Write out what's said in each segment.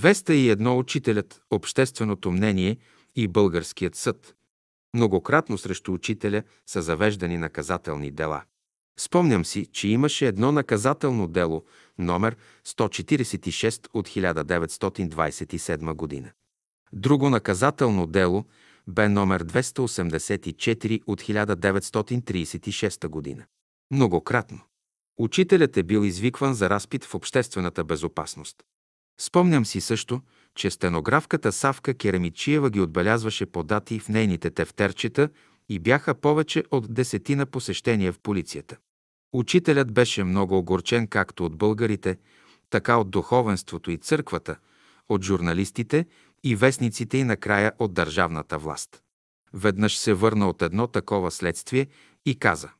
201 учителят, общественото мнение и българският съд. Многократно срещу учителя са завеждани наказателни дела. Спомням си, че имаше едно наказателно дело, номер 146 от 1927 година. Друго наказателно дело бе номер 284 от 1936 година. Многократно. Учителят е бил извикван за разпит в обществената безопасност. Спомням си също, че стенографката Савка Керемичиева ги отбелязваше по дати в нейните тефтерчета и бяха повече от десетина посещения в полицията. Учителят беше много огорчен както от българите, така от духовенството и църквата, от журналистите и вестниците и накрая от държавната власт. Веднъж се върна от едно такова следствие и каза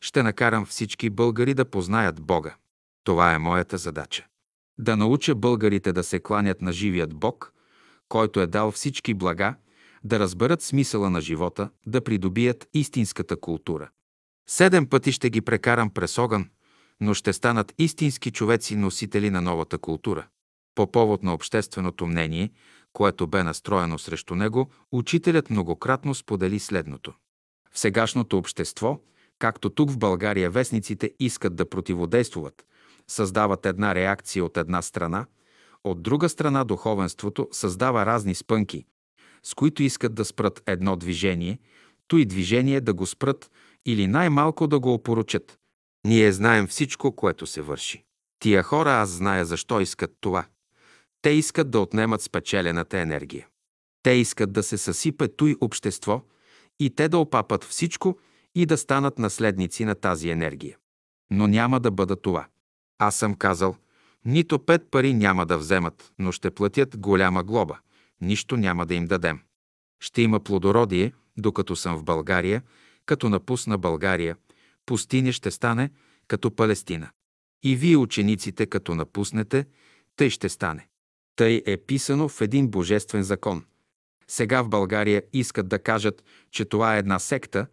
«Ще накарам всички българи да познаят Бога. Това е моята задача. Да науча българите да се кланят на живият Бог, който е дал всички блага, да разберат смисъла на живота, да придобият истинската култура. Седем пъти ще ги прекарам през огън, но ще станат истински човеци, носители на новата култура. По повод на общественото мнение, което бе настроено срещу него, учителят многократно сподели следното. В сегашното общество, както тук в България вестниците искат да противодействуват, създават една реакция от една страна, от друга страна духовенството създава разни спънки, с които искат да спрат едно движение, то и движение да го спрат или най-малко да го опоручат. Ние знаем всичко, което се върши. Тия хора аз зная защо искат това. Те искат да отнемат спечелената енергия. Те искат да се съсипе той общество и те да опапат всичко и да станат наследници на тази енергия. Но няма да бъда това. Аз съм казал, нито пет пари няма да вземат, но ще платят голяма глоба. Нищо няма да им дадем. Ще има плодородие, докато съм в България, като напусна България, пустиня ще стане като Палестина. И вие, учениците, като напуснете, тъй ще стане. Тъй е писано в един божествен закон. Сега в България искат да кажат, че това е една секта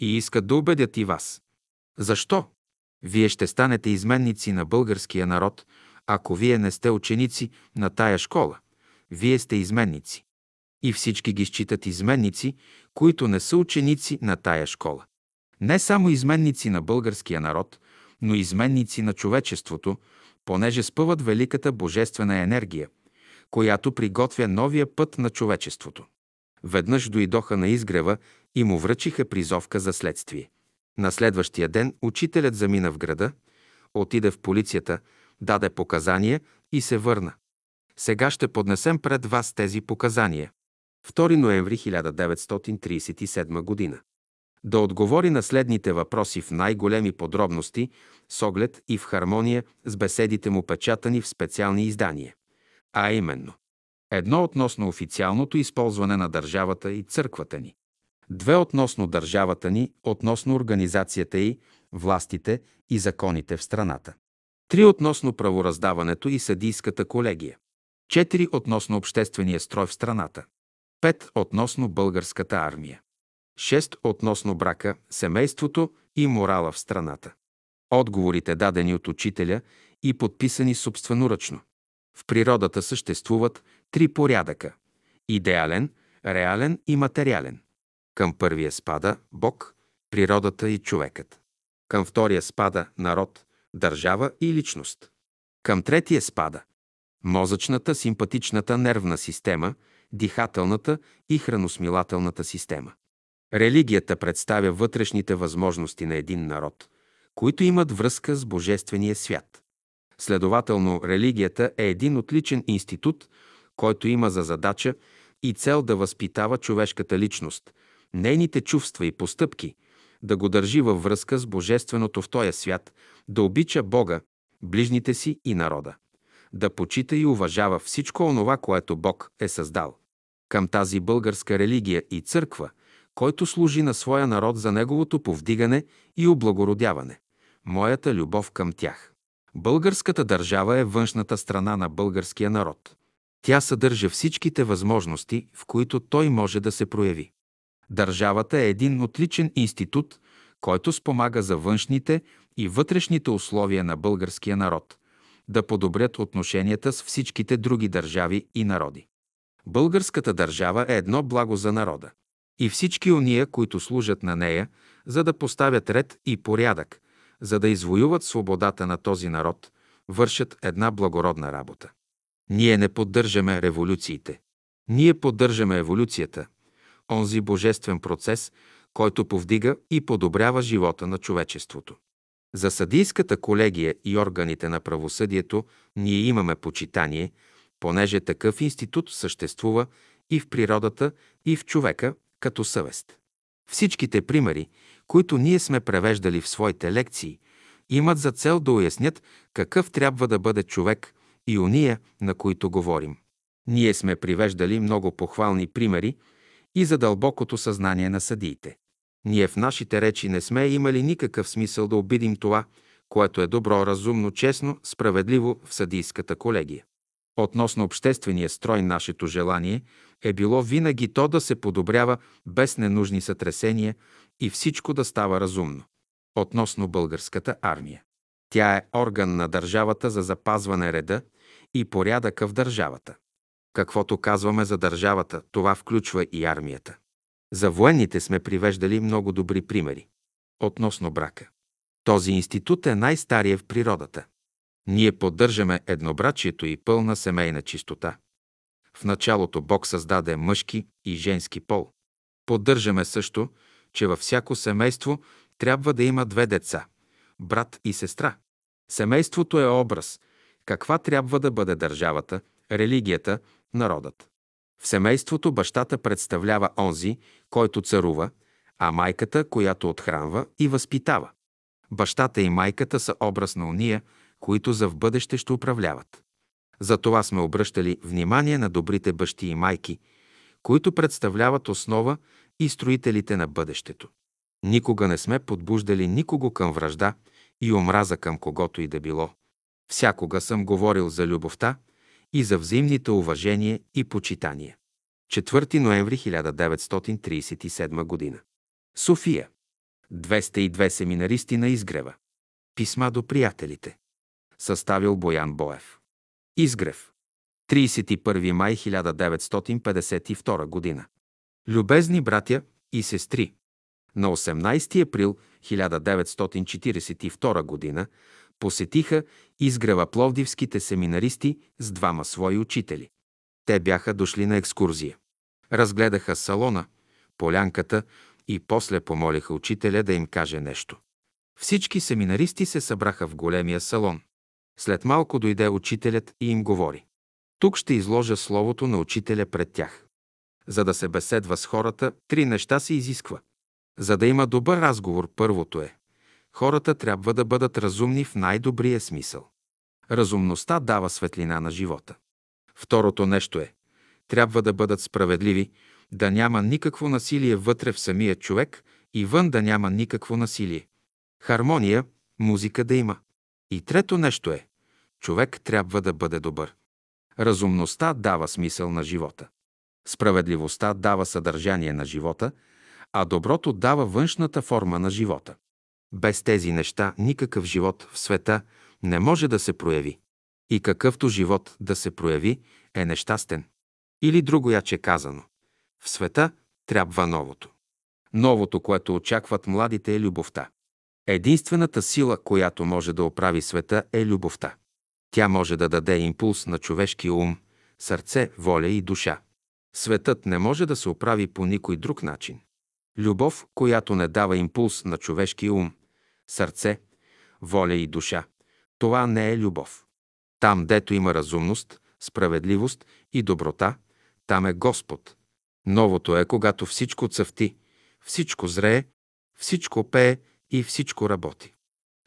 и искат да убедят и вас. Защо? Вие ще станете изменници на българския народ, ако вие не сте ученици на тая школа. Вие сте изменници. И всички ги считат изменници, които не са ученици на тая школа. Не само изменници на българския народ, но изменници на човечеството, понеже спъват великата божествена енергия, която приготвя новия път на човечеството. Веднъж дойдоха на изгрева и му връчиха призовка за следствие. На следващия ден учителят замина в града, отиде в полицията, даде показания и се върна. Сега ще поднесем пред вас тези показания. 2 ноември 1937 година. Да отговори на следните въпроси в най-големи подробности, с оглед и в хармония с беседите му печатани в специални издания. А именно Едно относно официалното използване на държавата и църквата ни. Две относно държавата ни, относно организацията й, властите и законите в страната. Три относно правораздаването и съдийската колегия. Четири относно обществения строй в страната. Пет относно българската армия. Шест относно брака, семейството и морала в страната. Отговорите дадени от учителя и подписани собственоръчно. В природата съществуват три порядъка – идеален, реален и материален. Към първия спада Бог, природата и човекът. Към втория спада народ, държава и личност. Към третия спада мозъчната, симпатичната нервна система, дихателната и храносмилателната система. Религията представя вътрешните възможности на един народ, които имат връзка с Божествения свят. Следователно, религията е един отличен институт, който има за задача и цел да възпитава човешката личност, нейните чувства и постъпки, да го държи във връзка с Божественото в този свят, да обича Бога, ближните си и народа, да почита и уважава всичко онова, което Бог е създал. Към тази българска религия и църква, който служи на своя народ за неговото повдигане и облагородяване. Моята любов към тях. Българската държава е външната страна на българския народ. Тя съдържа всичките възможности, в които той може да се прояви. Държавата е един отличен институт, който спомага за външните и вътрешните условия на българския народ, да подобрят отношенията с всичките други държави и народи. Българската държава е едно благо за народа. И всички ония, които служат на нея, за да поставят ред и порядък, за да извоюват свободата на този народ, вършат една благородна работа. Ние не поддържаме революциите. Ние поддържаме еволюцията, онзи божествен процес, който повдига и подобрява живота на човечеството. За съдийската колегия и органите на правосъдието ние имаме почитание, понеже такъв институт съществува и в природата, и в човека като съвест. Всичките примери, които ние сме превеждали в своите лекции, имат за цел да уяснят какъв трябва да бъде човек и уния, на които говорим. Ние сме привеждали много похвални примери и за дълбокото съзнание на съдиите. Ние в нашите речи не сме имали никакъв смисъл да обидим това, което е добро, разумно, честно, справедливо в съдийската колегия. Относно обществения строй, нашето желание е било винаги то да се подобрява без ненужни сътресения и всичко да става разумно. Относно българската армия. Тя е орган на държавата за запазване реда и порядъка в държавата. Каквото казваме за държавата, това включва и армията. За военните сме привеждали много добри примери. Относно брака. Този институт е най-стария в природата. Ние поддържаме еднобрачието и пълна семейна чистота. В началото Бог създаде мъжки и женски пол. Поддържаме също, че във всяко семейство трябва да има две деца – брат и сестра. Семейството е образ, каква трябва да бъде държавата, религията, народът. В семейството бащата представлява онзи, който царува, а майката, която отхранва и възпитава. Бащата и майката са образ на уния, които за в бъдеще ще управляват. Затова сме обръщали внимание на добрите бащи и майки, които представляват основа и строителите на бъдещето. Никога не сме подбуждали никого към връжда и омраза към когото и да било. Всякога съм говорил за любовта и за взаимните уважение и почитание. 4 ноември 1937 година. София. 202 семинаристи на изгрева. Писма до приятелите. Съставил Боян Боев. Изгрев. 31 май 1952 година. Любезни братя и сестри, на 18 април 1942 година посетиха изгрева пловдивските семинаристи с двама свои учители. Те бяха дошли на екскурзия. Разгледаха салона, полянката и после помолиха учителя да им каже нещо. Всички семинаристи се събраха в големия салон. След малко дойде учителят и им говори. Тук ще изложа словото на учителя пред тях. За да се беседва с хората, три неща се изисква. За да има добър разговор, първото е хората трябва да бъдат разумни в най-добрия смисъл. Разумността дава светлина на живота. Второто нещо е трябва да бъдат справедливи, да няма никакво насилие вътре в самия човек и вън да няма никакво насилие. Хармония, музика да има. И трето нещо е човек трябва да бъде добър. Разумността дава смисъл на живота. Справедливостта дава съдържание на живота, а доброто дава външната форма на живота. Без тези неща никакъв живот в света не може да се прояви. И какъвто живот да се прояви е нещастен. Или друго яче казано. В света трябва новото. Новото, което очакват младите е любовта. Единствената сила, която може да оправи света е любовта. Тя може да даде импулс на човешкия ум, сърце, воля и душа. Светът не може да се оправи по никой друг начин. Любов, която не дава импулс на човешкия ум, сърце, воля и душа, това не е любов. Там, дето има разумност, справедливост и доброта, там е Господ. Новото е, когато всичко цъфти, всичко зрее, всичко пее и всичко работи.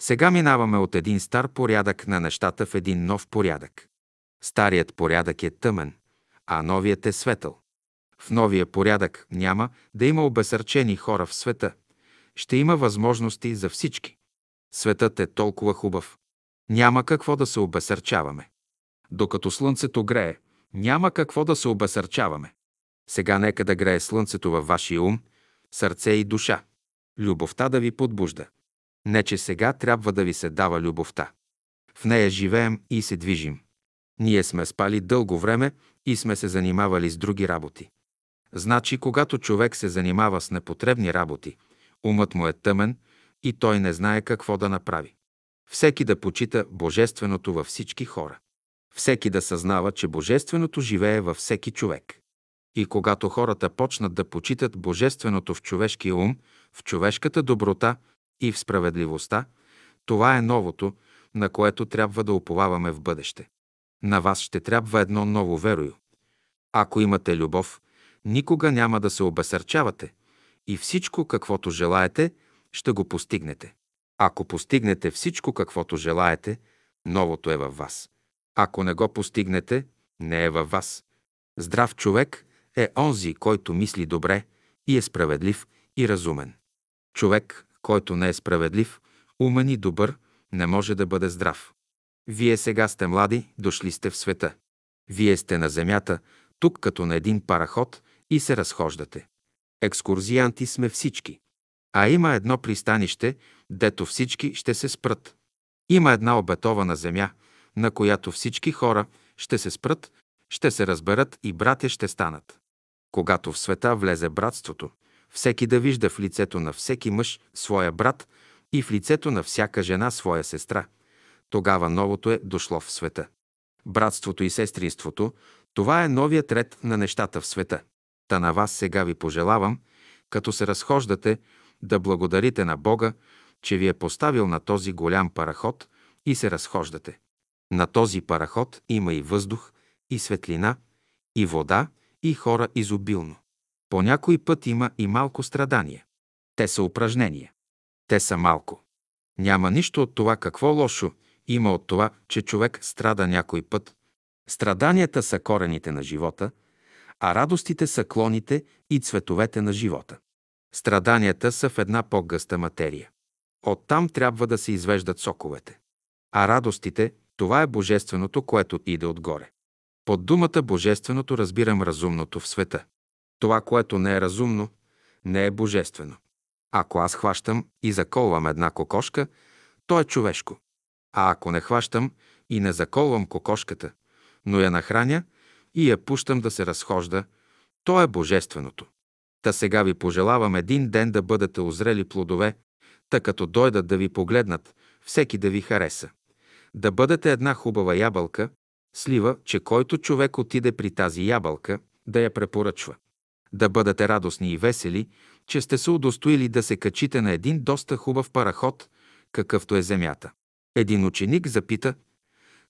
Сега минаваме от един стар порядък на нещата в един нов порядък. Старият порядък е тъмен, а новият е светъл. В новия порядък няма да има обесърчени хора в света. Ще има възможности за всички. Светът е толкова хубав. Няма какво да се обесърчаваме. Докато слънцето грее, няма какво да се обесърчаваме. Сега нека да грее слънцето във вашия ум, сърце и душа. Любовта да ви подбужда. Не, че сега трябва да ви се дава любовта. В нея живеем и се движим. Ние сме спали дълго време и сме се занимавали с други работи. Значи, когато човек се занимава с непотребни работи, умът му е тъмен и той не знае какво да направи. Всеки да почита Божественото във всички хора. Всеки да съзнава, че Божественото живее във всеки човек. И когато хората почнат да почитат Божественото в човешкия ум, в човешката доброта и в справедливостта, това е новото, на което трябва да уповаваме в бъдеще. На вас ще трябва едно ново верою. Ако имате любов, никога няма да се обесърчавате и всичко, каквото желаете, ще го постигнете. Ако постигнете всичко, каквото желаете, новото е във вас. Ако не го постигнете, не е във вас. Здрав човек е онзи, който мисли добре и е справедлив и разумен. Човек, който не е справедлив, умен и добър, не може да бъде здрав. Вие сега сте млади, дошли сте в света. Вие сте на земята, тук като на един параход и се разхождате. Екскурзианти сме всички. А има едно пристанище, дето всички ще се спрат. Има една обетована земя, на която всички хора ще се спрат, ще се разберат и братя ще станат. Когато в света влезе братството, всеки да вижда в лицето на всеки мъж своя брат и в лицето на всяка жена своя сестра, тогава новото е дошло в света. Братството и сестринството – това е новият ред на нещата в света. Та на вас сега ви пожелавам, като се разхождате, да благодарите на Бога, че ви е поставил на този голям параход и се разхождате. На този параход има и въздух, и светлина, и вода, и хора изобилно. По някой път има и малко страдания. Те са упражнения. Те са малко. Няма нищо от това какво лошо има от това, че човек страда някой път. Страданията са корените на живота, а радостите са клоните и цветовете на живота. Страданията са в една по-гъста материя. Оттам трябва да се извеждат соковете. А радостите – това е божественото, което иде отгоре. Под думата божественото разбирам разумното в света. Това, което не е разумно, не е божествено. Ако аз хващам и заколвам една кокошка, то е човешко. А ако не хващам и не заколвам кокошката, но я нахраня и я пущам да се разхожда, то е божественото. Та сега ви пожелавам един ден да бъдете озрели плодове, та като дойдат да ви погледнат, всеки да ви хареса. Да бъдете една хубава ябълка, слива, че който човек отиде при тази ябълка, да я препоръчва. Да бъдете радостни и весели, че сте се удостоили да се качите на един доста хубав параход, какъвто е Земята. Един ученик запита,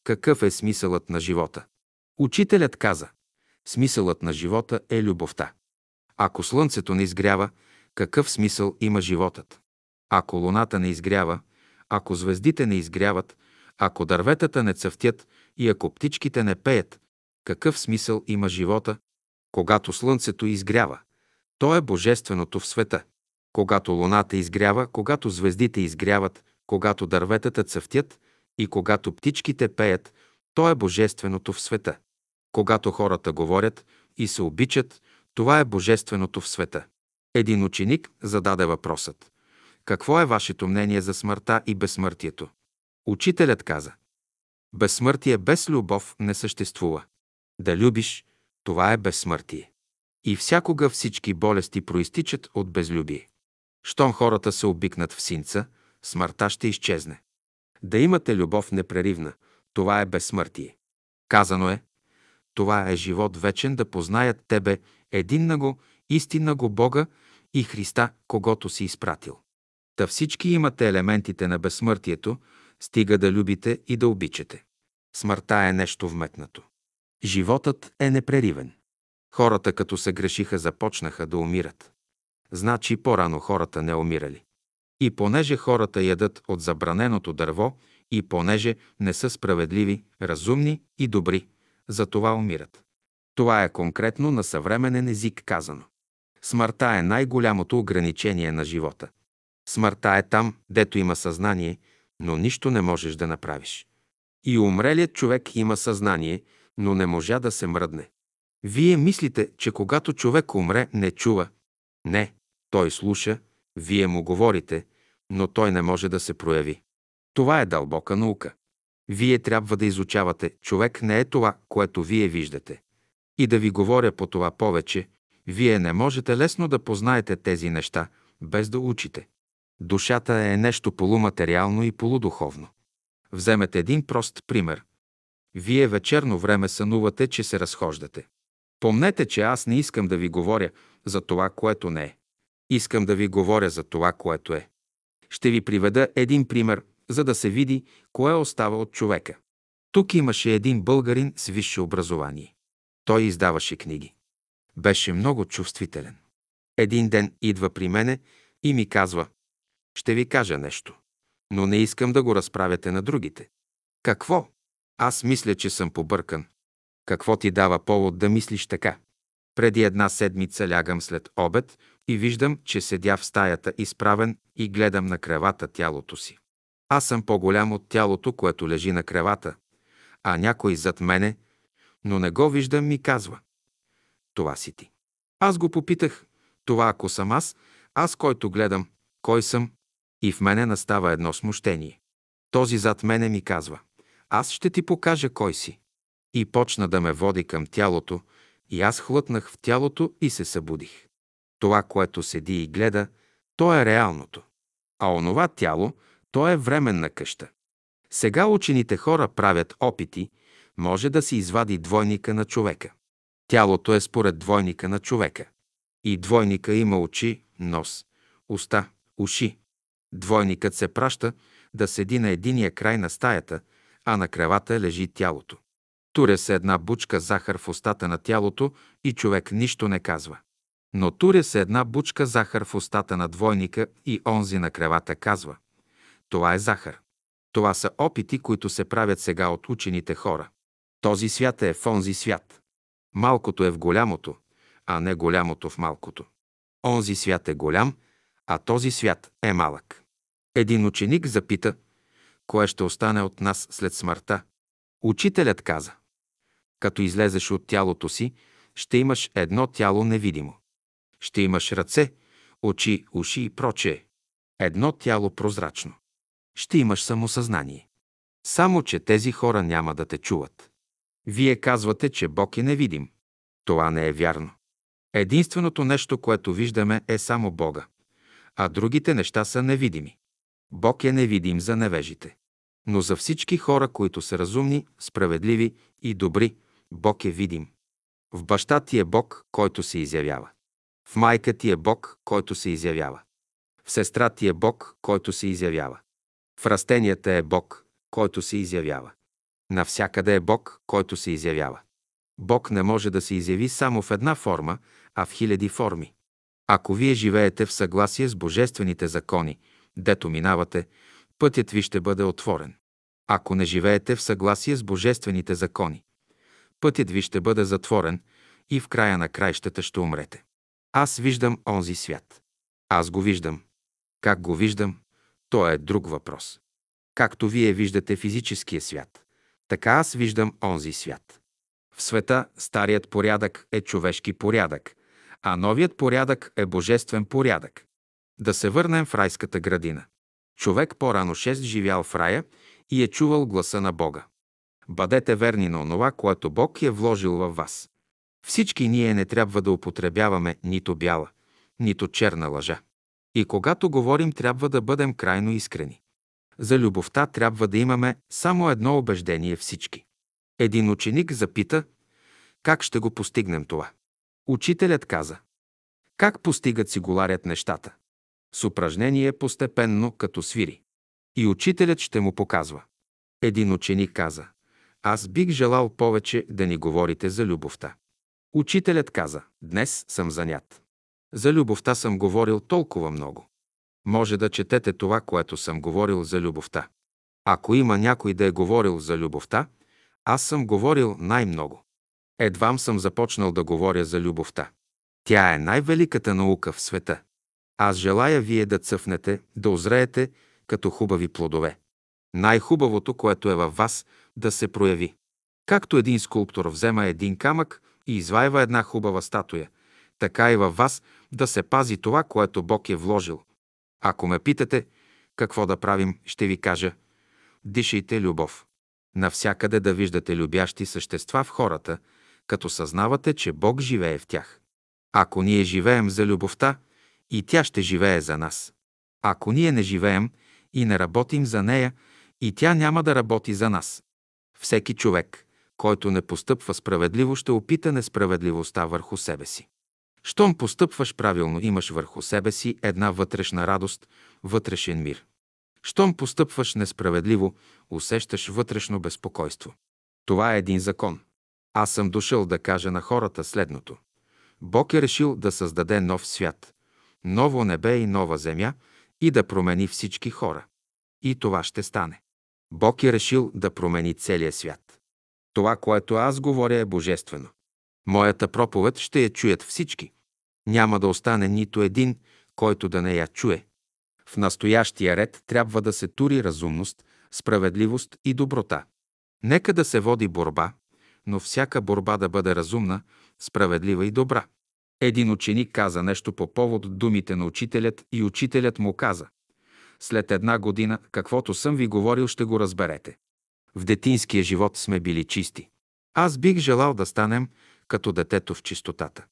какъв е смисълът на живота. Учителят каза, смисълът на живота е любовта. Ако слънцето не изгрява, какъв смисъл има животът? Ако луната не изгрява, ако звездите не изгряват, ако дърветата не цъфтят и ако птичките не пеят, какъв смисъл има живота? Когато слънцето изгрява, то е божественото в света. Когато луната изгрява, когато звездите изгряват, когато дърветата цъфтят и когато птичките пеят, то е божественото в света. Когато хората говорят и се обичат, това е божественото в света. Един ученик зададе въпросът. Какво е вашето мнение за смъртта и безсмъртието? Учителят каза. Безсмъртие без любов не съществува. Да любиш, това е безсмъртие. И всякога всички болести проистичат от безлюбие. Щом хората се обикнат в синца, смъртта ще изчезне. Да имате любов непреривна, това е безсмъртие. Казано е, това е живот вечен да познаят Тебе, единна го, истинна го Бога и Христа, когато си изпратил. Та всички имате елементите на безсмъртието, стига да любите и да обичате. Смъртта е нещо вметнато. Животът е непреривен. Хората, като се грешиха, започнаха да умират. Значи по-рано хората не умирали. И понеже хората ядат от забраненото дърво, и понеже не са справедливи, разумни и добри, за това умират. Това е конкретно на съвременен език казано. Смъртта е най-голямото ограничение на живота. Смъртта е там, дето има съзнание, но нищо не можеш да направиш. И умрелият човек има съзнание, но не можа да се мръдне. Вие мислите, че когато човек умре, не чува. Не, той слуша, вие му говорите, но той не може да се прояви. Това е дълбока наука. Вие трябва да изучавате. Човек не е това, което вие виждате. И да ви говоря по това повече, вие не можете лесно да познаете тези неща, без да учите. Душата е нещо полуматериално и полудуховно. Вземете един прост пример. Вие вечерно време сънувате, че се разхождате. Помнете, че аз не искам да ви говоря за това, което не е. Искам да ви говоря за това, което е. Ще ви приведа един пример, за да се види кое остава от човека. Тук имаше един българин с висше образование. Той издаваше книги. Беше много чувствителен. Един ден идва при мене и ми казва, ще ви кажа нещо, но не искам да го разправяте на другите. Какво? Аз мисля, че съм побъркан. Какво ти дава повод да мислиш така? Преди една седмица лягам след обед и виждам, че седя в стаята изправен и гледам на кревата тялото си. Аз съм по-голям от тялото, което лежи на кревата, а някой зад мене, но не го виждам, ми казва. Това си ти. Аз го попитах, това ако съм аз, аз който гледам, кой съм, и в мене настава едно смущение. Този зад мене ми казва, аз ще ти покажа кой си. И почна да ме води към тялото, и аз хлътнах в тялото и се събудих. Това, което седи и гледа, то е реалното. А онова тяло, то е временна къща. Сега учените хора правят опити, може да се извади двойника на човека. Тялото е според двойника на човека. И двойника има очи, нос, уста, уши. Двойникът се праща да седи на единия край на стаята, а на кревата лежи тялото. Туря се една бучка захар в устата на тялото и човек нищо не казва. Но туря се една бучка захар в устата на двойника и онзи на кревата казва. Това е захар. Това са опити, които се правят сега от учените хора. Този свят е в онзи свят. Малкото е в голямото, а не голямото в малкото. Онзи свят е голям, а този свят е малък. Един ученик запита, кое ще остане от нас след смъртта. Учителят каза, като излезеш от тялото си, ще имаш едно тяло невидимо. Ще имаш ръце, очи, уши и прочее. Едно тяло прозрачно. Ще имаш самосъзнание. Само, че тези хора няма да те чуват. Вие казвате, че Бог е невидим. Това не е вярно. Единственото нещо, което виждаме, е само Бога, а другите неща са невидими. Бог е невидим за невежите. Но за всички хора, които са разумни, справедливи и добри, Бог е видим. В баща ти е Бог, който се изявява. В майка ти е Бог, който се изявява. В сестра ти е Бог, който се изявява. В растенията е Бог, който се изявява. Навсякъде е Бог, който се изявява. Бог не може да се изяви само в една форма, а в хиляди форми. Ако вие живеете в съгласие с божествените закони, дето минавате, пътят ви ще бъде отворен. Ако не живеете в съгласие с божествените закони, пътят ви ще бъде затворен и в края на краищата ще умрете. Аз виждам онзи свят. Аз го виждам. Как го виждам, то е друг въпрос. Както вие виждате физическия свят, така аз виждам онзи свят. В света старият порядък е човешки порядък, а новият порядък е божествен порядък. Да се върнем в райската градина. Човек по-рано 6 живял в рая и е чувал гласа на Бога. Бъдете верни на онова, което Бог е вложил във вас. Всички ние не трябва да употребяваме нито бяла, нито черна лъжа. И когато говорим, трябва да бъдем крайно искрени. За любовта трябва да имаме само едно убеждение всички. Един ученик запита, как ще го постигнем това? Учителят каза, как постигат сигуларят нещата? С упражнение постепенно, като свири. И учителят ще му показва. Един ученик каза, аз бих желал повече да ни говорите за любовта. Учителят каза, днес съм занят. За любовта съм говорил толкова много. Може да четете това, което съм говорил за любовта. Ако има някой да е говорил за любовта, аз съм говорил най-много. Едвам съм започнал да говоря за любовта. Тя е най-великата наука в света. Аз желая вие да цъфнете, да озреете като хубави плодове. Най-хубавото, което е във вас, да се прояви. Както един скулптор взема един камък и извайва една хубава статуя, така и във вас да се пази това, което Бог е вложил. Ако ме питате какво да правим, ще ви кажа – дишайте любов. Навсякъде да виждате любящи същества в хората, като съзнавате, че Бог живее в тях. Ако ние живеем за любовта, и тя ще живее за нас. Ако ние не живеем и не работим за нея, и тя няма да работи за нас. Всеки човек, който не постъпва справедливо, ще опита несправедливостта върху себе си. Щом постъпваш правилно, имаш върху себе си една вътрешна радост, вътрешен мир. Щом постъпваш несправедливо, усещаш вътрешно безпокойство. Това е един закон. Аз съм дошъл да кажа на хората следното. Бог е решил да създаде нов свят, ново небе и нова земя и да промени всички хора. И това ще стане. Бог е решил да промени целия свят. Това, което аз говоря, е божествено. Моята проповед ще я чуят всички. Няма да остане нито един, който да не я чуе. В настоящия ред трябва да се тури разумност, справедливост и доброта. Нека да се води борба, но всяка борба да бъде разумна, справедлива и добра. Един ученик каза нещо по повод думите на учителят и учителят му каза след една година, каквото съм ви говорил, ще го разберете. В детинския живот сме били чисти. Аз бих желал да станем като детето в чистотата.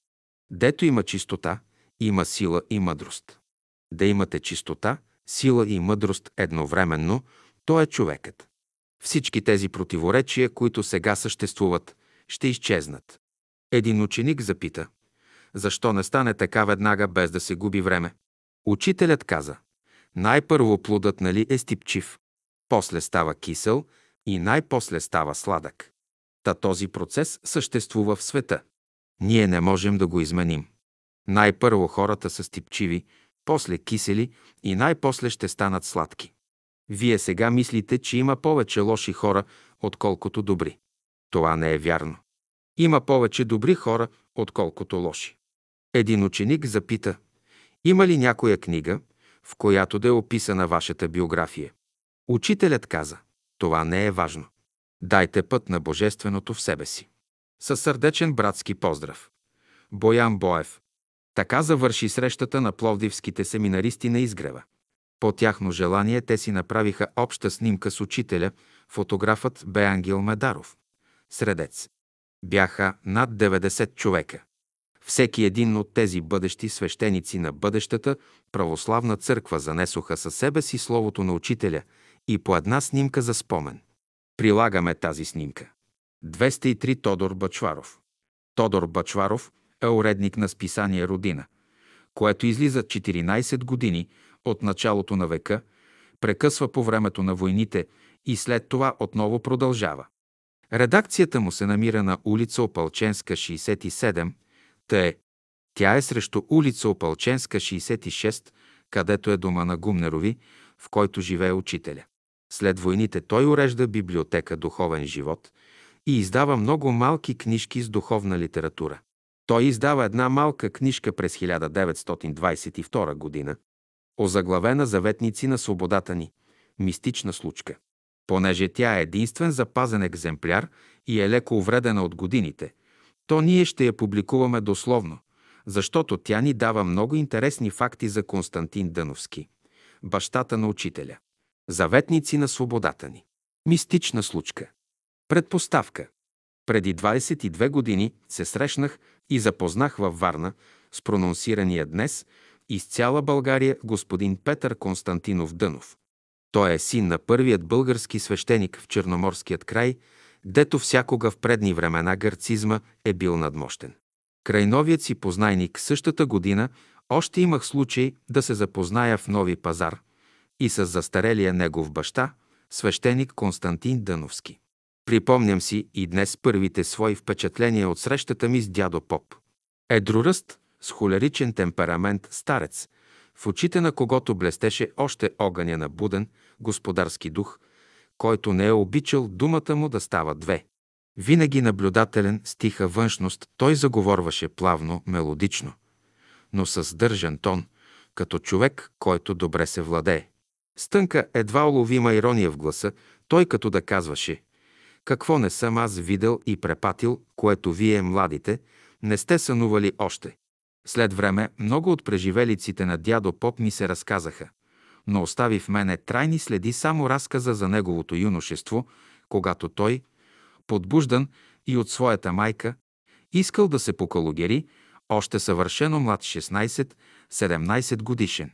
Дето има чистота, има сила и мъдрост. Да имате чистота, сила и мъдрост едновременно, то е човекът. Всички тези противоречия, които сега съществуват, ще изчезнат. Един ученик запита, защо не стане така веднага, без да се губи време? Учителят каза, най-първо плодът нали е стипчив, после става кисел и най-после става сладък. Та този процес съществува в света. Ние не можем да го изменим. Най-първо хората са стипчиви, после кисели и най-после ще станат сладки. Вие сега мислите, че има повече лоши хора, отколкото добри. Това не е вярно. Има повече добри хора, отколкото лоши. Един ученик запита, има ли някоя книга, в която да е описана вашата биография. Учителят каза, това не е важно. Дайте път на Божественото в себе си. Със сърдечен братски поздрав. Боян Боев. Така завърши срещата на пловдивските семинаристи на изгрева. По тяхно желание те си направиха обща снимка с учителя, фотографът бе Ангел Медаров. Средец. Бяха над 90 човека. Всеки един от тези бъдещи свещеници на бъдещата православна църква занесоха със себе си словото на учителя и по една снимка за спомен. Прилагаме тази снимка. 203 Тодор Бачваров. Тодор Бачваров е уредник на списание Родина, което излиза 14 години от началото на века, прекъсва по времето на войните и след това отново продължава. Редакцията му се намира на улица Опалченска, 67, е. Тя е срещу улица Опалченска, 66, където е дома на Гумнерови, в който живее учителя. След войните той урежда библиотека «Духовен живот» и издава много малки книжки с духовна литература. Той издава една малка книжка през 1922 година, озаглавена Заветници на свободата ни – мистична случка. Понеже тя е единствен запазен екземпляр и е леко увредена от годините – то ние ще я публикуваме дословно, защото тя ни дава много интересни факти за Константин Дъновски, бащата на учителя. Заветници на свободата ни. Мистична случка. Предпоставка. Преди 22 години се срещнах и запознах във Варна с прононсирания днес из цяла България господин Петър Константинов Дънов. Той е син на първият български свещеник в Черноморският край – дето всякога в предни времена гърцизма е бил надмощен. Край новият си познайник същата година още имах случай да се запозная в Нови пазар и с застарелия негов баща, свещеник Константин Дъновски. Припомням си и днес първите свои впечатления от срещата ми с дядо Поп. Едроръст, с холеричен темперамент старец, в очите на когото блестеше още огъня на буден, господарски дух – който не е обичал думата му да става две. Винаги наблюдателен с тиха външност, той заговорваше плавно, мелодично, но с държан тон, като човек, който добре се владее. Стънка едва уловима ирония в гласа, той като да казваше «Какво не съм аз видел и препатил, което вие, младите, не сте сънували още». След време много от преживелиците на дядо Поп ми се разказаха но остави в мене трайни следи само разказа за неговото юношество, когато той, подбуждан и от своята майка, искал да се покалогери, още съвършено млад 16-17 годишен.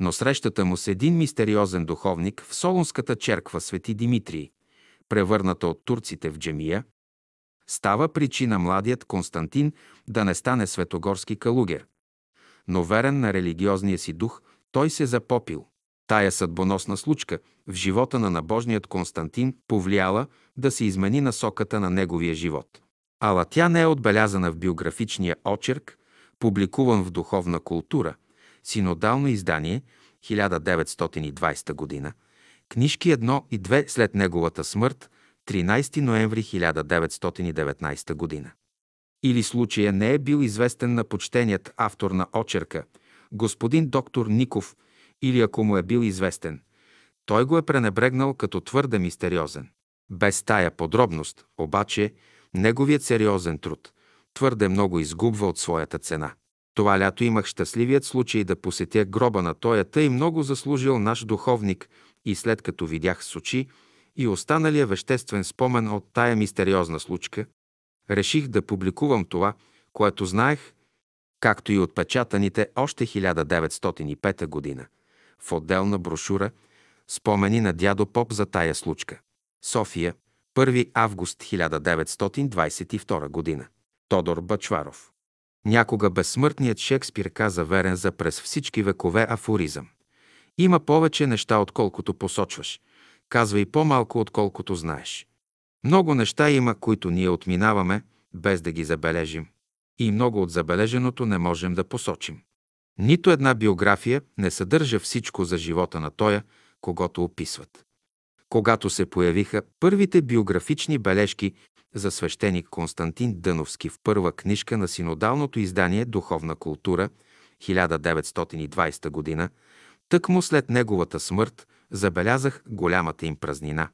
Но срещата му с един мистериозен духовник в Солунската черква Свети Димитрий, превърната от турците в джемия, става причина младият Константин да не стане светогорски калугер. Но верен на религиозния си дух, той се запопил. Тая съдбоносна случка в живота на набожният Константин повлияла да се измени насоката на неговия живот. Ала тя не е отбелязана в биографичния очерк, публикуван в Духовна култура, синодално издание 1920 година, книжки 1 и 2 след неговата смърт 13 ноември 1919 година. Или случая не е бил известен на почтеният автор на очерка, господин доктор Ников, или ако му е бил известен, той го е пренебрегнал като твърде мистериозен. Без тая подробност, обаче, неговият сериозен труд твърде много изгубва от своята цена. Това лято имах щастливият случай да посетя гроба на тоя тъй много заслужил наш духовник и след като видях с очи и останалия веществен спомен от тая мистериозна случка, реших да публикувам това, което знаех, както и отпечатаните още 1905 година в отделна брошура Спомени на дядо Поп за тая случка. София, 1 август 1922 година. Тодор Бачваров. Някога безсмъртният Шекспир каза верен за през всички векове афоризъм. Има повече неща, отколкото посочваш. Казва и по-малко, отколкото знаеш. Много неща има, които ние отминаваме, без да ги забележим. И много от забележеното не можем да посочим. Нито една биография не съдържа всичко за живота на тоя, когато описват. Когато се появиха първите биографични бележки за свещеник Константин Дъновски в първа книжка на синодалното издание Духовна култура 1920 година, тъкмо след неговата смърт забелязах голямата им празнина.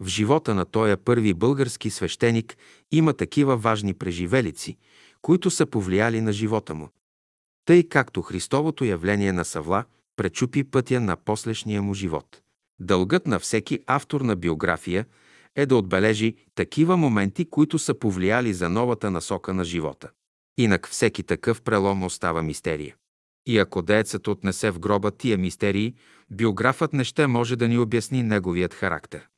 В живота на тоя първи български свещеник има такива важни преживелици, които са повлияли на живота му. Тъй както Христовото явление на Савла пречупи пътя на послешния му живот. Дългът на всеки автор на биография е да отбележи такива моменти, които са повлияли за новата насока на живота. Инак всеки такъв прелом остава мистерия. И ако деецът отнесе в гроба тия мистерии, биографът не ще може да ни обясни неговият характер.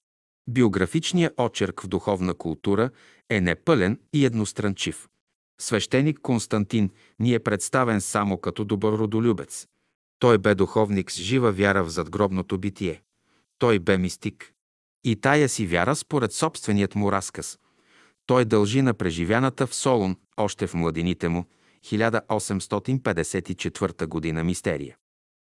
Биографичният очерк в духовна култура е непълен и едностранчив. Свещеник Константин ни е представен само като добър родолюбец. Той бе духовник с жива вяра в задгробното битие. Той бе мистик. И тая си вяра, според собственият му разказ, той дължи на преживяната в Солун, още в младините му, 1854 година мистерия.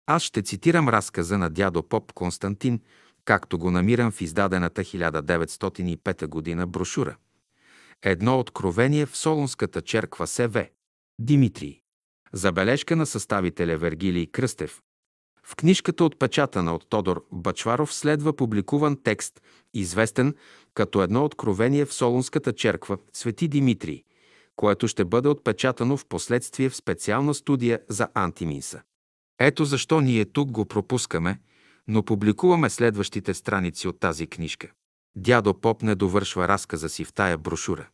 Аз ще цитирам разказа на дядо Поп Константин, както го намирам в издадената 1905 година брошура. Едно откровение в Солунската черква СВ. Димитрий. Забележка на съставителя Вергилий Кръстев. В книжката отпечатана от Тодор Бачваров следва публикуван текст, известен като едно откровение в Солунската черква Свети Димитрий, което ще бъде отпечатано в последствие в специална студия за антиминса. Ето защо ние тук го пропускаме, но публикуваме следващите страници от тази книжка. Дядо Поп не довършва разказа си в тая брошура.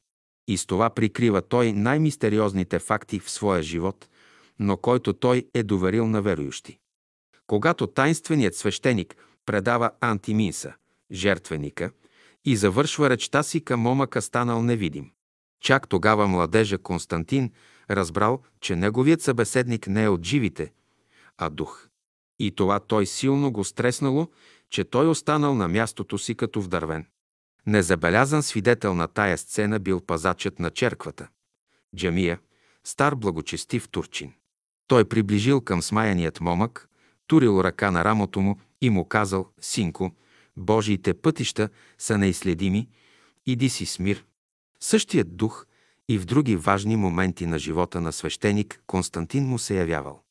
И с това прикрива той най-мистериозните факти в своя живот, но който той е доверил на верующи. Когато тайнственият свещеник предава антиминса, жертвеника, и завършва речта си към момъка станал невидим. Чак тогава младежа Константин разбрал, че неговият събеседник не е от живите, а дух. И това той силно го стреснало, че той останал на мястото си като вдървен. Незабелязан свидетел на тая сцена бил пазачът на черквата. Джамия, стар благочестив турчин. Той приближил към смаяният момък, турил ръка на рамото му и му казал, «Синко, Божиите пътища са неизследими, иди си с мир». Същият дух и в други важни моменти на живота на свещеник Константин му се явявал.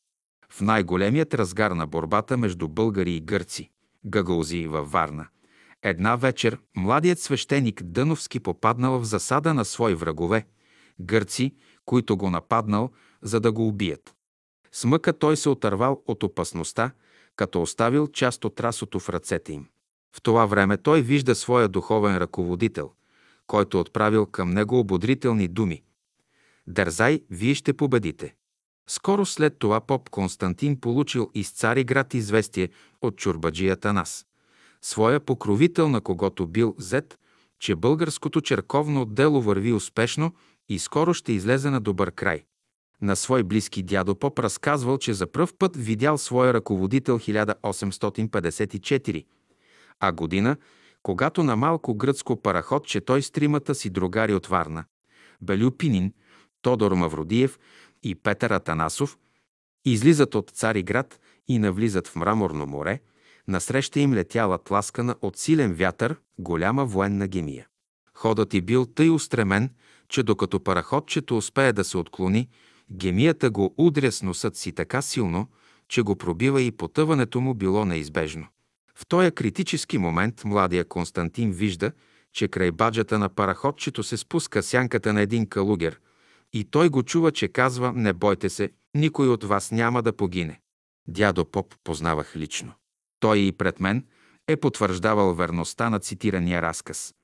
В най-големият разгар на борбата между българи и гърци, гагаузии във Варна – Една вечер младият свещеник Дъновски попаднал в засада на свои врагове, гърци, които го нападнал, за да го убият. С мъка той се отървал от опасността, като оставил част от расото в ръцете им. В това време той вижда своя духовен ръководител, който е отправил към него ободрителни думи. Дързай, вие ще победите. Скоро след това поп Константин получил из Цариград известие от чурбаджията нас, своя покровител, на когото бил зет, че българското черковно дело върви успешно и скоро ще излезе на добър край. На свой близки дядо Поп разказвал, че за пръв път видял своя ръководител 1854, а година, когато на малко гръцко параходче той с тримата си другари от Варна, Белю Пинин, Тодор Мавродиев и Петър Атанасов, излизат от Цариград и навлизат в Мраморно море, насреща им летяла тласкана от силен вятър голяма военна гемия. Ходът и бил тъй устремен, че докато параходчето успее да се отклони, гемията го удря с носът си така силно, че го пробива и потъването му било неизбежно. В този критически момент младия Константин вижда, че край баджата на параходчето се спуска сянката на един калугер и той го чува, че казва «Не бойте се, никой от вас няма да погине». Дядо Поп познавах лично. Той и пред мен е потвърждавал верността на цитирания разказ.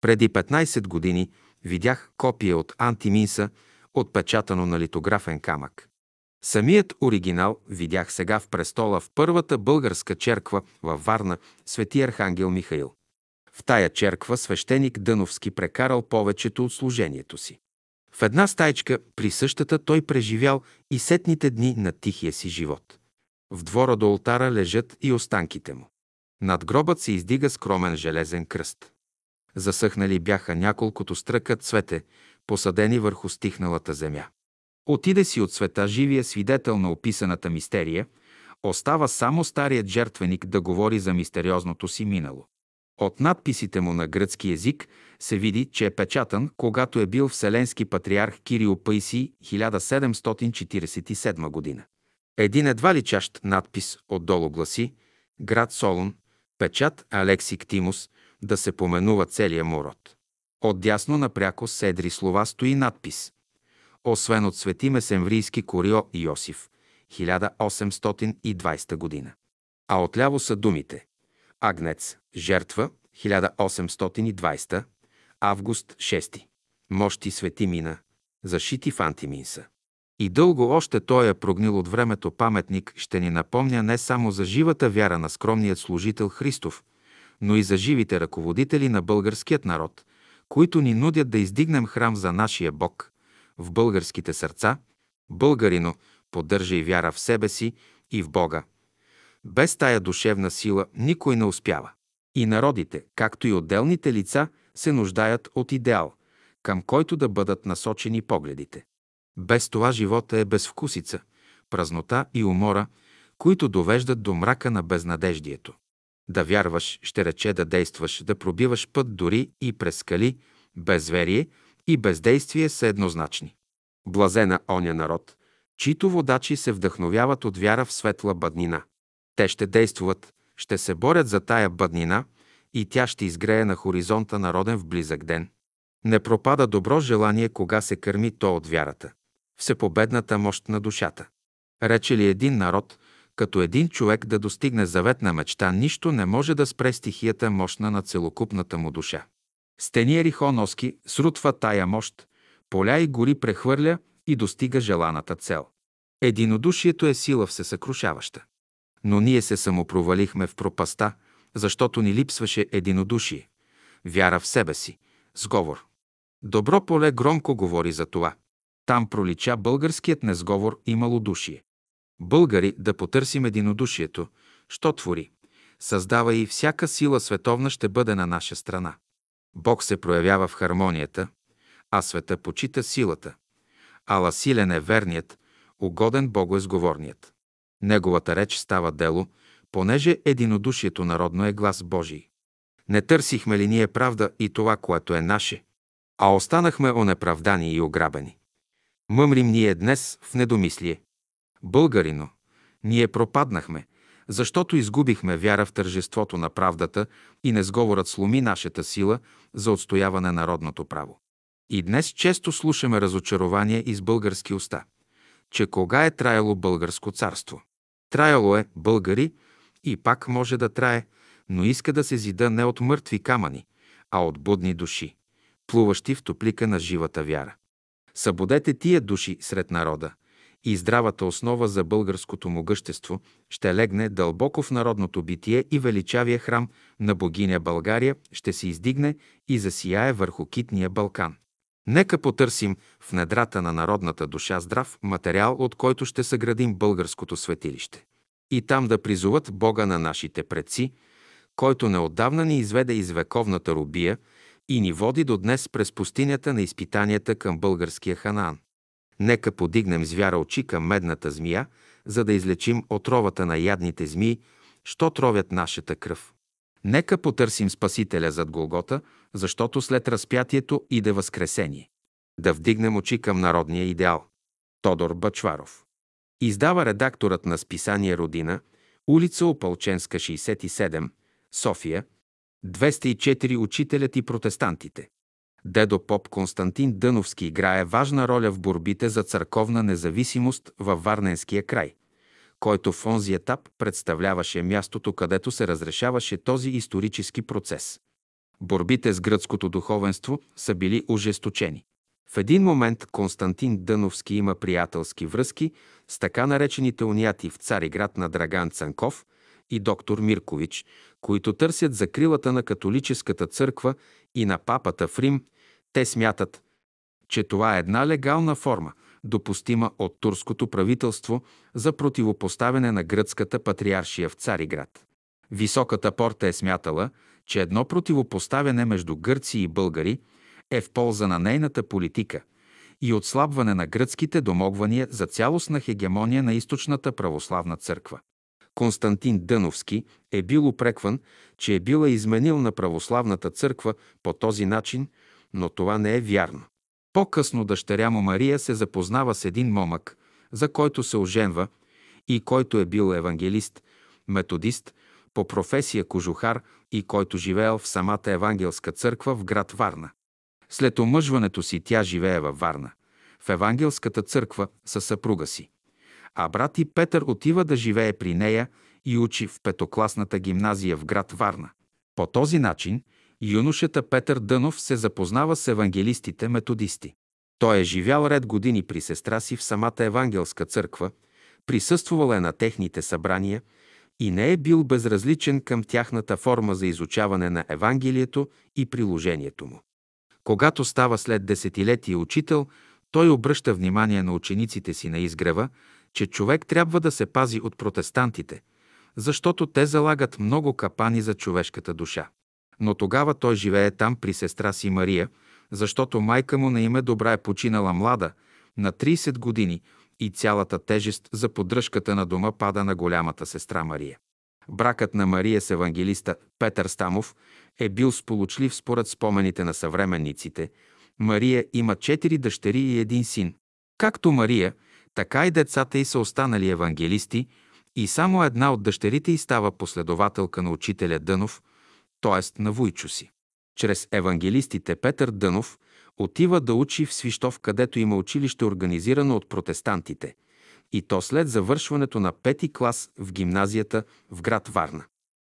Преди 15 години видях копие от Антиминса, отпечатано на литографен камък. Самият оригинал видях сега в престола в първата българска черква във Варна, свети Архангел Михаил. В тая черква свещеник Дъновски прекарал повечето от служението си. В една стайчка при същата той преживял и сетните дни на тихия си живот. В двора до ултара лежат и останките му. Над гробът се издига скромен железен кръст. Засъхнали бяха няколкото стръка цвете, посадени върху стихналата земя. Отиде си от света живия свидетел на описаната мистерия, остава само старият жертвеник да говори за мистериозното си минало. От надписите му на гръцки език се види, че е печатан, когато е бил Вселенски патриарх Кирил Паисий 1747 година. Един едва личащ надпис отдолу гласи Град Солун, печат Алексик Тимус, да се поменува целия му род. Отдясно напряко с седри слова стои надпис Освен от свети Месемврийски Корио Йосиф, 1820 година. А отляво са думите Агнец, жертва, 1820, август 6. Мощи свети мина, зашити в антиминса. И дълго още той е прогнил от времето паметник ще ни напомня не само за живата вяра на скромният служител Христов, но и за живите ръководители на българският народ, които ни нудят да издигнем храм за нашия Бог в българските сърца. Българино, поддържай вяра в себе си и в Бога. Без тая душевна сила никой не успява. И народите, както и отделните лица, се нуждаят от идеал, към който да бъдат насочени погледите. Без това живота е безвкусица, празнота и умора, които довеждат до мрака на безнадеждието. Да вярваш, ще рече да действаш, да пробиваш път дори и през скали, безверие и бездействие са еднозначни. Блазена оня народ, чието водачи се вдъхновяват от вяра в светла бъднина. Те ще действуват, ще се борят за тая бъднина и тя ще изгрее на хоризонта народен в близък ден. Не пропада добро желание, кога се кърми то от вярата всепобедната мощ на душата. Рече ли един народ, като един човек да достигне заветна мечта, нищо не може да спре стихията мощна на целокупната му душа. Стени Рихоноски срутва тая мощ, поля и гори прехвърля и достига желаната цел. Единодушието е сила всесъкрушаваща. Но ние се самопровалихме в пропаста, защото ни липсваше единодушие, вяра в себе си, сговор. Добро поле громко говори за това. Там пролича българският незговор и малодушие. Българи да потърсим единодушието, що твори, създава и всяка сила световна ще бъде на наша страна. Бог се проявява в хармонията, а света почита силата. Ала силен е верният, угоден Богу е сговорният. Неговата реч става дело, понеже единодушието народно е глас Божий. Не търсихме ли ние правда и това, което е наше, а останахме онеправдани и ограбени. Мъмрим ние днес в недомислие. Българино, ние пропаднахме, защото изгубихме вяра в тържеството на правдата и незговорът сломи нашата сила за отстояване на народното право. И днес често слушаме разочарование из български уста, че кога е траяло българско царство. Траяло е българи и пак може да трае, но иска да се зида не от мъртви камъни, а от будни души, плуващи в топлика на живата вяра. Събудете тия души сред народа и здравата основа за българското могъщество ще легне дълбоко в народното битие и величавия храм на богиня България ще се издигне и засияе върху китния Балкан. Нека потърсим в недрата на народната душа здрав материал, от който ще съградим българското светилище. И там да призоват Бога на нашите предци, който неотдавна ни изведе из вековната рубия и ни води до днес през пустинята на изпитанията към българския Ханаан. Нека подигнем с вяра очи към медната змия, за да излечим отровата на ядните змии, що тровят нашата кръв. Нека потърсим Спасителя зад Голгота, защото след разпятието иде възкресение. Да вдигнем очи към народния идеал. Тодор Бачваров. Издава редакторът на списание Родина, улица Опалченска, 67, София, 204 Учителят и протестантите. Дедо поп Константин Дъновски играе важна роля в борбите за църковна независимост във Варненския край, който в онзи етап представляваше мястото, където се разрешаваше този исторически процес. Борбите с гръцкото духовенство са били ожесточени. В един момент Константин Дъновски има приятелски връзки с така наречените уняти в Цариград на Драган Цанков и доктор Миркович, които търсят закрилата на католическата църква и на папата в Рим, те смятат, че това е една легална форма, допустима от турското правителство за противопоставяне на гръцката патриаршия в Цариград. Високата порта е смятала, че едно противопоставяне между гърци и българи е в полза на нейната политика и отслабване на гръцките домогвания за цялостна хегемония на източната православна църква. Константин Дъновски е бил упрекван, че е била изменил на православната църква по този начин, но това не е вярно. По-късно дъщеря му Мария се запознава с един момък, за който се оженва и който е бил евангелист, методист, по професия кожухар и който живеел в самата евангелска църква в град Варна. След омъжването си тя живее във Варна, в евангелската църква със съпруга си а брат и Петър отива да живее при нея и учи в петокласната гимназия в град Варна. По този начин юношата Петър Дънов се запознава с евангелистите методисти. Той е живял ред години при сестра си в самата евангелска църква, присъствувал е на техните събрания и не е бил безразличен към тяхната форма за изучаване на Евангелието и приложението му. Когато става след десетилетие учител, той обръща внимание на учениците си на изгрева, че човек трябва да се пази от протестантите, защото те залагат много капани за човешката душа. Но тогава той живее там при сестра си Мария, защото майка му на име Добра е починала млада, на 30 години, и цялата тежест за поддръжката на дома пада на голямата сестра Мария. Бракът на Мария с евангелиста Петър Стамов е бил сполучлив според спомените на съвременниците. Мария има четири дъщери и един син. Както Мария, така и децата й са останали евангелисти и само една от дъщерите й става последователка на учителя Дънов, т.е. на Вуйчо си. Чрез евангелистите Петър Дънов отива да учи в Свищов, където има училище организирано от протестантите, и то след завършването на пети клас в гимназията в град Варна.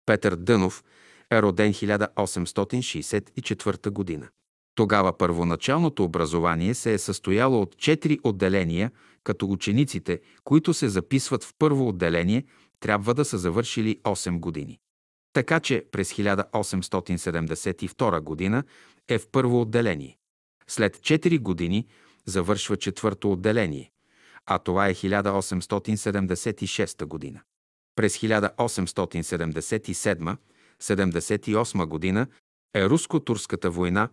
Петър Дънов е роден 1864 година. Тогава първоначалното образование се е състояло от четири отделения – като учениците, които се записват в първо отделение, трябва да са завършили 8 години. Така че през 1872 година е в първо отделение. След 4 години завършва четвърто отделение, а това е 1876 година. През 1877-78 година е руско-турската война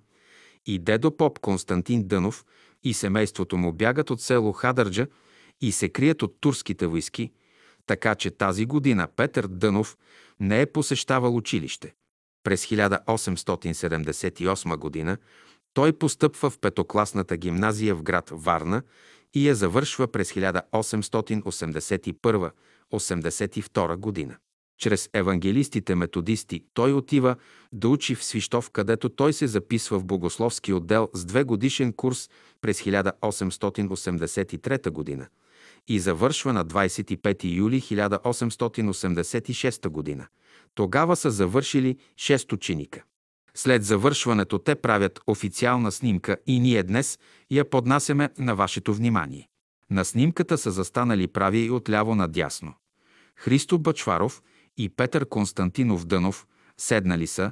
и дедо поп Константин Дънов – и семейството му бягат от село Хадърджа и се крият от турските войски, така че тази година Петър Дънов не е посещавал училище. През 1878 година той постъпва в петокласната гимназия в град Варна и я завършва през 1881-82 година. Чрез евангелистите-методисти той отива да учи в Свищов, където той се записва в богословски отдел с две годишен курс през 1883 година и завършва на 25 юли 1886 година, Тогава са завършили 6 ученика. След завършването те правят официална снимка и ние днес я поднасяме на вашето внимание. На снимката са застанали прави и отляво надясно. Христо Бачваров и Петър Константинов Дънов седнали са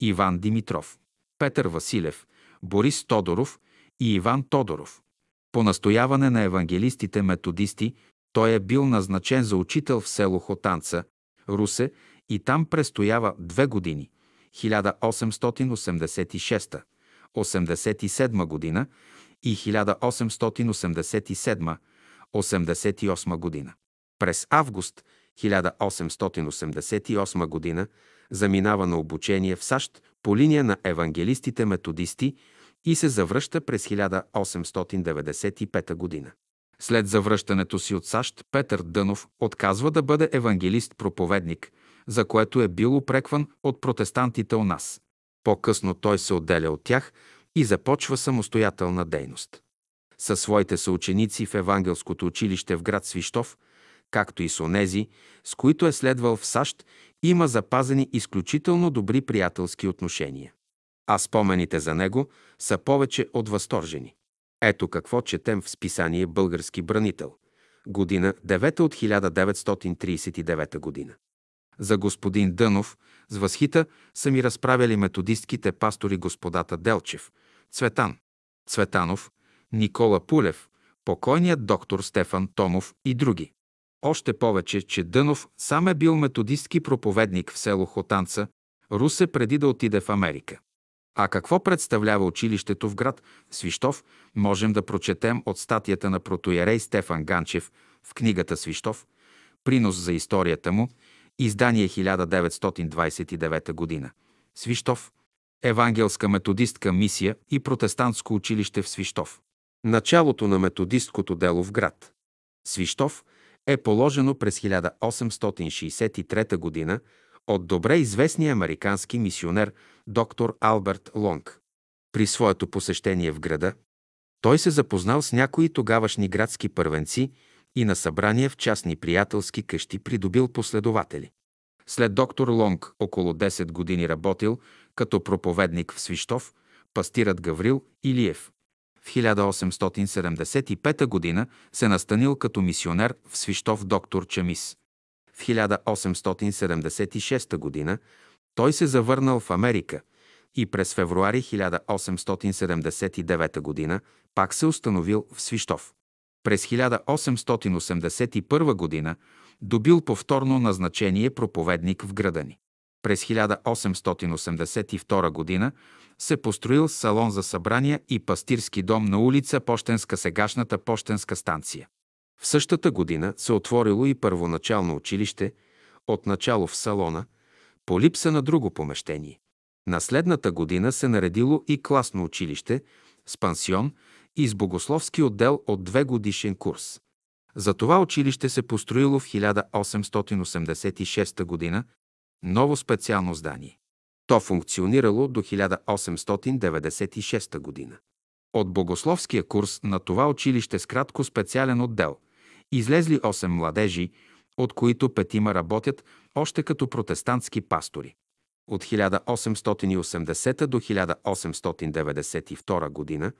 Иван Димитров, Петър Василев, Борис Тодоров и Иван Тодоров. По настояване на евангелистите методисти той е бил назначен за учител в село Хотанца, Русе и там престоява две години 1886-87 година и 1887-88 година. През август 1888 година заминава на обучение в САЩ по линия на евангелистите-методисти и се завръща през 1895 година. След завръщането си от САЩ, Петър Дънов отказва да бъде евангелист-проповедник, за което е бил упрекван от протестантите у нас. По-късно той се отделя от тях и започва самостоятелна дейност. Със своите съученици в Евангелското училище в град Свищов, както и с онези, с които е следвал в САЩ, има запазени изключително добри приятелски отношения. А спомените за него са повече от възторжени. Ето какво четем в списание Български бранител. Година 9 от 1939 година. За господин Дънов с възхита са ми разправяли методистките пастори господата Делчев, Цветан, Цветанов, Никола Пулев, покойният доктор Стефан Томов и други. Още повече, че Дънов сам е бил методистки проповедник в село Хотанца, Русе преди да отиде в Америка. А какво представлява училището в град Свищов, можем да прочетем от статията на протоярей Стефан Ганчев в книгата Свищов, принос за историята му, издание 1929 година. Свищов, Евангелска методистка мисия и протестантско училище в Свищов. Началото на методисткото дело в град. Свищов е положено през 1863 година от добре известния американски мисионер доктор Алберт Лонг. При своето посещение в града, той се запознал с някои тогавашни градски първенци и на събрания в частни приятелски къщи придобил последователи. След доктор Лонг около 10 години работил като проповедник в Свищов, пастирът Гаврил Илиев. В 1875 година се настанил като мисионер в Свищов доктор Чамис. В 1876 година той се завърнал в Америка и през февруари 1879 година пак се установил в Свищов. През 1881 година добил повторно назначение проповедник в града ни. През 1882 година се построил салон за събрания и пастирски дом на улица Пощенска сегашната Пощенска станция. В същата година се отворило и първоначално училище, отначало в салона, по липса на друго помещение. На следната година се наредило и класно училище с пансион и с богословски отдел от две годишен курс. За това училище се построило в 1886 година ново специално здание. То функционирало до 1896 година. От богословския курс на това училище с кратко специален отдел излезли 8 младежи, от които петима работят още като протестантски пастори. От 1880 до 1892 година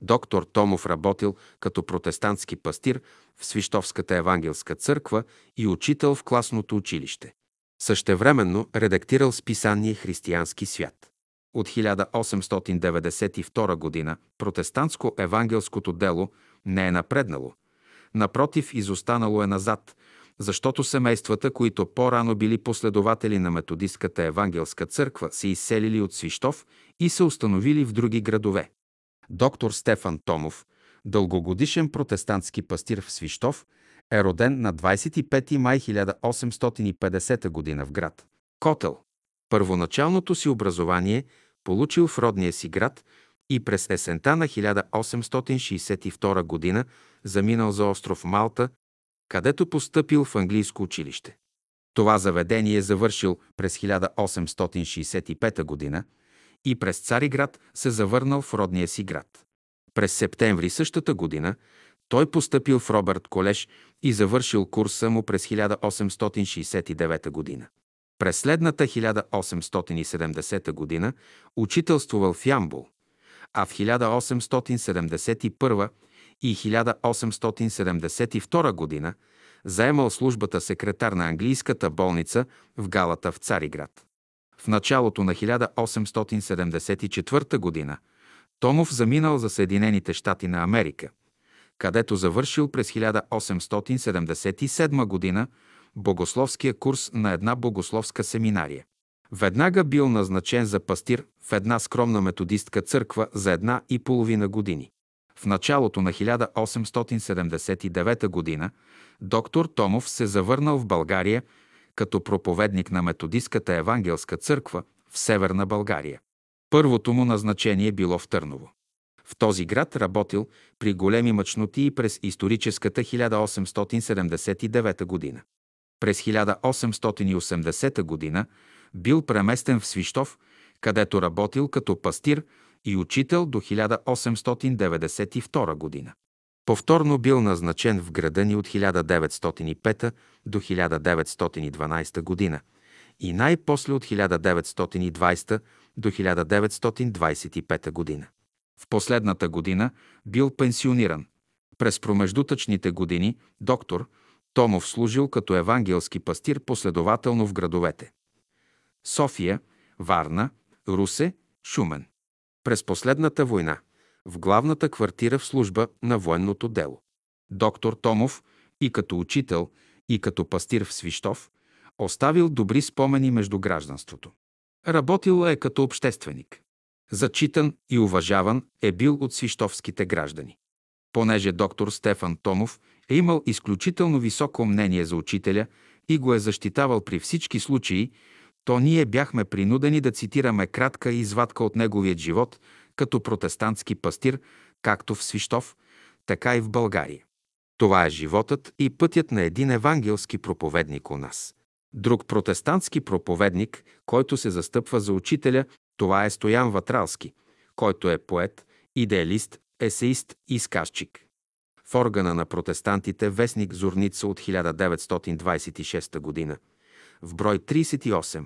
доктор Томов работил като протестантски пастир в Свищовската евангелска църква и учител в класното училище. Същевременно редактирал списание «Християнски свят». От 1892 година протестантско-евангелското дело не е напреднало. Напротив, изостанало е назад, защото семействата, които по-рано били последователи на методистката евангелска църква, се изселили от Свищов и се установили в други градове. Доктор Стефан Томов, дългогодишен протестантски пастир в Свищов, е роден на 25 май 1850 г. в град Котел. Първоначалното си образование получил в родния си град и през есента на 1862 г. заминал за остров Малта, където постъпил в английско училище. Това заведение е завършил през 1865 г. и през Цариград се завърнал в родния си град. През септември същата година той постъпил в Робърт Колеж и завършил курса му през 1869 година. През следната 1870 година учителствувал в Ямбул, а в 1871 и 1872 година заемал службата секретар на английската болница в Галата в Цариград. В началото на 1874 година Томов заминал за Съединените щати на Америка, където завършил през 1877 година богословския курс на една богословска семинария. Веднага бил назначен за пастир в една скромна методистка църква за една и половина години. В началото на 1879 година доктор Томов се завърнал в България като проповедник на методистката евангелска църква в Северна България. Първото му назначение било в Търново. В този град работил при големи мъчноти през историческата 1879 година. През 1880 година бил преместен в Свищов, където работил като пастир и учител до 1892 година. Повторно бил назначен в града ни от 1905 до 1912 година и най-после от 1920 до 1925 година. В последната година бил пенсиониран. През промеждутъчните години доктор Томов служил като евангелски пастир последователно в градовете София, Варна, Русе, Шумен. През последната война в главната квартира в служба на военното дело. Доктор Томов и като учител, и като пастир в Свищов, оставил добри спомени между гражданството. Работил е като общественик. Зачитан и уважаван е бил от свищовските граждани. Понеже доктор Стефан Томов е имал изключително високо мнение за учителя и го е защитавал при всички случаи, то ние бяхме принудени да цитираме кратка извадка от неговият живот като протестантски пастир, както в Свищов, така и в България. Това е животът и пътят на един евангелски проповедник у нас. Друг протестантски проповедник, който се застъпва за учителя, това е Стоян Ватралски, който е поет, идеалист, есеист и сказчик. В органа на протестантите вестник Зорница от 1926 година, в брой 38,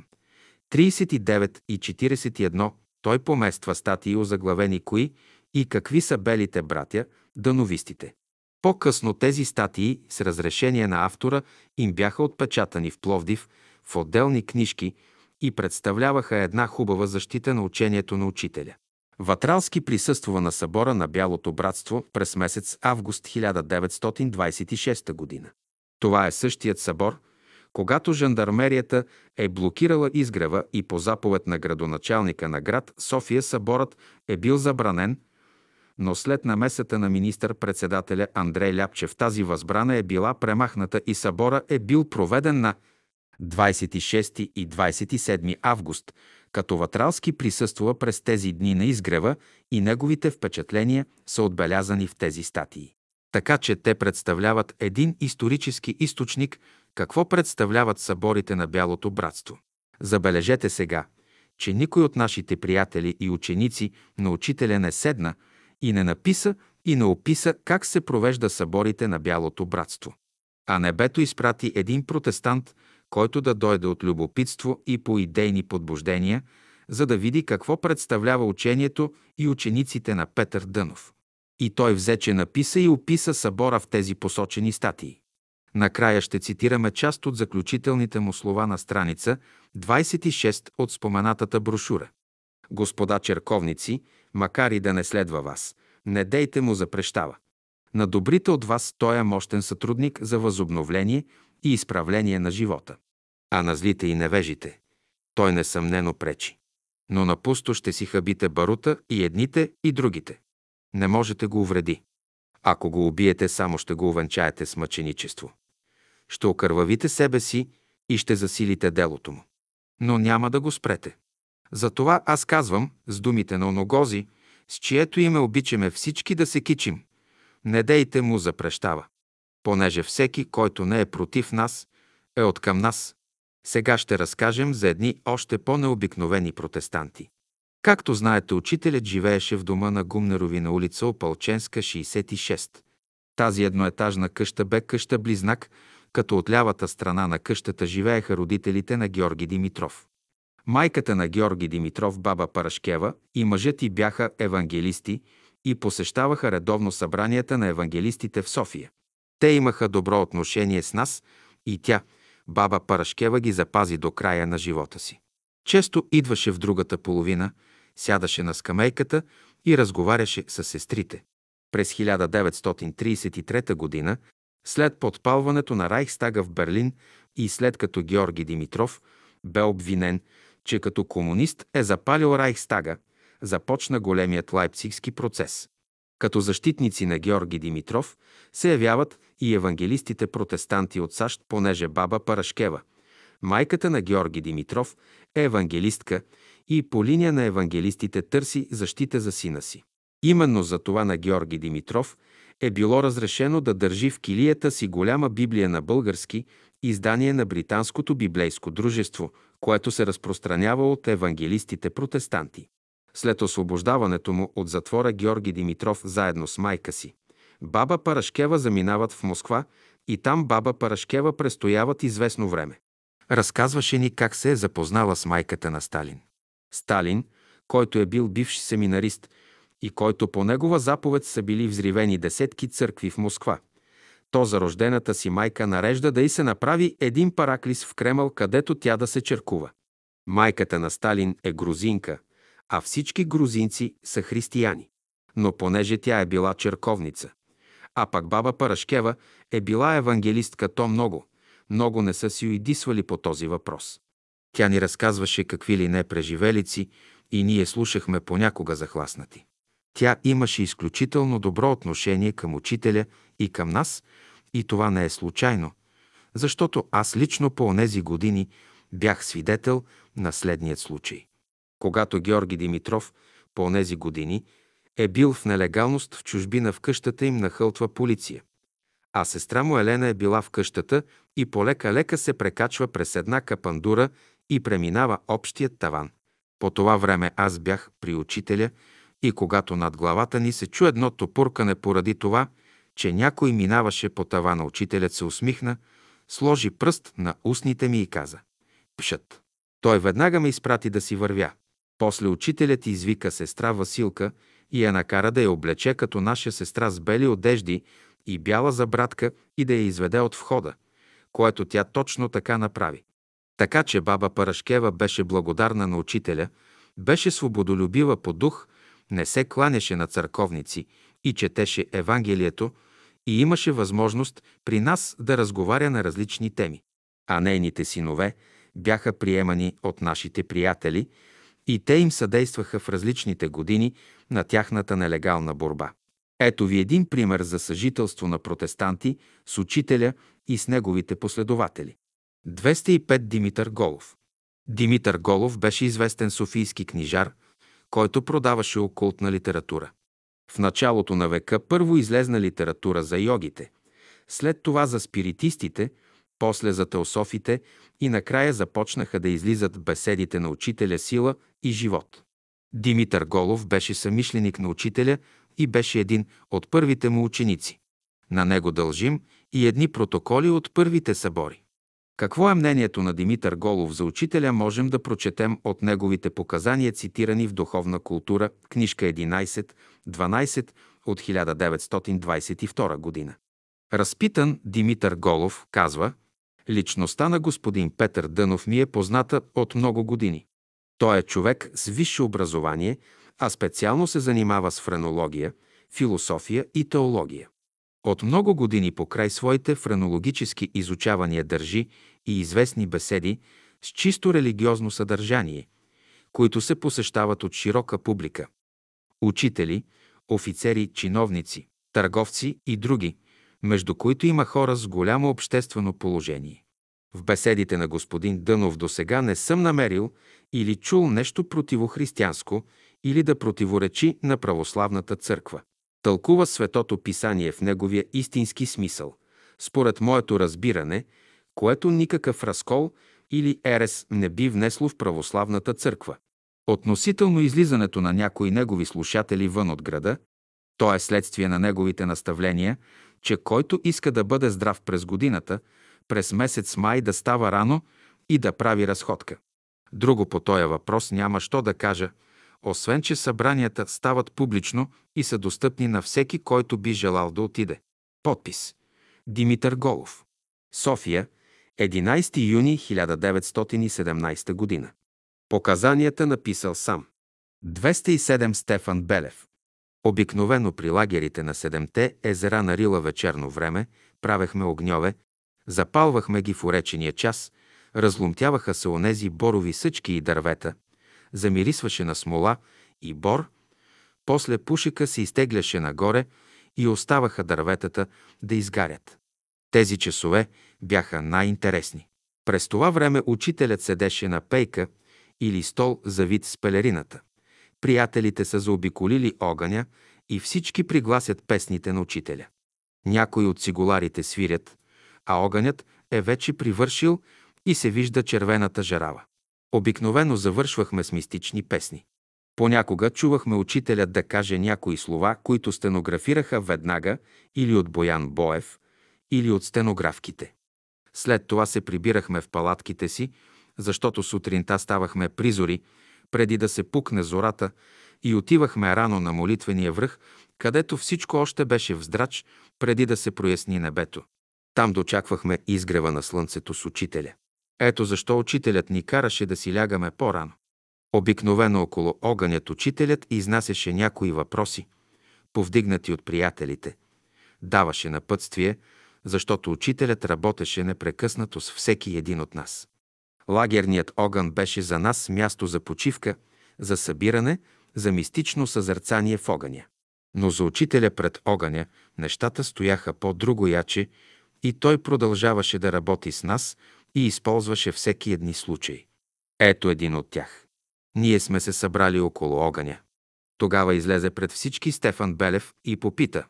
39 и 41 той помества статии озаглавени кои и какви са белите братя, дановистите. По-късно тези статии с разрешение на автора им бяха отпечатани в Пловдив в отделни книжки и представляваха една хубава защита на учението на учителя. Ватралски присъства на събора на Бялото братство през месец август 1926 година. Това е същият събор, когато жандармерията е блокирала изгрева и по заповед на градоначалника на град София съборът е бил забранен, но след намесата на министър-председателя Андрей Ляпчев тази възбрана е била премахната и събора е бил проведен на 26 и 27 август, като Ватралски присъства през тези дни на изгрева и неговите впечатления са отбелязани в тези статии. Така че те представляват един исторически източник какво представляват съборите на Бялото братство. Забележете сега, че никой от нашите приятели и ученици на учителя не седна и не написа и не описа как се провежда съборите на Бялото братство. А небето изпрати един протестант, който да дойде от любопитство и по идейни подбуждения, за да види какво представлява учението и учениците на Петър Дънов. И той взе, че написа и описа събора в тези посочени статии. Накрая ще цитираме част от заключителните му слова на страница 26 от споменатата брошура. Господа черковници, макар и да не следва вас, не дейте му запрещава. На добрите от вас той е мощен сътрудник за възобновление и изправление на живота. А на злите и невежите той несъмнено пречи. Но на пусто ще си хабите барута и едните, и другите. Не можете го увреди. Ако го убиете, само ще го увенчаете с мъченичество. Ще окървавите себе си и ще засилите делото му. Но няма да го спрете. Затова аз казвам с думите на оногози, с чието име обичаме всички да се кичим. Не дейте му запрещава, понеже всеки, който не е против нас, е от към нас. Сега ще разкажем за едни още по-необикновени протестанти. Както знаете, учителят живееше в дома на Гумнерови на улица Опалченска, 66. Тази едноетажна къща бе къща близнак като от лявата страна на къщата живееха родителите на Георги Димитров. Майката на Георги Димитров, баба Парашкева, и мъжът й бяха евангелисти и посещаваха редовно събранията на евангелистите в София. Те имаха добро отношение с нас и тя, баба Парашкева, ги запази до края на живота си. Често идваше в другата половина, сядаше на скамейката и разговаряше с сестрите. През 1933 г., след подпалването на Райхстага в Берлин и след като Георги Димитров бе обвинен, че като комунист е запалил Райхстага, започна големият лайпцигски процес. Като защитници на Георги Димитров се явяват и евангелистите протестанти от САЩ, понеже баба Парашкева, майката на Георги Димитров, е евангелистка и по линия на евангелистите търси защита за сина си. Именно за това на Георги Димитров е било разрешено да държи в килията си голяма Библия на български, издание на Британското библейско дружество, което се разпространява от евангелистите протестанти. След освобождаването му от затвора Георги Димитров заедно с майка си, баба Парашкева заминават в Москва и там баба Парашкева престояват известно време. Разказваше ни как се е запознала с майката на Сталин. Сталин, който е бил бивш семинарист и който по негова заповед са били взривени десетки църкви в Москва. То за рождената си майка нарежда да й се направи един параклис в Кремъл, където тя да се черкува. Майката на Сталин е грузинка, а всички грузинци са християни. Но понеже тя е била черковница, а пък баба Парашкева е била евангелистка, то много, много не са си уидисвали по този въпрос. Тя ни разказваше какви ли не преживелици и ние слушахме понякога захласнати. Тя имаше изключително добро отношение към учителя и към нас, и това не е случайно, защото аз лично по онези години бях свидетел на следният случай. Когато Георги Димитров по онези години е бил в нелегалност в чужбина в къщата им нахълтва полиция. А сестра му Елена е била в къщата и полека-лека се прекачва през една капандура и преминава общият таван. По това време аз бях при учителя и когато над главата ни се чу едно топуркане поради това, че някой минаваше по тавана, учителят се усмихна, сложи пръст на устните ми и каза «Пшът». Той веднага ме изпрати да си вървя. После учителят извика сестра Василка и я накара да я облече като наша сестра с бели одежди и бяла забратка и да я изведе от входа, което тя точно така направи. Така че баба Парашкева беше благодарна на учителя, беше свободолюбива по дух, не се кланяше на църковници и четеше Евангелието и имаше възможност при нас да разговаря на различни теми. А нейните синове бяха приемани от нашите приятели и те им съдействаха в различните години на тяхната нелегална борба. Ето ви един пример за съжителство на протестанти с учителя и с неговите последователи. 205 Димитър Голов Димитър Голов беше известен софийски книжар, който продаваше окултна литература. В началото на века първо излезна литература за йогите, след това за спиритистите, после за теософите и накрая започнаха да излизат беседите на учителя Сила и живот. Димитър Голов беше самишленик на учителя и беше един от първите му ученици. На него дължим и едни протоколи от първите събори. Какво е мнението на Димитър Голов за учителя, можем да прочетем от неговите показания, цитирани в Духовна култура, книжка 11-12 от 1922 година. Разпитан Димитър Голов казва, личността на господин Петър Дънов ми е позната от много години. Той е човек с висше образование, а специално се занимава с френология, философия и теология. От много години покрай своите френологически изучавания държи и известни беседи с чисто религиозно съдържание, които се посещават от широка публика. Учители, офицери, чиновници, търговци и други, между които има хора с голямо обществено положение. В беседите на господин Дънов до сега не съм намерил или чул нещо противохристиянско или да противоречи на православната църква. Тълкува Светото Писание в неговия истински смисъл, според моето разбиране, което никакъв разкол или ерес не би внесло в православната църква. Относително излизането на някои негови слушатели вън от града, то е следствие на неговите наставления, че който иска да бъде здрав през годината, през месец май да става рано и да прави разходка. Друго по този въпрос няма що да кажа, освен че събранията стават публично и са достъпни на всеки, който би желал да отиде. Подпис Димитър Голов София, 11 юни 1917 година. Показанията написал сам. 207 Стефан Белев. Обикновено при лагерите на седемте езера на Рила вечерно време правехме огньове, запалвахме ги в уречения час, разломтяваха се онези борови съчки и дървета, замирисваше на смола и бор, после пушека се изтегляше нагоре и оставаха дърветата да изгарят. Тези часове бяха най-интересни. През това време учителят седеше на пейка или стол завит с пелерината. Приятелите са заобиколили огъня и всички пригласят песните на учителя. Някои от цигуларите свирят, а огънят е вече привършил и се вижда червената жарава. Обикновено завършвахме с мистични песни. Понякога чувахме учителят да каже някои слова, които стенографираха веднага или от Боян Боев, или от стенографките. След това се прибирахме в палатките си, защото сутринта ставахме призори, преди да се пукне зората и отивахме рано на молитвения връх, където всичко още беше вздрач, преди да се проясни небето. Там дочаквахме изгрева на слънцето с учителя. Ето защо учителят ни караше да си лягаме по-рано. Обикновено около огънят учителят изнасяше някои въпроси, повдигнати от приятелите. Даваше напътствие, защото учителят работеше непрекъснато с всеки един от нас. Лагерният огън беше за нас място за почивка, за събиране, за мистично съзърцание в огъня. Но за учителя пред огъня нещата стояха по-друго яче и той продължаваше да работи с нас и използваше всеки едни случаи. Ето един от тях. Ние сме се събрали около огъня. Тогава излезе пред всички Стефан Белев и попита,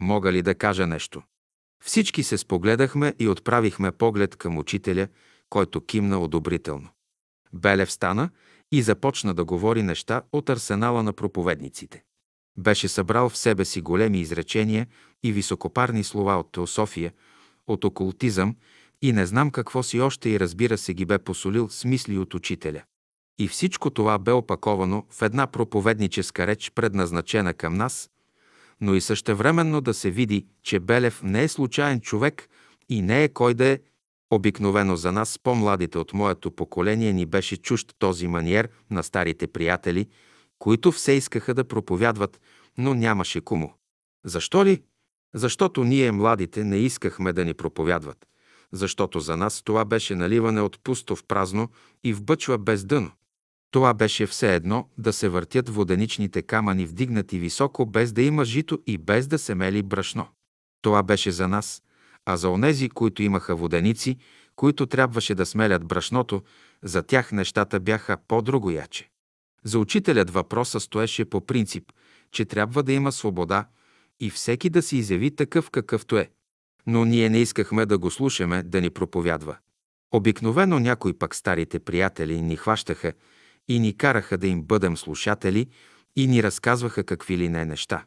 мога ли да кажа нещо. Всички се спогледахме и отправихме поглед към учителя, който кимна одобрително. Белев стана и започна да говори неща от арсенала на проповедниците. Беше събрал в себе си големи изречения и високопарни слова от теософия, от окултизъм и не знам какво си още и разбира се ги бе посолил с мисли от учителя. И всичко това бе опаковано в една проповедническа реч, предназначена към нас, но и същевременно да се види, че Белев не е случайен човек и не е кой да е. Обикновено за нас, по-младите от моето поколение, ни беше чужд този маниер на старите приятели, които все искаха да проповядват, но нямаше кому. Защо ли? Защото ние, младите, не искахме да ни проповядват. Защото за нас това беше наливане от пусто в празно и в бъчва без дъно. Това беше все едно да се въртят воденичните камъни вдигнати високо, без да има жито и без да се мели брашно. Това беше за нас, а за онези, които имаха воденици, които трябваше да смелят брашното, за тях нещата бяха по-друго яче. За учителят въпроса стоеше по принцип, че трябва да има свобода и всеки да се изяви такъв какъвто е. Но ние не искахме да го слушаме, да ни проповядва. Обикновено някои пък старите приятели ни хващаха и ни караха да им бъдем слушатели и ни разказваха какви ли не неща.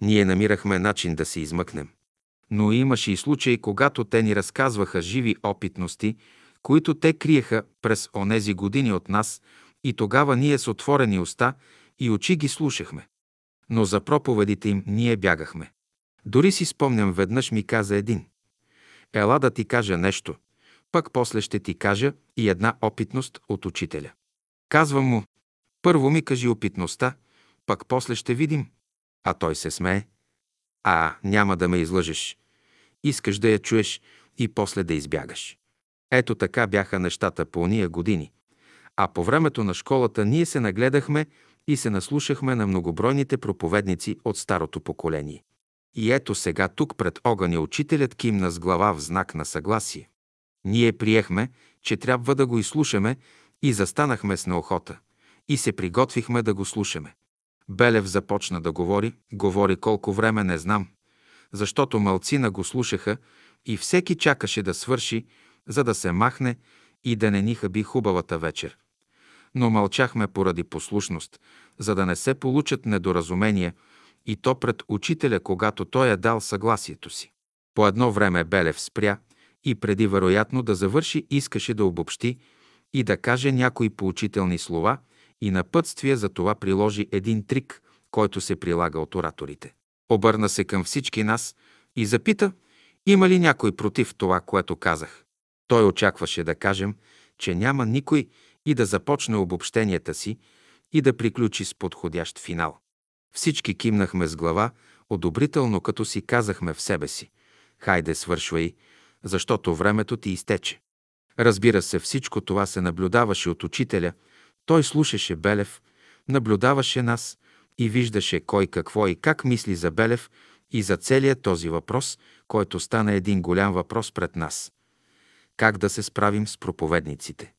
Ние намирахме начин да се измъкнем. Но имаше и случаи, когато те ни разказваха живи опитности, които те криеха през онези години от нас и тогава ние с отворени уста и очи ги слушахме. Но за проповедите им ние бягахме. Дори си спомням, веднъж ми каза един. Ела да ти кажа нещо, пък после ще ти кажа и една опитност от учителя. Казвам му, първо ми кажи опитността, пък после ще видим. А той се смее. А, няма да ме излъжеш. Искаш да я чуеш и после да избягаш. Ето така бяха нещата по уния години. А по времето на школата ние се нагледахме и се наслушахме на многобройните проповедници от старото поколение. И ето сега тук пред огъня учителят кимна с глава в знак на съгласие. Ние приехме, че трябва да го изслушаме и застанахме с неохота и се приготвихме да го слушаме. Белев започна да говори, говори колко време не знам, защото мълцина го слушаха и всеки чакаше да свърши, за да се махне и да не ни хаби хубавата вечер. Но мълчахме поради послушност, за да не се получат недоразумения и то пред учителя, когато той е дал съгласието си. По едно време Белев спря и преди вероятно да завърши искаше да обобщи и да каже някои поучителни слова и напътствия за това приложи един трик, който се прилага от ораторите. Обърна се към всички нас и запита, има ли някой против това, което казах. Той очакваше да кажем, че няма никой и да започне обобщенията си и да приключи с подходящ финал. Всички кимнахме с глава, одобрително като си казахме в себе си. Хайде, свършвай, защото времето ти изтече. Разбира се, всичко това се наблюдаваше от учителя. Той слушаше Белев, наблюдаваше нас и виждаше кой какво и как мисли за Белев и за целият този въпрос, който стана един голям въпрос пред нас. Как да се справим с проповедниците?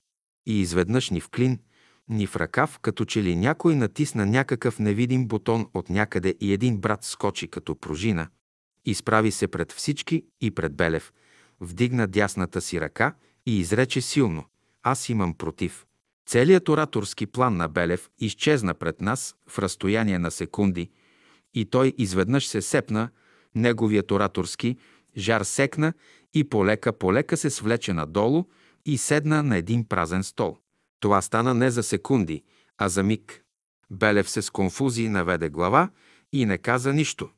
И изведнъж ни в клин, ни в ръкав, като че ли някой натисна някакъв невидим бутон от някъде и един брат скочи като пружина, изправи се пред всички и пред Белев, вдигна дясната си ръка и изрече силно «Аз имам против». Целият ораторски план на Белев изчезна пред нас в разстояние на секунди и той изведнъж се сепна, неговият ораторски жар секна и полека-полека се свлече надолу и седна на един празен стол. Това стана не за секунди, а за миг. Белев се с конфузии наведе глава и не каза нищо.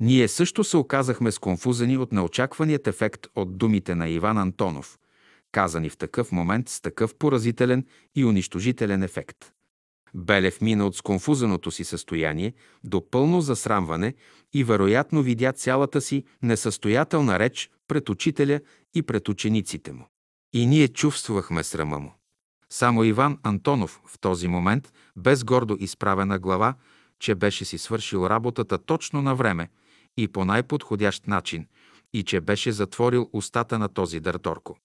Ние също се оказахме сконфузени от неочакваният ефект от думите на Иван Антонов, казани в такъв момент с такъв поразителен и унищожителен ефект. Белев мина от сконфузеното си състояние до пълно засрамване и вероятно видя цялата си несъстоятелна реч пред учителя и пред учениците му. И ние чувствахме срама му. Само Иван Антонов в този момент, без гордо изправена глава, че беше си свършил работата точно на време и по най-подходящ начин и че беше затворил устата на този дърторко.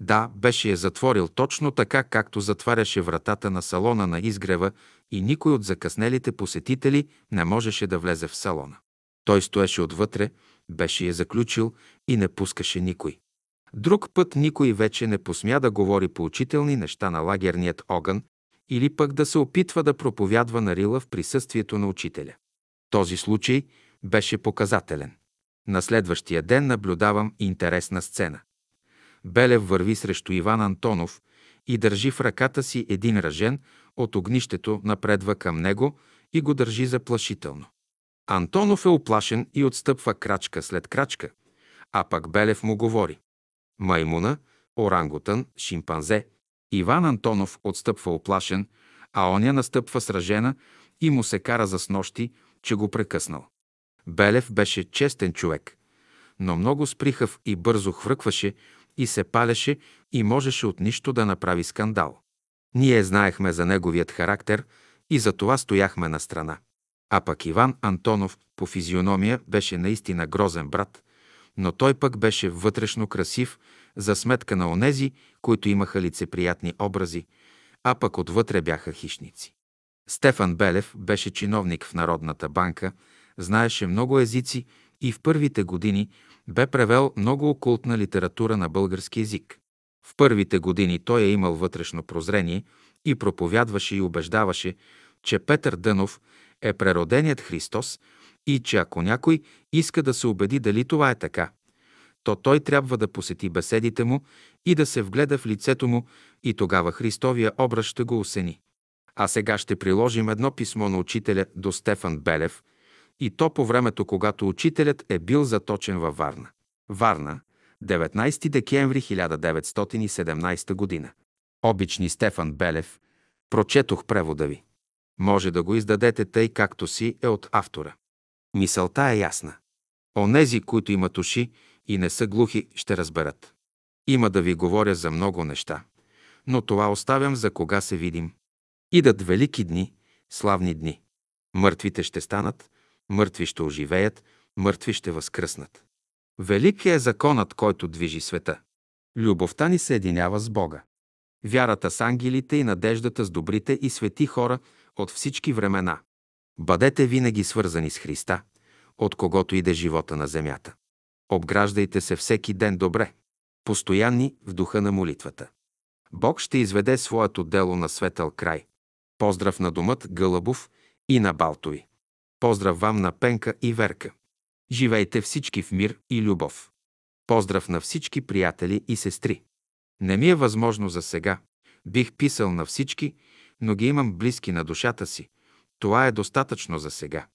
Да, беше я затворил точно така, както затваряше вратата на салона на изгрева и никой от закъснелите посетители не можеше да влезе в салона. Той стоеше отвътре, беше я заключил и не пускаше никой. Друг път никой вече не посмя да говори поучителни неща на лагерният огън или пък да се опитва да проповядва на Рила в присъствието на учителя. Този случай беше показателен. На следващия ден наблюдавам интересна сцена. Белев върви срещу Иван Антонов и държи в ръката си един ръжен от огнището, напредва към него и го държи заплашително. Антонов е оплашен и отстъпва крачка след крачка, а пък Белев му говори. Маймуна, орангутън, шимпанзе. Иван Антонов отстъпва оплашен, а оня настъпва сражена и му се кара за снощи, че го прекъснал. Белев беше честен човек, но много сприхав и бързо хвъркваше и се палеше и можеше от нищо да направи скандал. Ние знаехме за неговият характер и за това стояхме на страна. А пък Иван Антонов по физиономия беше наистина грозен брат, но той пък беше вътрешно красив за сметка на онези, които имаха лицеприятни образи, а пък отвътре бяха хищници. Стефан Белев беше чиновник в Народната банка, знаеше много езици и в първите години бе превел много окултна литература на български език. В първите години той е имал вътрешно прозрение и проповядваше и убеждаваше, че Петър Дънов е прероденият Христос и че ако някой иска да се убеди дали това е така, то той трябва да посети беседите му и да се вгледа в лицето му и тогава Христовия образ ще го осени. А сега ще приложим едно писмо на учителя до Стефан Белев и то по времето, когато учителят е бил заточен във Варна. Варна, 19 декември 1917 година. Обични Стефан Белев, прочетох превода ви. Може да го издадете тъй, както си е от автора. Мисълта е ясна. Онези, които имат уши и не са глухи, ще разберат. Има да ви говоря за много неща, но това оставям за кога се видим. Идат велики дни, славни дни. Мъртвите ще станат, мъртви ще оживеят, мъртви ще възкръснат. Велик е законът, който движи света. Любовта ни се единява с Бога. Вярата с ангелите и надеждата с добрите и свети хора от всички времена. Бъдете винаги свързани с Христа, от когото иде живота на земята. Обграждайте се всеки ден добре, постоянни в духа на молитвата. Бог ще изведе своето дело на светъл край. Поздрав на домът Гълъбов и на Балтови. Поздрав вам на Пенка и Верка. Живейте всички в мир и любов. Поздрав на всички приятели и сестри. Не ми е възможно за сега. Бих писал на всички, но ги имам близки на душата си. Това е достатъчно за сега.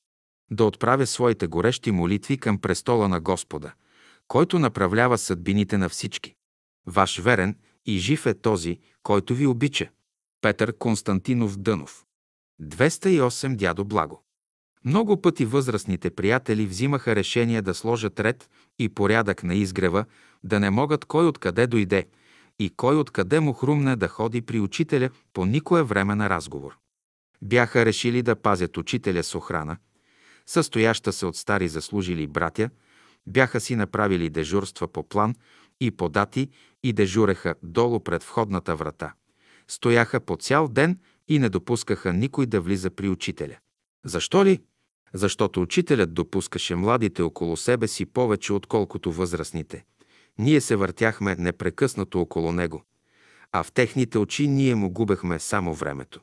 Да отправя своите горещи молитви към престола на Господа, който направлява съдбините на всички. Ваш верен и жив е този, който ви обича. Петър Константинов Дънов 208 Дядо Благо много пъти възрастните приятели взимаха решение да сложат ред и порядък на изгрева, да не могат кой откъде дойде и кой откъде му хрумне да ходи при учителя по никое време на разговор. Бяха решили да пазят учителя с охрана, състояща се от стари заслужили братя, бяха си направили дежурства по план и по дати и дежуреха долу пред входната врата. Стояха по цял ден и не допускаха никой да влиза при учителя. Защо ли? Защото учителят допускаше младите около себе си повече, отколкото възрастните. Ние се въртяхме непрекъснато около него, а в техните очи ние му губехме само времето.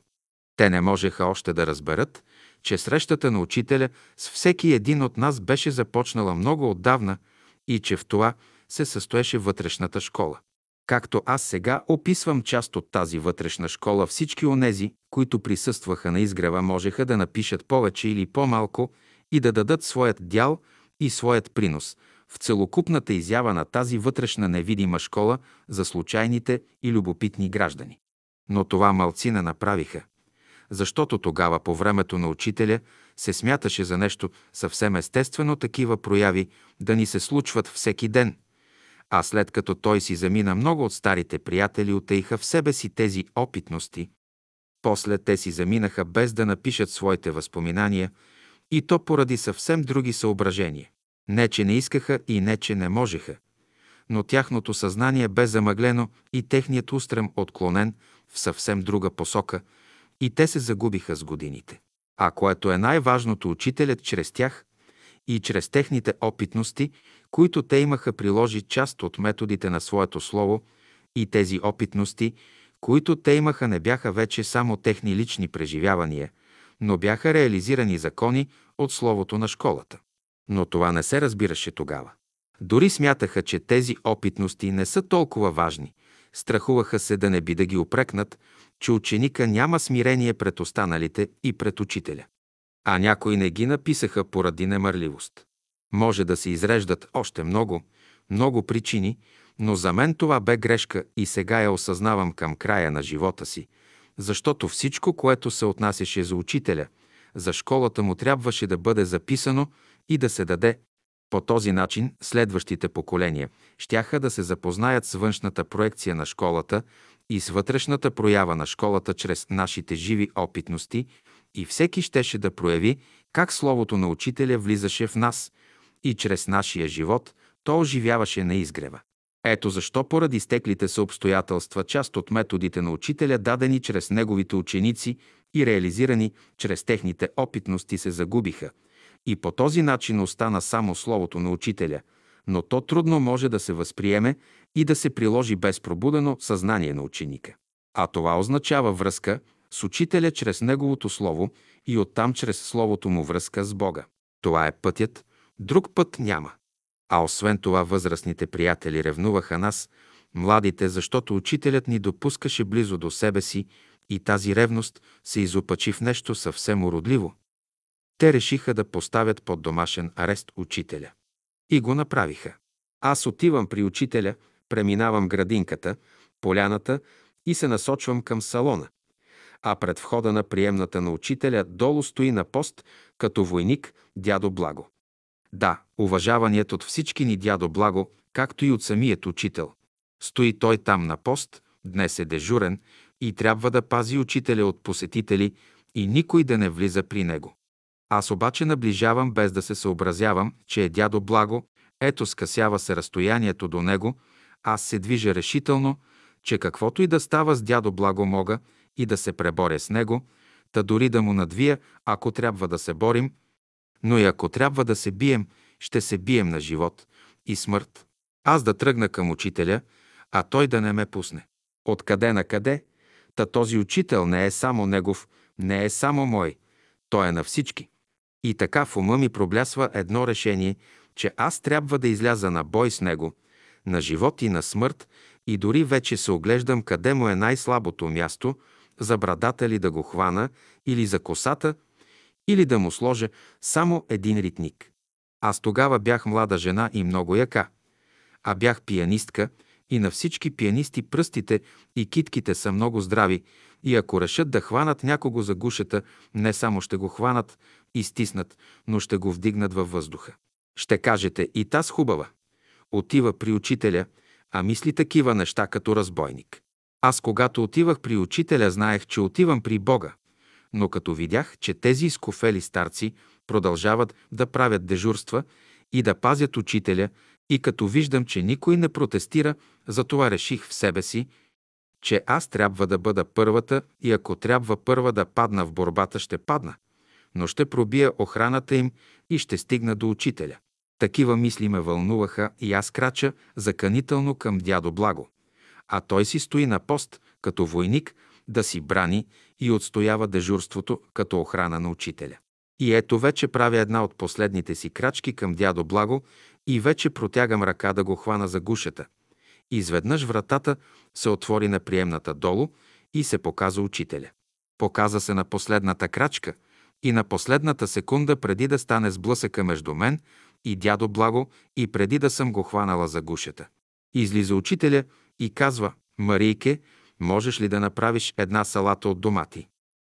Те не можеха още да разберат, че срещата на учителя с всеки един от нас беше започнала много отдавна и че в това се състоеше вътрешната школа. Както аз сега описвам част от тази вътрешна школа, всички онези, които присъстваха на изгрева, можеха да напишат повече или по-малко и да дадат своят дял и своят принос в целокупната изява на тази вътрешна невидима школа за случайните и любопитни граждани. Но това малци не направиха, защото тогава по времето на учителя се смяташе за нещо съвсем естествено такива прояви да ни се случват всеки ден – а след като той си замина, много от старите приятели отеиха в себе си тези опитности. После те си заминаха без да напишат своите възпоминания и то поради съвсем други съображения. Не, че не искаха и не, че не можеха, но тяхното съзнание бе замъглено и техният устрем отклонен в съвсем друга посока и те се загубиха с годините. А което е най-важното, учителят чрез тях и чрез техните опитности които те имаха приложи част от методите на своето слово и тези опитности, които те имаха, не бяха вече само техни лични преживявания, но бяха реализирани закони от словото на школата. Но това не се разбираше тогава. Дори смятаха, че тези опитности не са толкова важни. Страхуваха се да не би да ги опрекнат, че ученика няма смирение пред останалите и пред учителя. А някои не ги написаха поради немърливост. Може да се изреждат още много, много причини, но за мен това бе грешка и сега я осъзнавам към края на живота си, защото всичко, което се отнасяше за учителя, за школата му трябваше да бъде записано и да се даде. По този начин следващите поколения щяха да се запознаят с външната проекция на школата и с вътрешната проява на школата чрез нашите живи опитности и всеки щеше да прояви как Словото на Учителя влизаше в нас – и чрез нашия живот то оживяваше на изгрева. Ето защо поради стеклите са обстоятелства част от методите на учителя, дадени чрез неговите ученици и реализирани чрез техните опитности, се загубиха. И по този начин остана само словото на учителя, но то трудно може да се възприеме и да се приложи без пробудено съзнание на ученика. А това означава връзка с учителя чрез неговото слово и оттам чрез словото му връзка с Бога. Това е пътят, Друг път няма. А освен това възрастните приятели ревнуваха нас, младите, защото учителят ни допускаше близо до себе си и тази ревност се изопачи в нещо съвсем уродливо. Те решиха да поставят под домашен арест учителя. И го направиха. Аз отивам при учителя, преминавам градинката, поляната и се насочвам към салона. А пред входа на приемната на учителя долу стои на пост като войник дядо Благо. Да, уважаваният от всички ни дядо Благо, както и от самият учител. Стои той там на пост, днес е дежурен и трябва да пази учителя от посетители и никой да не влиза при него. Аз обаче наближавам без да се съобразявам, че е дядо Благо, ето скъсява се разстоянието до него, аз се движа решително, че каквото и да става с дядо Благо мога и да се преборя с него, та дори да му надвия, ако трябва да се борим – но и ако трябва да се бием, ще се бием на живот и смърт. Аз да тръгна към учителя, а той да не ме пусне. Откъде на къде? Та този учител не е само негов, не е само мой. Той е на всички. И така в ума ми проблясва едно решение, че аз трябва да изляза на бой с него, на живот и на смърт и дори вече се оглеждам къде му е най-слабото място, за брадата ли да го хвана или за косата, или да му сложа само един ритник. Аз тогава бях млада жена и много яка, а бях пианистка и на всички пианисти пръстите и китките са много здрави и ако решат да хванат някого за гушата, не само ще го хванат и стиснат, но ще го вдигнат във въздуха. Ще кажете, и таз хубава. Отива при учителя, а мисли такива неща като разбойник. Аз когато отивах при учителя, знаех, че отивам при Бога. Но като видях, че тези изкофели старци продължават да правят дежурства и да пазят учителя, и като виждам, че никой не протестира, затова реших в себе си, че аз трябва да бъда първата и ако трябва първа да падна в борбата, ще падна, но ще пробия охраната им и ще стигна до учителя. Такива мисли ме вълнуваха и аз крача заканително към дядо Благо. А той си стои на пост, като войник, да си брани и отстоява дежурството като охрана на учителя. И ето вече правя една от последните си крачки към дядо Благо и вече протягам ръка да го хвана за гушата. Изведнъж вратата се отвори на приемната долу и се показа учителя. Показа се на последната крачка и на последната секунда преди да стане сблъсъка между мен и дядо Благо и преди да съм го хванала за гушата. Излиза учителя и казва, Марийке, можеш ли да направиш една салата от домати?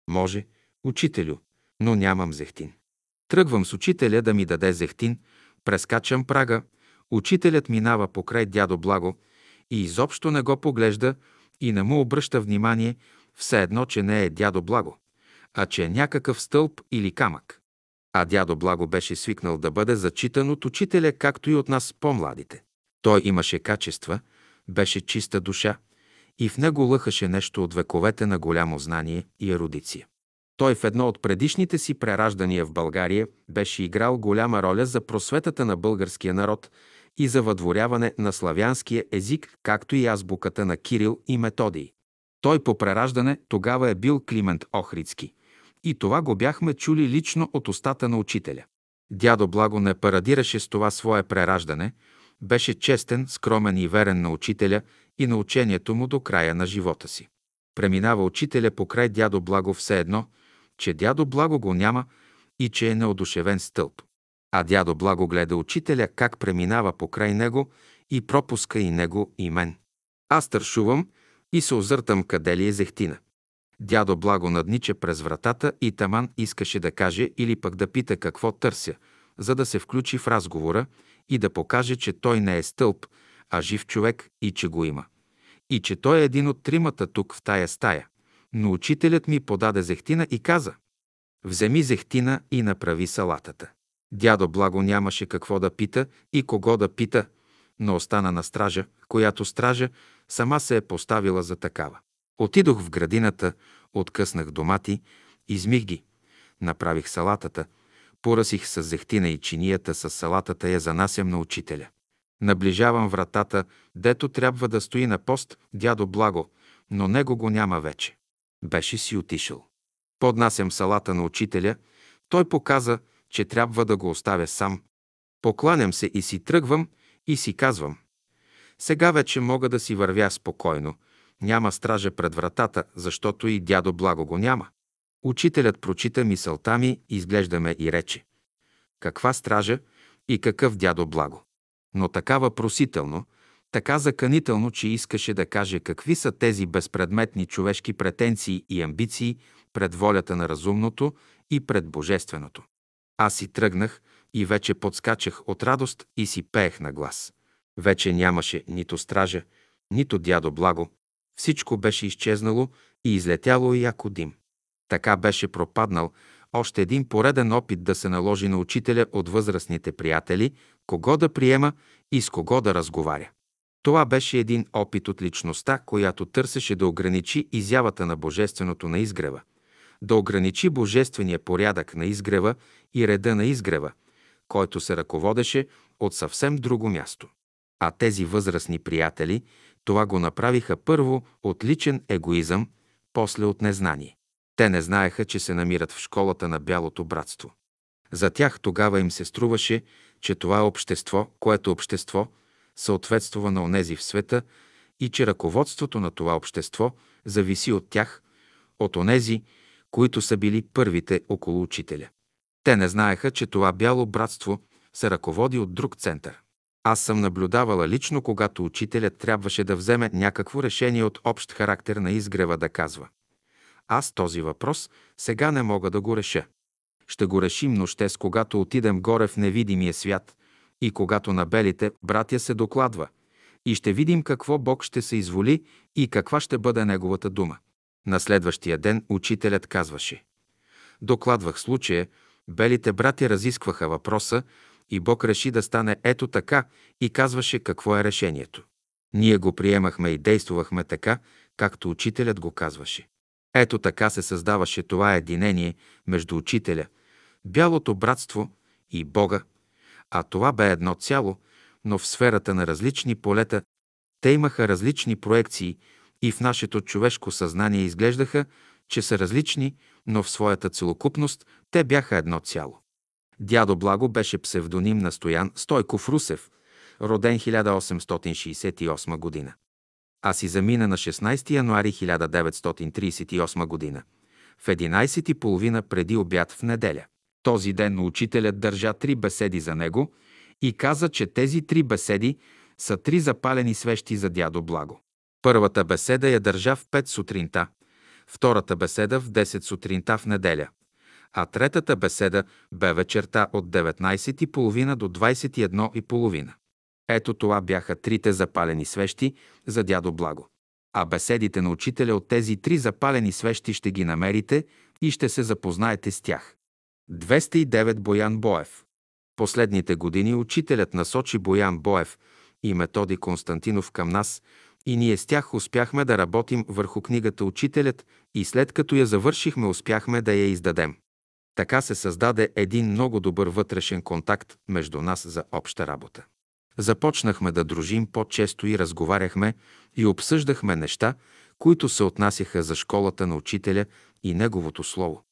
Може, учителю, но нямам зехтин. Тръгвам с учителя да ми даде зехтин, прескачам прага, учителят минава покрай дядо Благо и изобщо не го поглежда и не му обръща внимание, все едно, че не е дядо Благо, а че е някакъв стълб или камък. А дядо Благо беше свикнал да бъде зачитан от учителя, както и от нас по-младите. Той имаше качества, беше чиста душа и в него лъхаше нещо от вековете на голямо знание и ерудиция. Той в едно от предишните си прераждания в България беше играл голяма роля за просветата на българския народ и за въдворяване на славянския език, както и азбуката на Кирил и Методий. Той по прераждане тогава е бил Климент Охридски. И това го бяхме чули лично от устата на учителя. Дядо Благо не парадираше с това свое прераждане, беше честен, скромен и верен на учителя и на учението му до края на живота си. Преминава учителя покрай дядо Благо все едно, че дядо Благо го няма и че е неодушевен стълб. А дядо Благо гледа учителя как преминава покрай него и пропуска и него и мен. Аз тършувам и се озъртам къде ли е зехтина. Дядо Благо наднича през вратата и таман искаше да каже или пък да пита какво търся, за да се включи в разговора и да покаже, че той не е стълб, а жив човек и че го има. И че той е един от тримата тук в тая стая. Но учителят ми подаде зехтина и каза «Вземи зехтина и направи салатата». Дядо Благо нямаше какво да пита и кого да пита, но остана на стража, която стража сама се е поставила за такава. Отидох в градината, откъснах домати, измих ги, направих салатата, поръсих с зехтина и чинията с салатата я занасям на учителя. Наближавам вратата, дето трябва да стои на пост дядо Благо, но него го няма вече. Беше си отишъл. Поднасям салата на учителя, той показа, че трябва да го оставя сам. Покланям се и си тръгвам и си казвам. Сега вече мога да си вървя спокойно. Няма стража пред вратата, защото и дядо Благо го няма. Учителят прочита мисълта ми, изглеждаме и рече. Каква стража и какъв дядо Благо? Но такава просително, така заканително, че искаше да каже какви са тези безпредметни човешки претенции и амбиции пред волята на разумното и пред божественото. Аз си тръгнах и вече подскачах от радост и си пеех на глас. Вече нямаше нито стража, нито дядо Благо. Всичко беше изчезнало и излетяло яко дим. Така беше пропаднал още един пореден опит да се наложи на учителя от възрастните приятели, кого да приема и с кого да разговаря. Това беше един опит от личността, която търсеше да ограничи изявата на Божественото на изгрева, да ограничи Божествения порядък на изгрева и реда на изгрева, който се ръководеше от съвсем друго място. А тези възрастни приятели това го направиха първо от личен егоизъм, после от незнание. Те не знаеха, че се намират в школата на Бялото братство. За тях тогава им се струваше, че това е общество, което общество съответства на онези в света и че ръководството на това общество зависи от тях, от онези, които са били първите около учителя. Те не знаеха, че това бяло братство се ръководи от друг център. Аз съм наблюдавала лично, когато учителят трябваше да вземе някакво решение от общ характер на изгрева да казва. Аз този въпрос сега не мога да го реша. Ще го решим нощес, когато отидем горе в невидимия свят и когато на белите братя се докладва и ще видим какво Бог ще се изволи и каква ще бъде неговата дума. На следващия ден учителят казваше. Докладвах случая, белите братя разискваха въпроса и Бог реши да стане ето така и казваше какво е решението. Ние го приемахме и действувахме така, както учителят го казваше. Ето така се създаваше това единение между учителя, бялото братство и Бога, а това бе едно цяло, но в сферата на различни полета те имаха различни проекции и в нашето човешко съзнание изглеждаха, че са различни, но в своята целокупност те бяха едно цяло. Дядо Благо беше псевдоним на Стоян Стойков Русев, роден 1868 година. А си замина на 16 януари 1938 година, в 11.30 преди обяд в неделя. Този ден учителят държа три беседи за него и каза, че тези три беседи са три запалени свещи за дядо Благо. Първата беседа я държа в 5 сутринта, втората беседа в 10 сутринта в неделя, а третата беседа бе вечерта от 19.30 до 21.30. Ето това бяха трите запалени свещи за дядо Благо. А беседите на учителя от тези три запалени свещи ще ги намерите и ще се запознаете с тях. 209 Боян Боев Последните години учителят насочи Боян Боев и Методи Константинов към нас и ние с тях успяхме да работим върху книгата Учителят и след като я завършихме успяхме да я издадем. Така се създаде един много добър вътрешен контакт между нас за обща работа. Започнахме да дружим по-често и разговаряхме и обсъждахме неща, които се отнасяха за школата на учителя и неговото слово.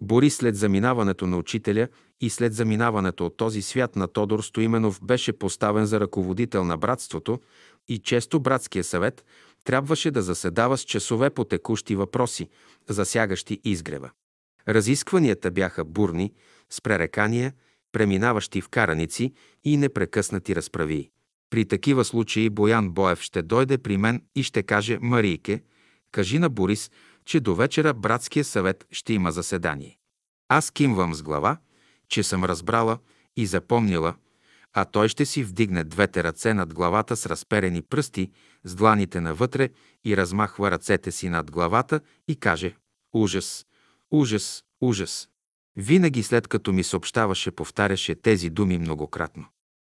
Бори след заминаването на учителя и след заминаването от този свят на Тодор Стоименов беше поставен за ръководител на братството и често братския съвет трябваше да заседава с часове по текущи въпроси, засягащи изгрева. Разискванията бяха бурни, с пререкания, преминаващи в караници и непрекъснати разправи. При такива случаи Боян Боев ще дойде при мен и ще каже «Марийке, кажи на Борис, че до вечера братския съвет ще има заседание. Аз кимвам с глава, че съм разбрала и запомнила, а той ще си вдигне двете ръце над главата с разперени пръсти, с дланите навътре и размахва ръцете си над главата и каже «Ужас! Ужас! Ужас!» Винаги след като ми съобщаваше, повтаряше тези думи многократно.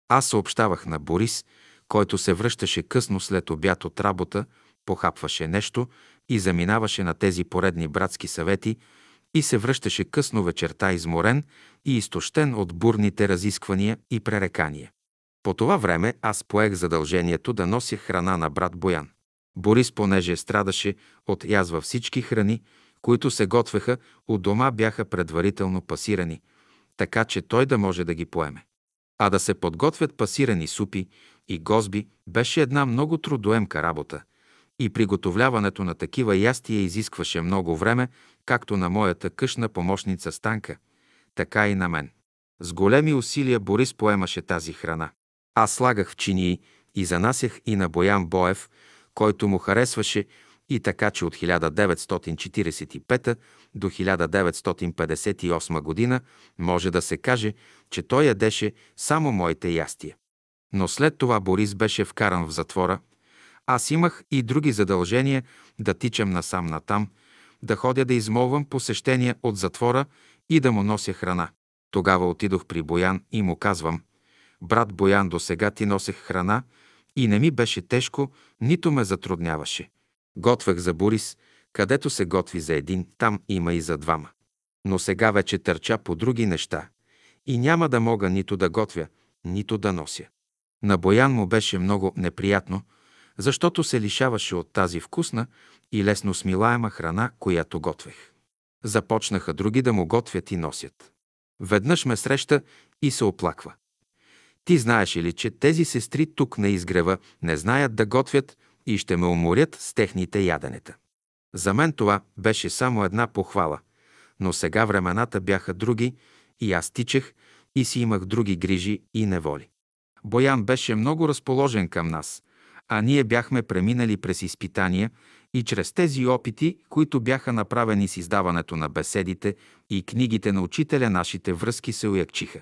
Аз съобщавах на Борис, който се връщаше късно след обяд от работа, похапваше нещо и заминаваше на тези поредни братски съвети и се връщаше късно вечерта изморен и изтощен от бурните разисквания и пререкания. По това време аз поех задължението да нося храна на брат Боян. Борис, понеже страдаше от язва всички храни, които се готвеха, у дома бяха предварително пасирани, така че той да може да ги поеме. А да се подготвят пасирани супи и гозби беше една много трудоемка работа и приготовляването на такива ястия изискваше много време, както на моята къщна помощница Станка, така и на мен. С големи усилия Борис поемаше тази храна. Аз слагах в чинии и занасях и на Боян Боев, който му харесваше и така, че от 1945 до 1958 година може да се каже, че той ядеше само моите ястия. Но след това Борис беше вкаран в затвора. Аз имах и други задължения да тичам насам-натам, да ходя да измолвам посещения от затвора и да му нося храна. Тогава отидох при Боян и му казвам, брат Боян, до сега ти носех храна и не ми беше тежко, нито ме затрудняваше. Готвех за Борис, където се готви за един, там има и за двама. Но сега вече търча по други неща и няма да мога нито да готвя, нито да нося. На Боян му беше много неприятно, защото се лишаваше от тази вкусна и лесно смилаема храна, която готвех. Започнаха други да му готвят и носят. Веднъж ме среща и се оплаква. Ти знаеш ли, че тези сестри тук на изгрева не знаят да готвят и ще ме уморят с техните яденета. За мен това беше само една похвала, но сега времената бяха други и аз тичах и си имах други грижи и неволи. Боян беше много разположен към нас, а ние бяхме преминали през изпитания и чрез тези опити, които бяха направени с издаването на беседите и книгите на учителя, нашите връзки се уякчиха.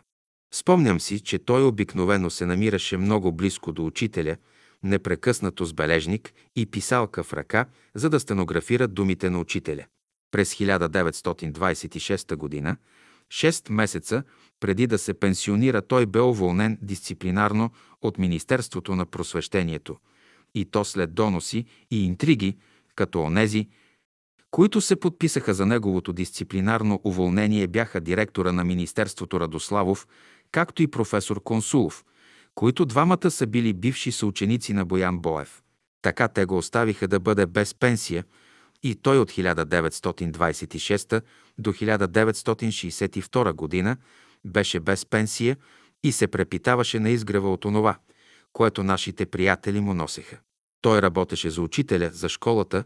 Спомням си, че той обикновено се намираше много близко до учителя, непрекъснато с бележник и писалка в ръка, за да стенографира думите на учителя. През 1926 година, 6 месеца преди да се пенсионира, той бе уволнен дисциплинарно от Министерството на просвещението, и то след доноси и интриги, като онези, които се подписаха за неговото дисциплинарно уволнение бяха директора на Министерството Радославов, както и професор Консулов, които двамата са били бивши съученици на Боян Боев. Така те го оставиха да бъде без пенсия и той от 1926 до 1962 година беше без пенсия и се препитаваше на изгрева от онова, което нашите приятели му носеха. Той работеше за учителя, за школата,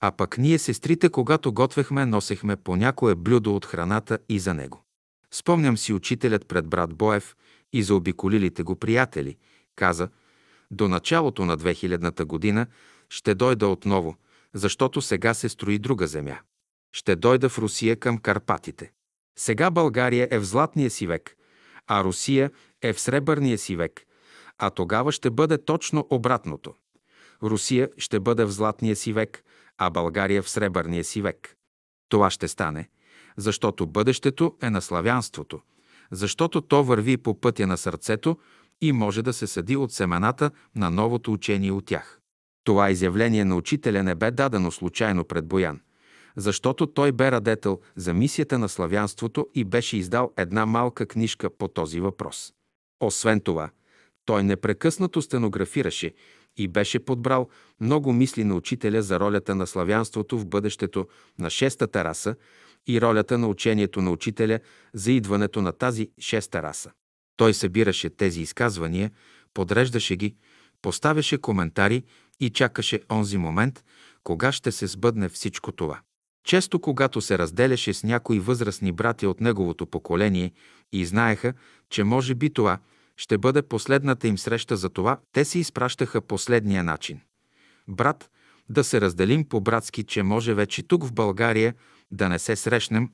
а пък ние, сестрите, когато готвехме, носехме по някое блюдо от храната и за него. Спомням си учителят пред брат Боев и за обиколилите го приятели, каза, до началото на 2000-та година ще дойда отново, защото сега се строи друга земя. Ще дойда в Русия към Карпатите. Сега България е в златния си век, а Русия е в сребърния си век, а тогава ще бъде точно обратното. Русия ще бъде в златния си век, а България в сребърния си век. Това ще стане, защото бъдещето е на славянството, защото то върви по пътя на сърцето и може да се съди от семената на новото учение от тях. Това изявление на учителя не бе дадено случайно пред Боян, защото той бе радетел за мисията на славянството и беше издал една малка книжка по този въпрос. Освен това, той непрекъснато стенографираше и беше подбрал много мисли на учителя за ролята на славянството в бъдещето на шестата раса и ролята на учението на учителя за идването на тази шеста раса. Той събираше тези изказвания, подреждаше ги, поставяше коментари и чакаше онзи момент, кога ще се сбъдне всичко това. Често, когато се разделяше с някои възрастни брати от неговото поколение и знаеха, че може би това ще бъде последната им среща за това, те се изпращаха последния начин. Брат, да се разделим по-братски, че може вече тук в България да не се срещнем,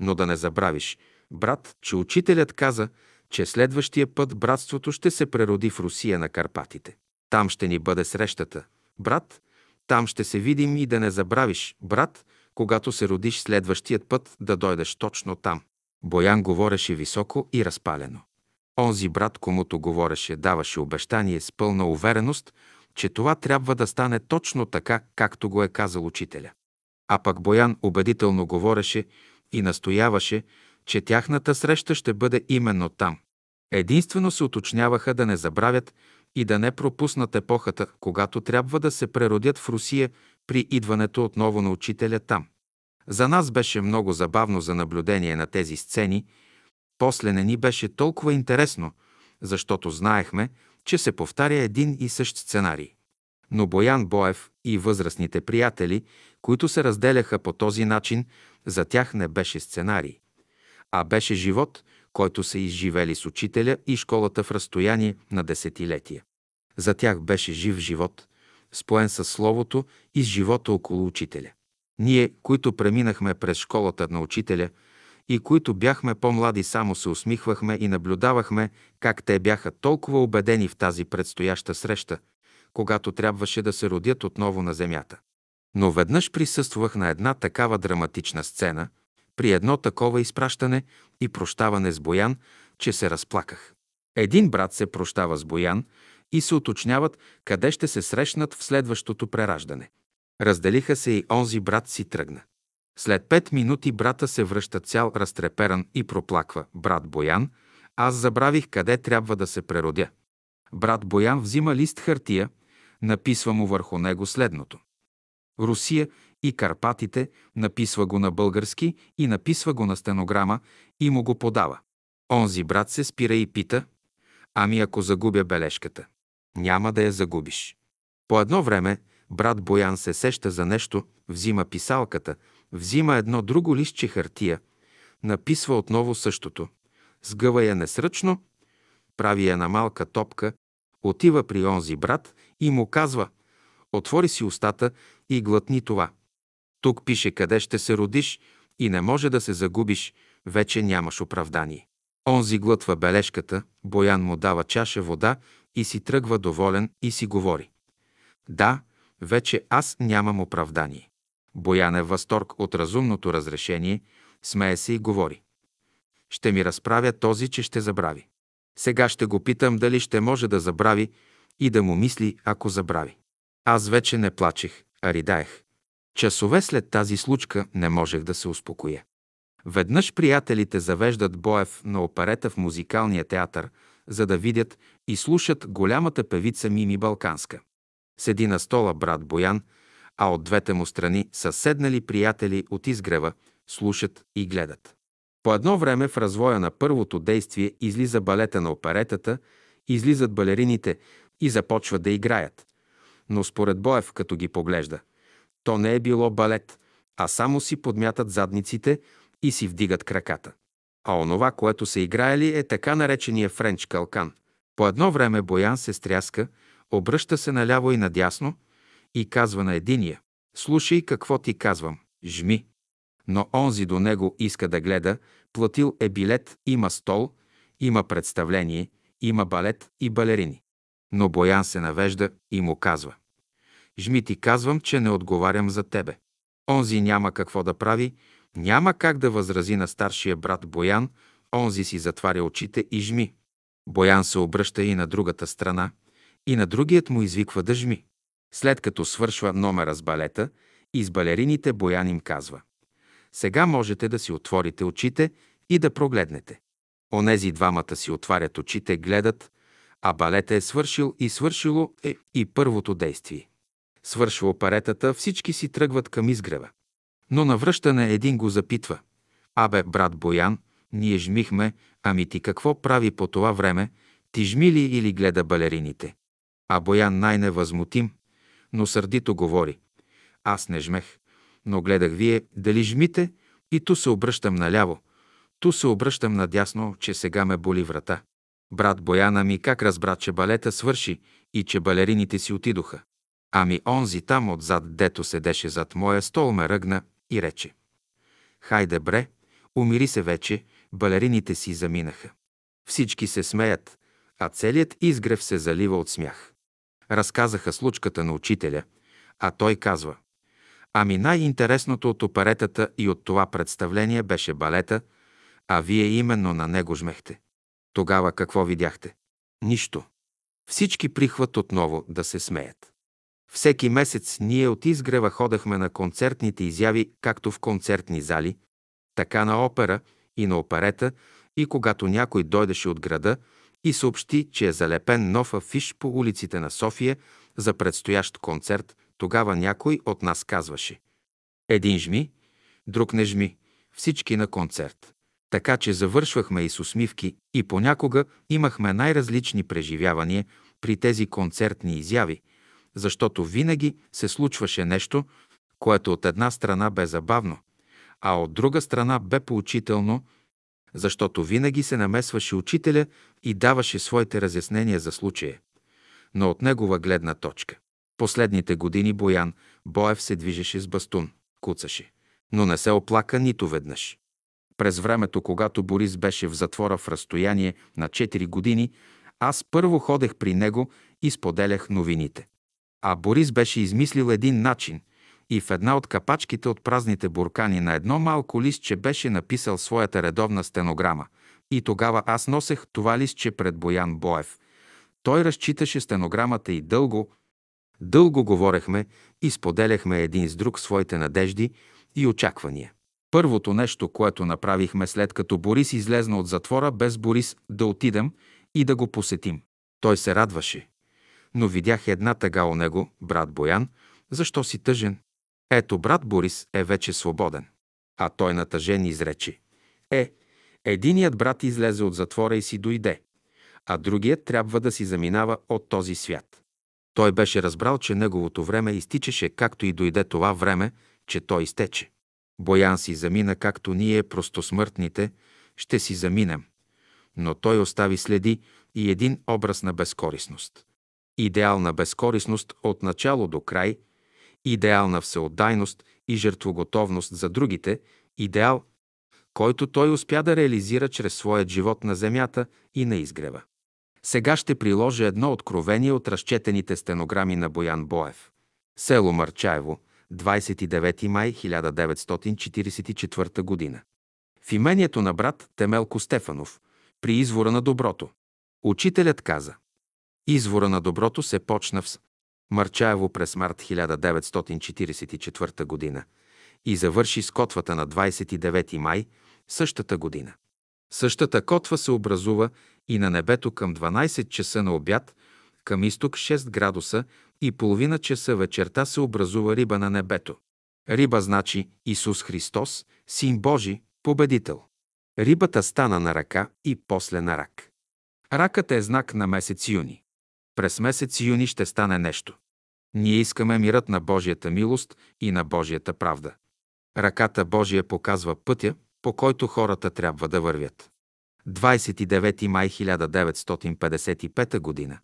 но да не забравиш, брат, че учителят каза, че следващия път братството ще се прероди в Русия на Карпатите. Там ще ни бъде срещата. Брат, там ще се видим и да не забравиш, брат, когато се родиш следващият път, да дойдеш точно там. Боян говореше високо и разпалено. Онзи брат, комуто говореше, даваше обещание с пълна увереност, че това трябва да стане точно така, както го е казал учителя. А пък Боян убедително говореше и настояваше, че тяхната среща ще бъде именно там. Единствено се уточняваха да не забравят и да не пропуснат епохата, когато трябва да се преродят в Русия при идването отново на учителя там. За нас беше много забавно за наблюдение на тези сцени, после не ни беше толкова интересно, защото знаехме, че се повтаря един и същ сценарий. Но Боян Боев и възрастните приятели, които се разделяха по този начин, за тях не беше сценарий, а беше живот, който са изживели с учителя и школата в разстояние на десетилетия. За тях беше жив живот, споен с Словото и с живота около учителя. Ние, които преминахме през школата на учителя и които бяхме по-млади, само се усмихвахме и наблюдавахме как те бяха толкова убедени в тази предстояща среща, когато трябваше да се родят отново на земята. Но веднъж присъствах на една такава драматична сцена, при едно такова изпращане и прощаване с Боян, че се разплаках. Един брат се прощава с Боян и се уточняват къде ще се срещнат в следващото прераждане. Разделиха се и онзи брат си тръгна. След пет минути брата се връща цял разтреперан и проплаква. Брат Боян, аз забравих къде трябва да се преродя. Брат Боян взима лист хартия, написва му върху него следното. Русия и Карпатите, написва го на български и написва го на стенограма и му го подава. Онзи брат се спира и пита, Ами ако загубя бележката? Няма да я загубиш. По едно време брат Боян се сеща за нещо, взима писалката, взима едно друго листче хартия, написва отново същото, сгъва я несръчно, прави я на малка топка, отива при онзи брат и му казва «Отвори си устата и глътни това. Тук пише къде ще се родиш и не може да се загубиш, вече нямаш оправдание». Онзи глътва бележката, Боян му дава чаша вода и си тръгва доволен и си говори. Да, вече аз нямам оправдание. Боян е възторг от разумното разрешение, смее се и говори. Ще ми разправя този, че ще забрави. Сега ще го питам дали ще може да забрави и да му мисли, ако забрави. Аз вече не плачех, а ридаех. Часове след тази случка не можех да се успокоя. Веднъж приятелите завеждат Боев на оперета в музикалния театър, за да видят и слушат голямата певица Мими Балканска. Седи на стола брат Боян, а от двете му страни са седнали приятели от изгрева, слушат и гледат. По едно време в развоя на първото действие излиза балета на оперетата, излизат балерините и започват да играят. Но според Боев, като ги поглежда, то не е било балет, а само си подмятат задниците и си вдигат краката. А онова, което са играели, е така наречения френч калкан. По едно време Боян се стряска, обръща се наляво и надясно и казва на единия «Слушай какво ти казвам, жми». Но онзи до него иска да гледа, платил е билет, има стол, има представление, има балет и балерини. Но Боян се навежда и му казва «Жми ти казвам, че не отговарям за тебе». Онзи няма какво да прави, няма как да възрази на старшия брат Боян, онзи си затваря очите и жми. Боян се обръща и на другата страна, и на другият му извиква да жми. След като свършва номера с балета и с балерините, Боян им казва «Сега можете да си отворите очите и да прогледнете». Онези двамата си отварят очите, гледат, а балета е свършил и свършило е и първото действие. Свършва оперетата, всички си тръгват към изгрева. Но навръщане един го запитва. Абе, брат Боян, ние жмихме, ами ти какво прави по това време? Ти жми ли или гледа балерините? А Боян най-невъзмутим, но сърдито говори. Аз не жмех, но гледах вие дали жмите и ту се обръщам наляво, ту се обръщам надясно, че сега ме боли врата. Брат Бояна ми как разбра, че балета свърши и че балерините си отидоха. Ами онзи там отзад, дето седеше зад моя стол, ме ръгна и рече. Хайде бре, умири се вече, балерините си заминаха. Всички се смеят, а целият изгрев се залива от смях. Разказаха случката на учителя, а той казва Ами най-интересното от оперетата и от това представление беше балета, а вие именно на него жмехте. Тогава какво видяхте? Нищо. Всички прихват отново да се смеят. Всеки месец ние от изгрева ходехме на концертните изяви, както в концертни зали, така на опера и на оперета, и когато някой дойдеше от града и съобщи, че е залепен нов афиш по улиците на София за предстоящ концерт, тогава някой от нас казваше Един жми, друг не жми, всички на концерт. Така че завършвахме и с усмивки и понякога имахме най-различни преживявания при тези концертни изяви, защото винаги се случваше нещо, което от една страна бе забавно, а от друга страна бе поучително, защото винаги се намесваше учителя и даваше своите разяснения за случая, но от негова гледна точка. Последните години Боян Боев се движеше с бастун, куцаше, но не се оплака нито веднъж. През времето, когато Борис беше в затвора в разстояние на 4 години, аз първо ходех при него и споделях новините. А Борис беше измислил един начин и в една от капачките от празните буркани на едно малко листче беше написал своята редовна стенограма. И тогава аз носех това листче пред Боян Боев. Той разчиташе стенограмата и дълго, дълго говорехме и споделяхме един с друг своите надежди и очаквания. Първото нещо, което направихме след като Борис излезна от затвора, без Борис да отидем и да го посетим. Той се радваше. Но видях една тъга у него, брат Боян, защо си тъжен? Ето, брат Борис е вече свободен. А той натъжен изрече. Е, единият брат излезе от затвора и си дойде, а другият трябва да си заминава от този свят. Той беше разбрал, че неговото време изтичаше, както и дойде това време, че той изтече. Боян си замина, както ние, простосмъртните, ще си заминем. Но той остави следи и един образ на безкорисност. Идеал на безкорисност от начало до край, идеал на всеотдайност и жертвоготовност за другите, идеал, който той успя да реализира чрез своят живот на земята и на изгрева. Сега ще приложа едно откровение от разчетените стенограми на Боян Боев. Село Марчаево, 29 май 1944 г. В имението на брат Темелко Стефанов, при извора на доброто. Учителят каза Извора на доброто се почна в Марчаево през март 1944 г. и завърши с котвата на 29 май същата година. Същата котва се образува и на небето към 12 часа на обяд, към изток 6 градуса и половина часа вечерта се образува риба на небето. Риба значи Исус Христос, Син Божи, победител. Рибата стана на ръка и после на рак. Ракът е знак на месец юни. През месец юни ще стане нещо. Ние искаме мирът на Божията милост и на Божията правда. Ръката Божия показва пътя, по който хората трябва да вървят. 29 май 1955 г.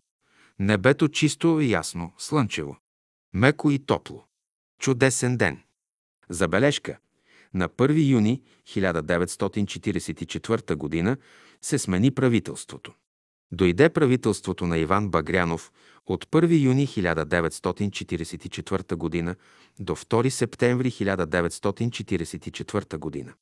Небето чисто и ясно, слънчево. Меко и топло. Чудесен ден. Забележка. На 1 юни 1944 г. се смени правителството. Дойде правителството на Иван Багрянов от 1 юни 1944 г. до 2 септември 1944 г.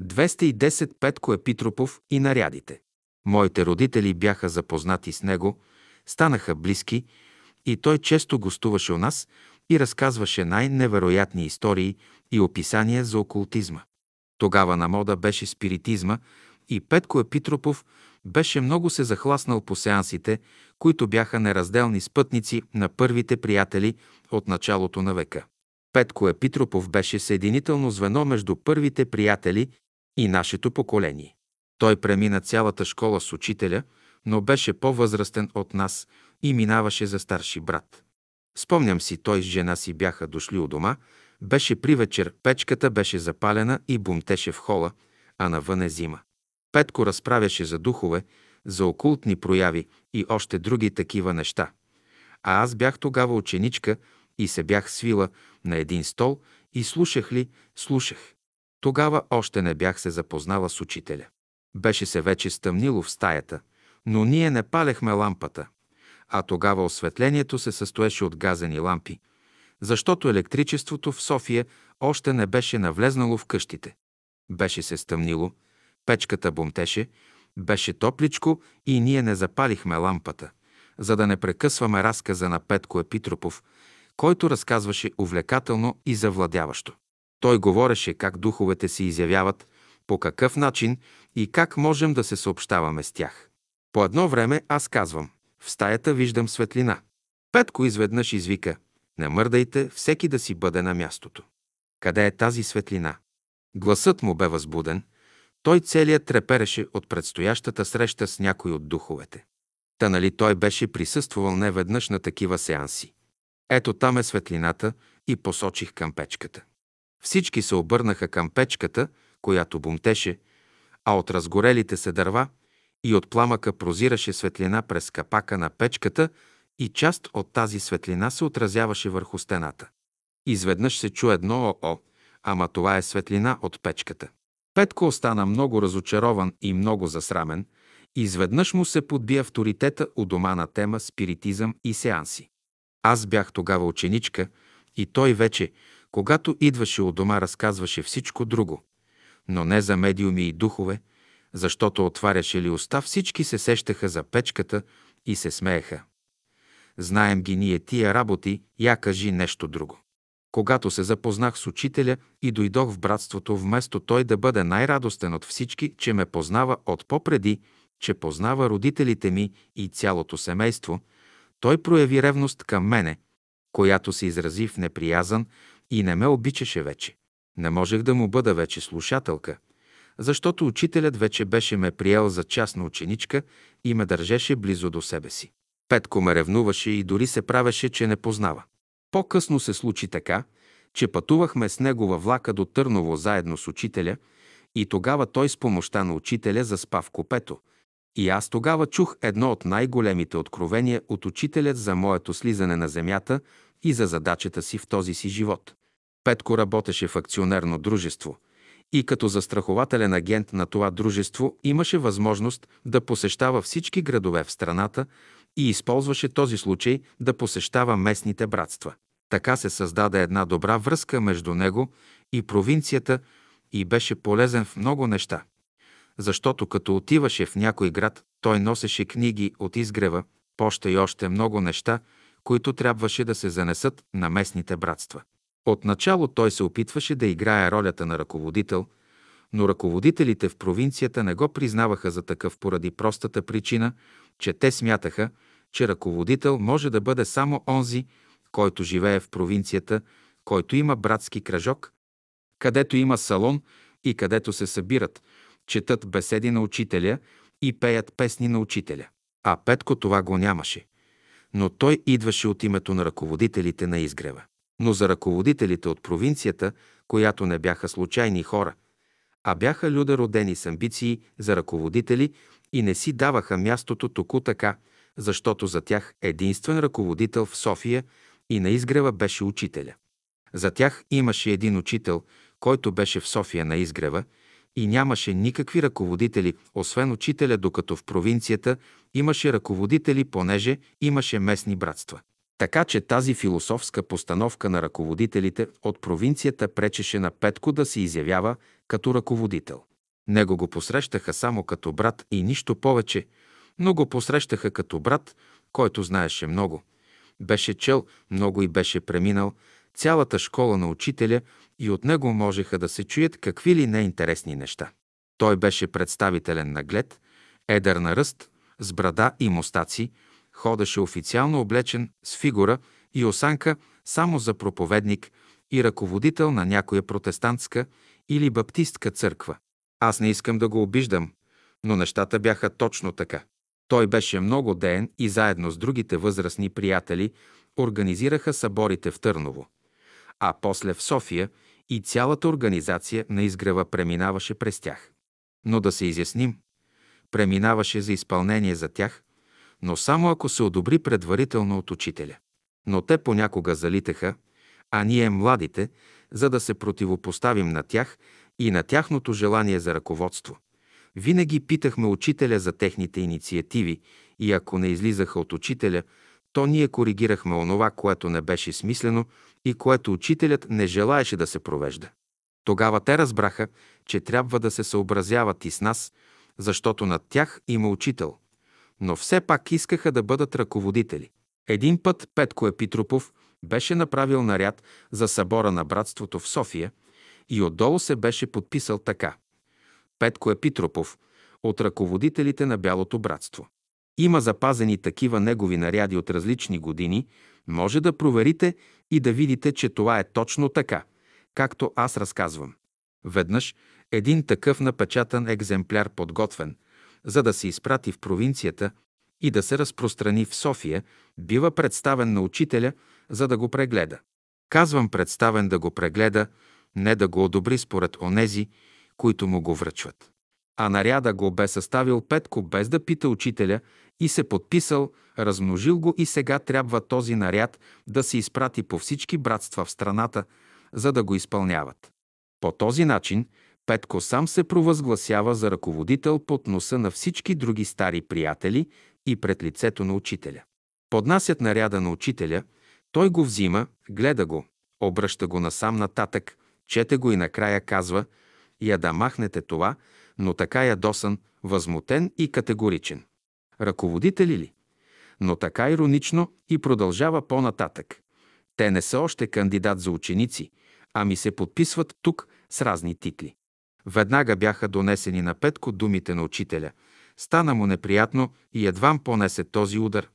210 Петко Епитропов и нарядите. Моите родители бяха запознати с него, станаха близки и той често гостуваше у нас и разказваше най-невероятни истории и описания за окултизма. Тогава на мода беше спиритизма и Петко Епитропов беше много се захласнал по сеансите, които бяха неразделни спътници на първите приятели от началото на века. Петко Епитропов беше съединително звено между първите приятели и нашето поколение. Той премина цялата школа с учителя, но беше по-възрастен от нас и минаваше за старши брат. Спомням си, той с жена си бяха дошли у дома, беше при вечер, печката беше запалена и бумтеше в хола, а навън е зима. Петко разправяше за духове, за окултни прояви и още други такива неща. А аз бях тогава ученичка и се бях свила на един стол и слушах ли, слушах. Тогава още не бях се запознала с учителя. Беше се вече стъмнило в стаята, но ние не палехме лампата, а тогава осветлението се състоеше от газени лампи, защото електричеството в София още не беше навлезнало в къщите. Беше се стъмнило, печката бомтеше, беше топличко и ние не запалихме лампата, за да не прекъсваме разказа на Петко Епитропов, който разказваше увлекателно и завладяващо. Той говореше как духовете се изявяват, по какъв начин и как можем да се съобщаваме с тях. По едно време аз казвам, в стаята виждам светлина. Петко изведнъж извика, не мърдайте, всеки да си бъде на мястото. Къде е тази светлина? Гласът му бе възбуден, той целият трепереше от предстоящата среща с някой от духовете. Та нали той беше присъствал неведнъж на такива сеанси. Ето там е светлината и посочих към печката. Всички се обърнаха към печката, която бумтеше, а от разгорелите се дърва и от пламъка прозираше светлина през капака на печката и част от тази светлина се отразяваше върху стената. Изведнъж се чу едно ОО, ама това е светлина от печката. Петко остана много разочарован и много засрамен. Изведнъж му се подби авторитета у дома на тема спиритизъм и сеанси. Аз бях тогава ученичка и той вече, когато идваше у дома, разказваше всичко друго, но не за медиуми и духове, защото отваряше ли уста, всички се сещаха за печката и се смееха. Знаем ги ние тия работи, я кажи нещо друго. Когато се запознах с учителя и дойдох в братството, вместо той да бъде най-радостен от всички, че ме познава от попреди, че познава родителите ми и цялото семейство, той прояви ревност към мене, която се изрази в неприязан и не ме обичаше вече. Не можех да му бъда вече слушателка, защото учителят вече беше ме приел за частна ученичка и ме държеше близо до себе си. Петко ме ревнуваше и дори се правеше, че не познава. По-късно се случи така, че пътувахме с него във влака до Търново заедно с учителя и тогава той с помощта на учителя заспа в купето. И аз тогава чух едно от най-големите откровения от учителят за моето слизане на земята и за задачата си в този си живот. Петко работеше в акционерно дружество и като застрахователен агент на това дружество имаше възможност да посещава всички градове в страната и използваше този случай да посещава местните братства. Така се създаде една добра връзка между него и провинцията и беше полезен в много неща. Защото като отиваше в някой град, той носеше книги от изгрева, поща и още много неща, които трябваше да се занесат на местните братства. Отначало той се опитваше да играе ролята на ръководител, но ръководителите в провинцията не го признаваха за такъв поради простата причина, че те смятаха, че ръководител може да бъде само онзи, който живее в провинцията, който има братски кръжок, където има салон и където се събират, четат беседи на учителя и пеят песни на учителя. А Петко това го нямаше. Но той идваше от името на ръководителите на изгрева. Но за ръководителите от провинцията, която не бяха случайни хора, а бяха люда родени с амбиции за ръководители и не си даваха мястото току така, защото за тях единствен ръководител в София и на изгрева беше учителя. За тях имаше един учител, който беше в София на изгрева и нямаше никакви ръководители, освен учителя, докато в провинцията имаше ръководители, понеже имаше местни братства. Така че тази философска постановка на ръководителите от провинцията пречеше на Петко да се изявява като ръководител. Него го посрещаха само като брат и нищо повече, но го посрещаха като брат, който знаеше много. Беше чел много и беше преминал цялата школа на учителя и от него можеха да се чуят какви ли неинтересни неща. Той беше представителен наглед, едър на ръст, с брада и мостаци, ходеше официално облечен с фигура и осанка само за проповедник и ръководител на някоя протестантска или баптистка църква. Аз не искам да го обиждам, но нещата бяха точно така. Той беше много деен и заедно с другите възрастни приятели организираха съборите в Търново. А после в София и цялата организация на изгрева преминаваше през тях. Но да се изясним, преминаваше за изпълнение за тях, но само ако се одобри предварително от учителя. Но те понякога залитаха, а ние, младите, за да се противопоставим на тях и на тяхното желание за ръководство. Винаги питахме учителя за техните инициативи и ако не излизаха от учителя, то ние коригирахме онова, което не беше смислено и което учителят не желаеше да се провежда. Тогава те разбраха, че трябва да се съобразяват и с нас, защото над тях има учител. Но все пак искаха да бъдат ръководители. Един път Петко Епитропов беше направил наряд за събора на братството в София и отдолу се беше подписал така. Петко Епитропов, от ръководителите на Бялото братство. Има запазени такива негови наряди от различни години, може да проверите и да видите, че това е точно така, както аз разказвам. Веднъж един такъв напечатан екземпляр подготвен, за да се изпрати в провинцията и да се разпространи в София, бива представен на учителя, за да го прегледа. Казвам представен да го прегледа, не да го одобри според онези, които му го връчват. А наряда го бе съставил Петко без да пита учителя и се подписал, размножил го и сега трябва този наряд да се изпрати по всички братства в страната, за да го изпълняват. По този начин Петко сам се провъзгласява за ръководител под носа на всички други стари приятели и пред лицето на учителя. Поднасят наряда на учителя, той го взима, гледа го, обръща го насам нататък, чете го и накрая казва «Я да махнете това», но така ядосан, възмутен и категоричен. Ръководители ли? Но така иронично и продължава по-нататък. Те не са още кандидат за ученици, ами се подписват тук с разни титли. Веднага бяха донесени на Петко думите на учителя. Стана му неприятно и едвам понесе този удар.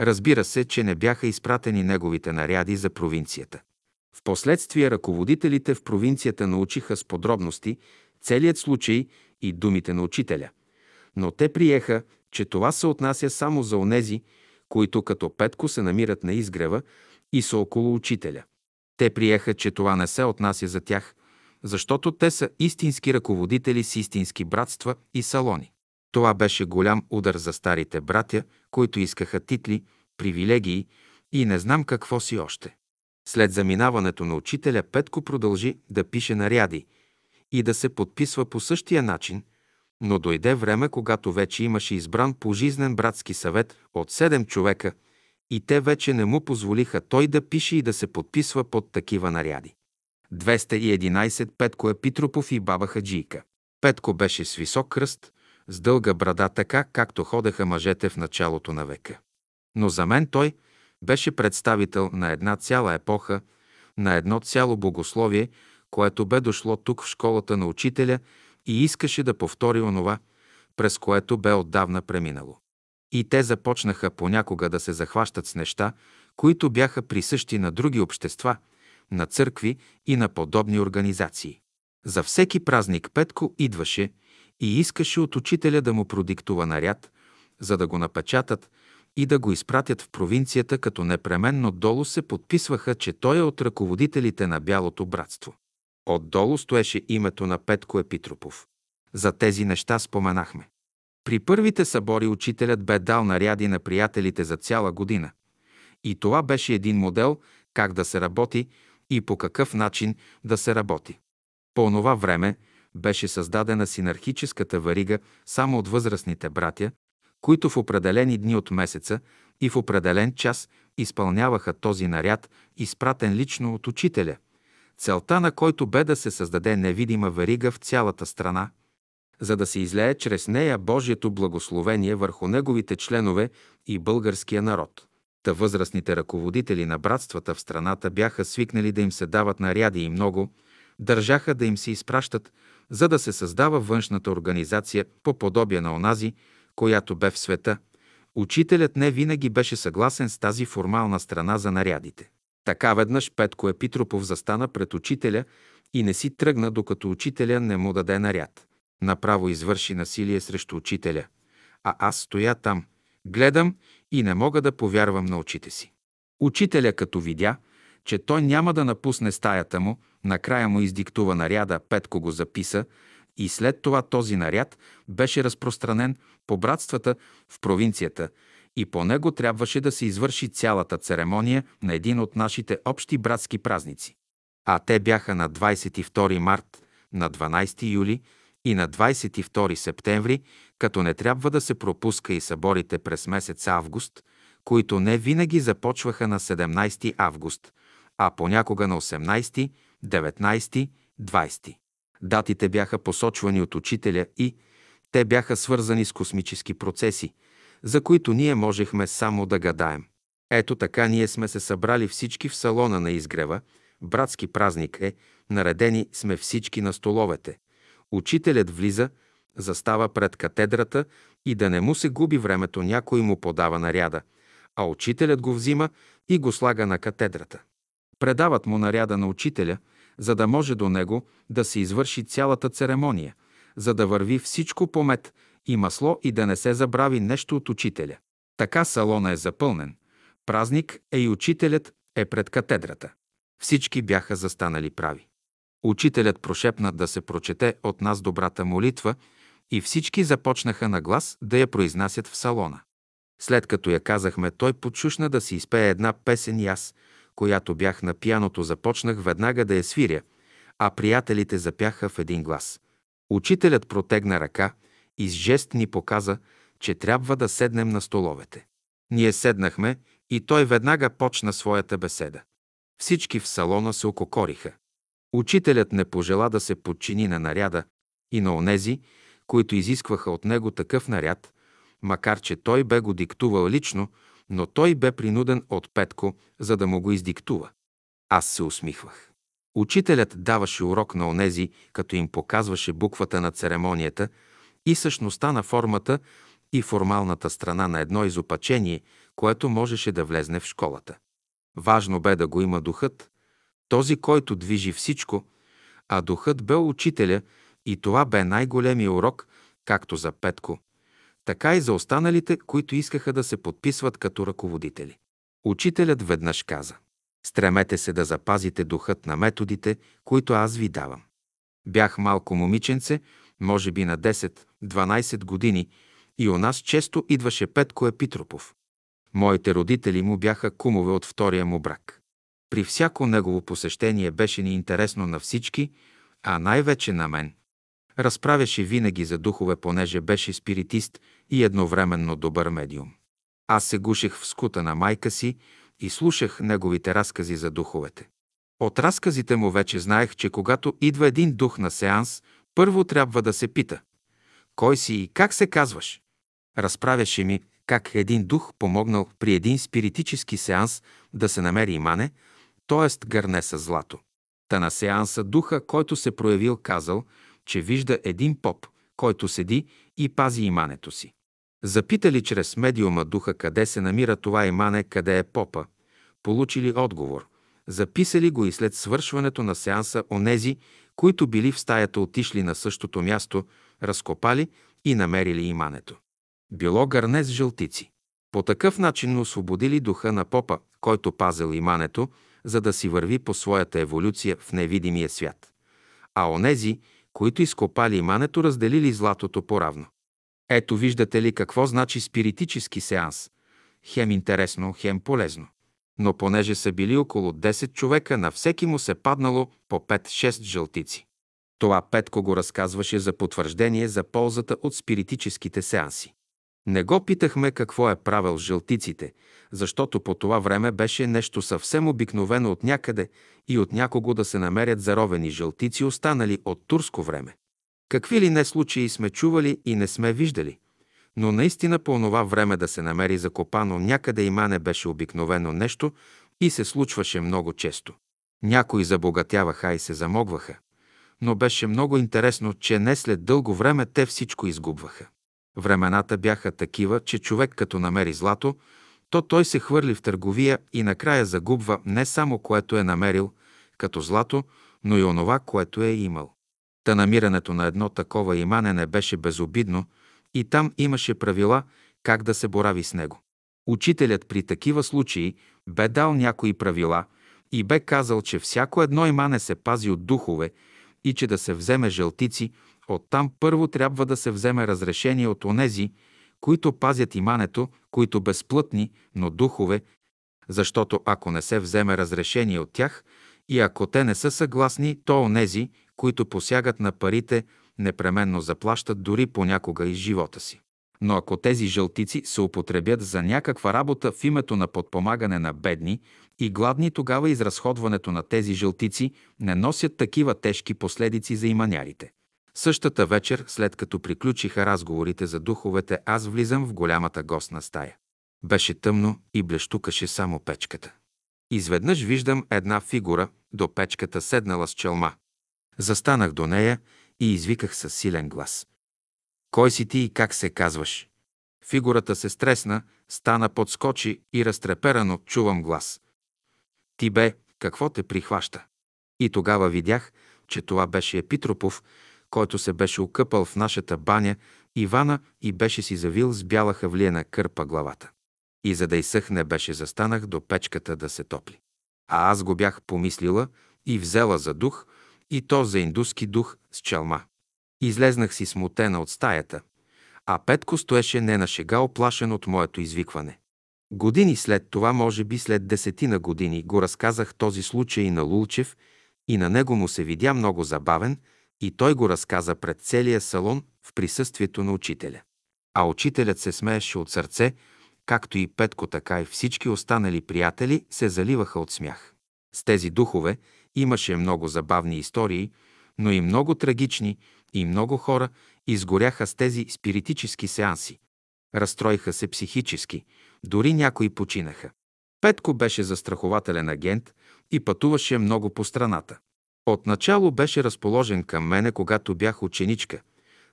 Разбира се, че не бяха изпратени неговите наряди за провинцията. Впоследствие ръководителите в провинцията научиха с подробности целият случай и думите на учителя. Но те приеха, че това се отнася само за онези, които като Петко се намират на изгрева и са около учителя. Те приеха, че това не се отнася за тях, защото те са истински ръководители с истински братства и салони. Това беше голям удар за старите братя, които искаха титли, привилегии и не знам какво си още. След заминаването на учителя Петко продължи да пише наряди и да се подписва по същия начин, но дойде време, когато вече имаше избран пожизнен братски съвет от седем човека и те вече не му позволиха той да пише и да се подписва под такива наряди. 211 Петко Епитропов и баба Хаджийка. Петко беше с висок кръст, с дълга брада, така както ходеха мъжете в началото на века. Но за мен той беше представител на една цяла епоха, на едно цяло богословие, което бе дошло тук в школата на учителя и искаше да повтори онова, през което бе отдавна преминало. И те започнаха понякога да се захващат с неща, които бяха присъщи на други общества, на църкви и на подобни организации. За всеки празник Петко идваше и искаше от учителя да му продиктува наряд, за да го напечатат и да го изпратят в провинцията, като непременно долу се подписваха, че той е от ръководителите на Бялото братство. Отдолу стоеше името на Петко Епитропов. За тези неща споменахме. При първите събори учителят бе дал наряди на приятелите за цяла година. И това беше един модел как да се работи и по какъв начин да се работи. По онова време беше създадена синархическата варига само от възрастните братя, които в определени дни от месеца и в определен час изпълняваха този наряд, изпратен лично от учителя, целта на който бе да се създаде невидима варига в цялата страна, за да се излее чрез нея Божието благословение върху неговите членове и българския народ. Та възрастните ръководители на братствата в страната бяха свикнали да им се дават наряди и много, държаха да им се изпращат, за да се създава външната организация по подобие на онази, която бе в света. Учителят не винаги беше съгласен с тази формална страна за нарядите. Така веднъж Петко Епитропов застана пред учителя и не си тръгна, докато учителя не му даде наряд. Направо извърши насилие срещу учителя. А аз стоя там, гледам и не мога да повярвам на очите си. Учителя, като видя, че той няма да напусне стаята му, накрая му издиктува наряда, Петко го записа и след това този наряд беше разпространен по братствата в провинцията и по него трябваше да се извърши цялата церемония на един от нашите общи братски празници. А те бяха на 22 март, на 12 юли и на 22 септември, като не трябва да се пропуска и съборите през месец август, които не винаги започваха на 17 август, а понякога на 18, 19, 20. Датите бяха посочвани от учителя и те бяха свързани с космически процеси, за които ние можехме само да гадаем. Ето така ние сме се събрали всички в салона на изгрева, братски празник е, наредени сме всички на столовете. Учителят влиза, застава пред катедрата и да не му се губи времето, някой му подава наряда, а учителят го взима и го слага на катедрата. Предават му наряда на учителя, за да може до него да се извърши цялата церемония, за да върви всичко по мед и масло и да не се забрави нещо от учителя. Така салона е запълнен. Празник е и учителят е пред катедрата. Всички бяха застанали прави. Учителят прошепна да се прочете от нас добрата молитва и всички започнаха на глас да я произнасят в салона. След като я казахме, той подшушна да си изпее една песен и аз, която бях на пияното, започнах веднага да я свиря, а приятелите запяха в един глас. Учителят протегна ръка и с жест ни показа, че трябва да седнем на столовете. Ние седнахме и той веднага почна своята беседа. Всички в салона се ококориха. Учителят не пожела да се подчини на наряда и на онези, които изискваха от него такъв наряд, макар че той бе го диктувал лично, но той бе принуден от Петко, за да му го издиктува. Аз се усмихвах. Учителят даваше урок на онези, като им показваше буквата на церемонията и същността на формата и формалната страна на едно изопачение, което можеше да влезне в школата. Важно бе да го има духът, този, който движи всичко, а духът бе учителя И това бе най-големия урок, както за Петко, така и за останалите, които искаха да се подписват като ръководители. Учителят веднъж каза Стремете се да запазите духът на методите, които аз ви давам. Бях малко момиченце, може би на 10-12 години, и у нас често идваше Петко Епитропов. Моите родители му бяха кумове от втория му брак. При всяко негово посещение беше ни интересно на всички, а най-вече на мен. Разправяше винаги за духове, понеже беше спиритист и едновременно добър медиум. Аз се гушех в скута на майка си и слушах неговите разкази за духовете. От разказите му вече знаех, че когато идва един дух на сеанс, първо трябва да се пита «Кой си и как се казваш?» Разправяше ми как един дух помогнал при един спиритически сеанс да се намери имане, т.е. гърне с злато. Та на сеанса духа, който се проявил, казал, че вижда един поп, който седи и пази имането си. Запитали чрез медиума духа къде се намира това имане, къде е попа. Получили отговор. Записали го и след свършването на сеанса онези, които били в стаята отишли на същото място, разкопали и намерили имането. Било гърне с жълтици. По такъв начин освободили духа на попа, който пазил имането, за да си върви по своята еволюция в невидимия свят. А онези, които изкопали имането, разделили златото поравно. Ето виждате ли какво значи спиритически сеанс. Хем интересно, хем полезно. Но понеже са били около 10 човека, на всеки му се паднало по 5-6 жълтици. Това Петко го разказваше за потвърждение за ползата от спиритическите сеанси. Не го питахме какво е правил с жълтиците, защото по това време беше нещо съвсем обикновено от някъде и от някого да се намерят заровени жълтици, останали от турско време. Какви ли не случаи сме чували и не сме виждали, но наистина по това време да се намери закопано някъде има не беше обикновено нещо и се случваше много често. Някои забогатяваха и се замогваха, но беше много интересно, че не след дълго време те всичко изгубваха. Времената бяха такива, че човек като намери злато, то той се хвърли в търговия и накрая загубва не само което е намерил като злато, но и онова, което е имал. Та намирането на едно такова имане не беше безобидно и там имаше правила как да се борави с него. Учителят при такива случаи бе дал някои правила и бе казал, че всяко едно имане се пази от духове и че да се вземе жълтици, оттам първо трябва да се вземе разрешение от онези, които пазят имането, които безплътни, но духове, защото ако не се вземе разрешение от тях и ако те не са съгласни, то онези, които посягат на парите, непременно заплащат дори понякога и живота си. Но ако тези жълтици се употребят за някаква работа в името на подпомагане на бедни и гладни, тогава изразходването на тези жълтици не носят такива тежки последици за иманярите. Същата вечер, след като приключиха разговорите за духовете, аз влизам в голямата гостна стая. Беше тъмно и блещукаше само печката. Изведнъж виждам една фигура до печката седнала с челма. Застанах до нея и извиках със силен глас. Кой си ти и как се казваш? Фигурата се стресна, стана подскочи и разтреперано чувам глас. Ти бе, какво те прихваща? И тогава видях, че това беше Епитропов, който се беше окъпал в нашата баня, Ивана и беше си завил с бяла хавлиена кърпа главата. И за да изсъхне беше застанах до печката да се топли. А аз го бях помислила и взела за дух, и то за индуски дух с челма. Излезнах си смутена от стаята, а Петко стоеше не на шега оплашен от моето извикване. Години след това, може би след десетина години, го разказах този случай на Лулчев и на него му се видя много забавен и той го разказа пред целия салон в присъствието на учителя. А учителят се смееше от сърце, както и Петко, така и всички останали приятели се заливаха от смях. С тези духове имаше много забавни истории, но и много трагични, и много хора изгоряха с тези спиритически сеанси. Разстроиха се психически, дори някои починаха. Петко беше застрахователен агент и пътуваше много по страната. Отначало беше разположен към мене, когато бях ученичка,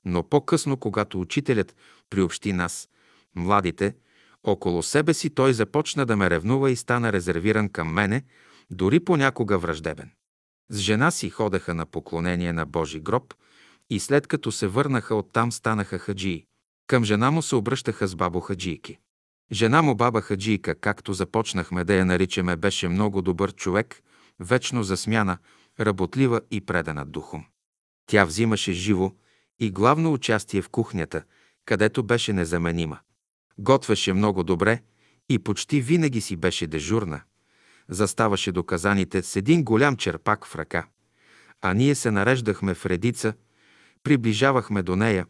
но по-късно, когато учителят приобщи нас, младите, около себе си той започна да ме ревнува и стана резервиран към мене, дори понякога враждебен. С жена си ходеха на поклонение на Божи гроб и след като се върнаха оттам, станаха хаджии. Към жена му се обръщаха с бабо хаджийки. Жена му баба хаджийка, както започнахме да я наричаме, беше много добър човек, вечно засмяна, работлива и предана духом. Тя взимаше живо и главно участие в кухнята, където беше незаменима. Готвеше много добре и почти винаги си беше дежурна. Заставаше до казаните с един голям черпак в ръка. А ние се нареждахме в редица, приближавахме до нея,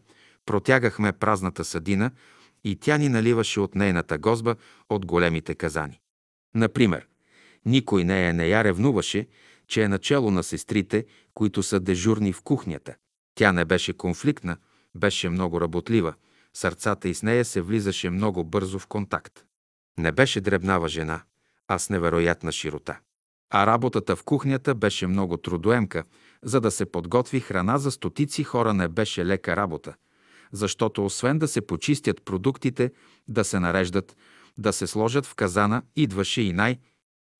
протягахме празната съдина и тя ни наливаше от нейната гозба от големите казани. Например, никой нея не я ревнуваше, че е начало на сестрите, които са дежурни в кухнята. Тя не беше конфликтна, беше много работлива, сърцата и с нея се влизаше много бързо в контакт. Не беше дребнава жена, а с невероятна широта. А работата в кухнята беше много трудоемка, за да се подготви храна за стотици хора не беше лека работа, защото освен да се почистят продуктите, да се нареждат, да се сложат в казана, идваше и най-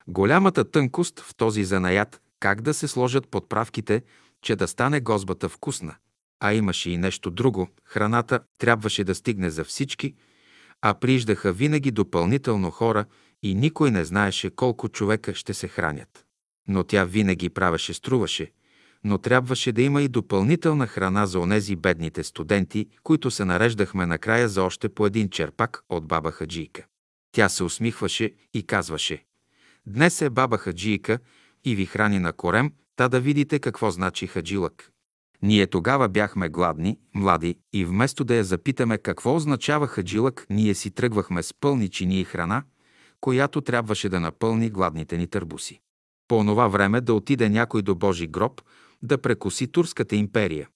голямата тънкост в този занаят, как да се сложат подправките, че да стане гозбата вкусна. А имаше и нещо друго. Храната трябваше да стигне за всички, а приждаха винаги допълнително хора и никой не знаеше колко човека ще се хранят. Но тя винаги правеше струваше, но трябваше да има и допълнителна храна за онези бедните студенти, които се нареждахме накрая за още по един черпак от баба Хаджийка. Тя се усмихваше и казваше «Днес е баба Хаджийка и ви храни на корем, та да видите какво значи хаджилък». Ние тогава бяхме гладни, млади и вместо да я запитаме какво означава хаджилък, ние си тръгвахме с пълни чини и храна, която трябваше да напълни гладните ни търбуси. По онова време да отиде някой до Божи гроб, да прекоси Турската империя,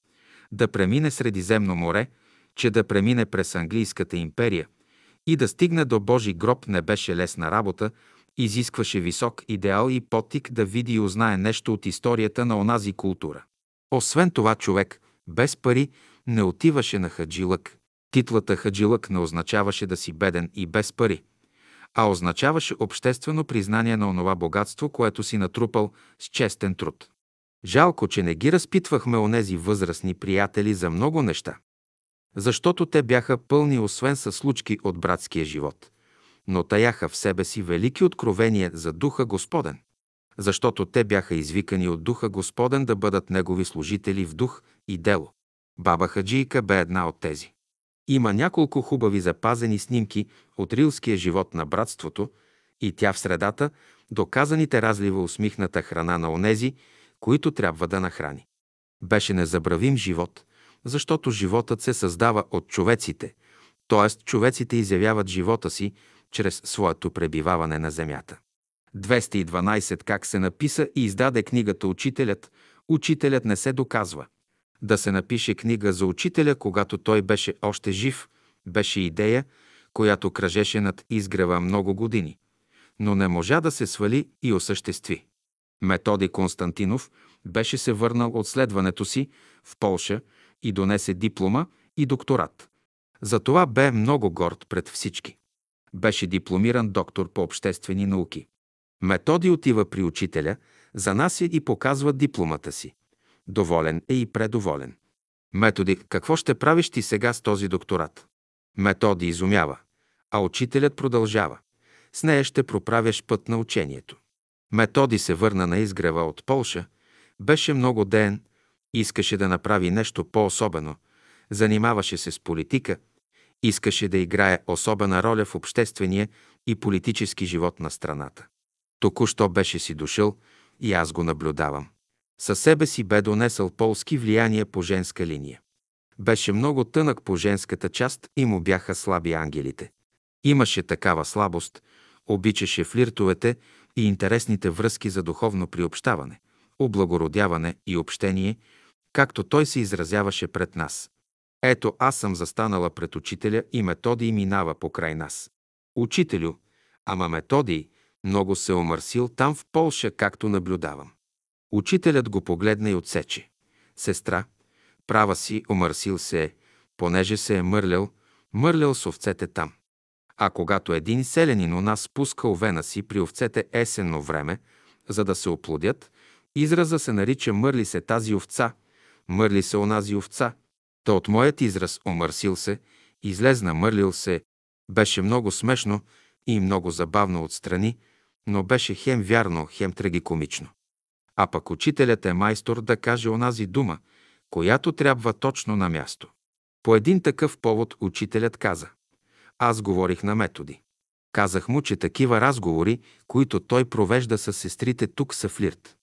да премине Средиземно море, че да премине през Английската империя и да стигне до Божи гроб не беше лесна работа, изискваше висок идеал и потик да види и узнае нещо от историята на онази култура. Освен това, човек без пари не отиваше на хаджилък. Титлата хаджилък не означаваше да си беден и без пари, а означаваше обществено признание на онова богатство, което си натрупал с честен труд. Жалко, че не ги разпитвахме онези възрастни приятели за много неща, защото те бяха пълни освен със случки от братския живот, но таяха в себе си велики откровения за Духа Господен защото те бяха извикани от Духа Господен да бъдат Негови служители в дух и дело. Баба Хаджийка бе една от тези. Има няколко хубави запазени снимки от рилския живот на братството и тя в средата доказаните разлива усмихната храна на онези, които трябва да нахрани. Беше незабравим живот, защото животът се създава от човеците, т.е. човеците изявяват живота си чрез своето пребиваване на земята. 212 как се написа и издаде книгата Учителят, Учителят не се доказва. Да се напише книга за учителя, когато той беше още жив, беше идея, която кръжеше над изгрева много години, но не можа да се свали и осъществи. Методи Константинов беше се върнал от следването си в Полша и донесе диплома и докторат. Затова бе много горд пред всички. Беше дипломиран доктор по обществени науки. Методи отива при учителя, занася и показва дипломата си. Доволен е и предоволен. Методи, какво ще правиш ти сега с този докторат? Методи изумява, а учителят продължава. С нея ще проправяш път на учението. Методи се върна на изгрева от Полша, беше много ден, искаше да направи нещо по-особено, занимаваше се с политика, искаше да играе особена роля в обществения и политически живот на страната. Току-що беше си дошъл и аз го наблюдавам. Със себе си бе донесъл полски влияние по женска линия. Беше много тънък по женската част и му бяха слаби ангелите. Имаше такава слабост, обичаше флиртовете и интересните връзки за духовно приобщаване, облагородяване и общение, както той се изразяваше пред нас. Ето аз съм застанала пред учителя и Методий минава покрай нас. Учителю, ама Методий, много се омърсил там в Полша, както наблюдавам. Учителят го погледна и отсече. Сестра, права си, омърсил се е, понеже се е мърлял, мърлял с овцете там. А когато един селянин у нас спуска овена си при овцете есенно време, за да се оплодят, израза се нарича мърли се тази овца, мърли се онази овца. Та от моят израз омърсил се, излезна мърлил се, беше много смешно и много забавно отстрани, но беше хем вярно, хем трагикомично. А пък учителят е майстор да каже онази дума, която трябва точно на място. По един такъв повод учителят каза. Аз говорих на методи. Казах му, че такива разговори, които той провежда с сестрите тук са флирт.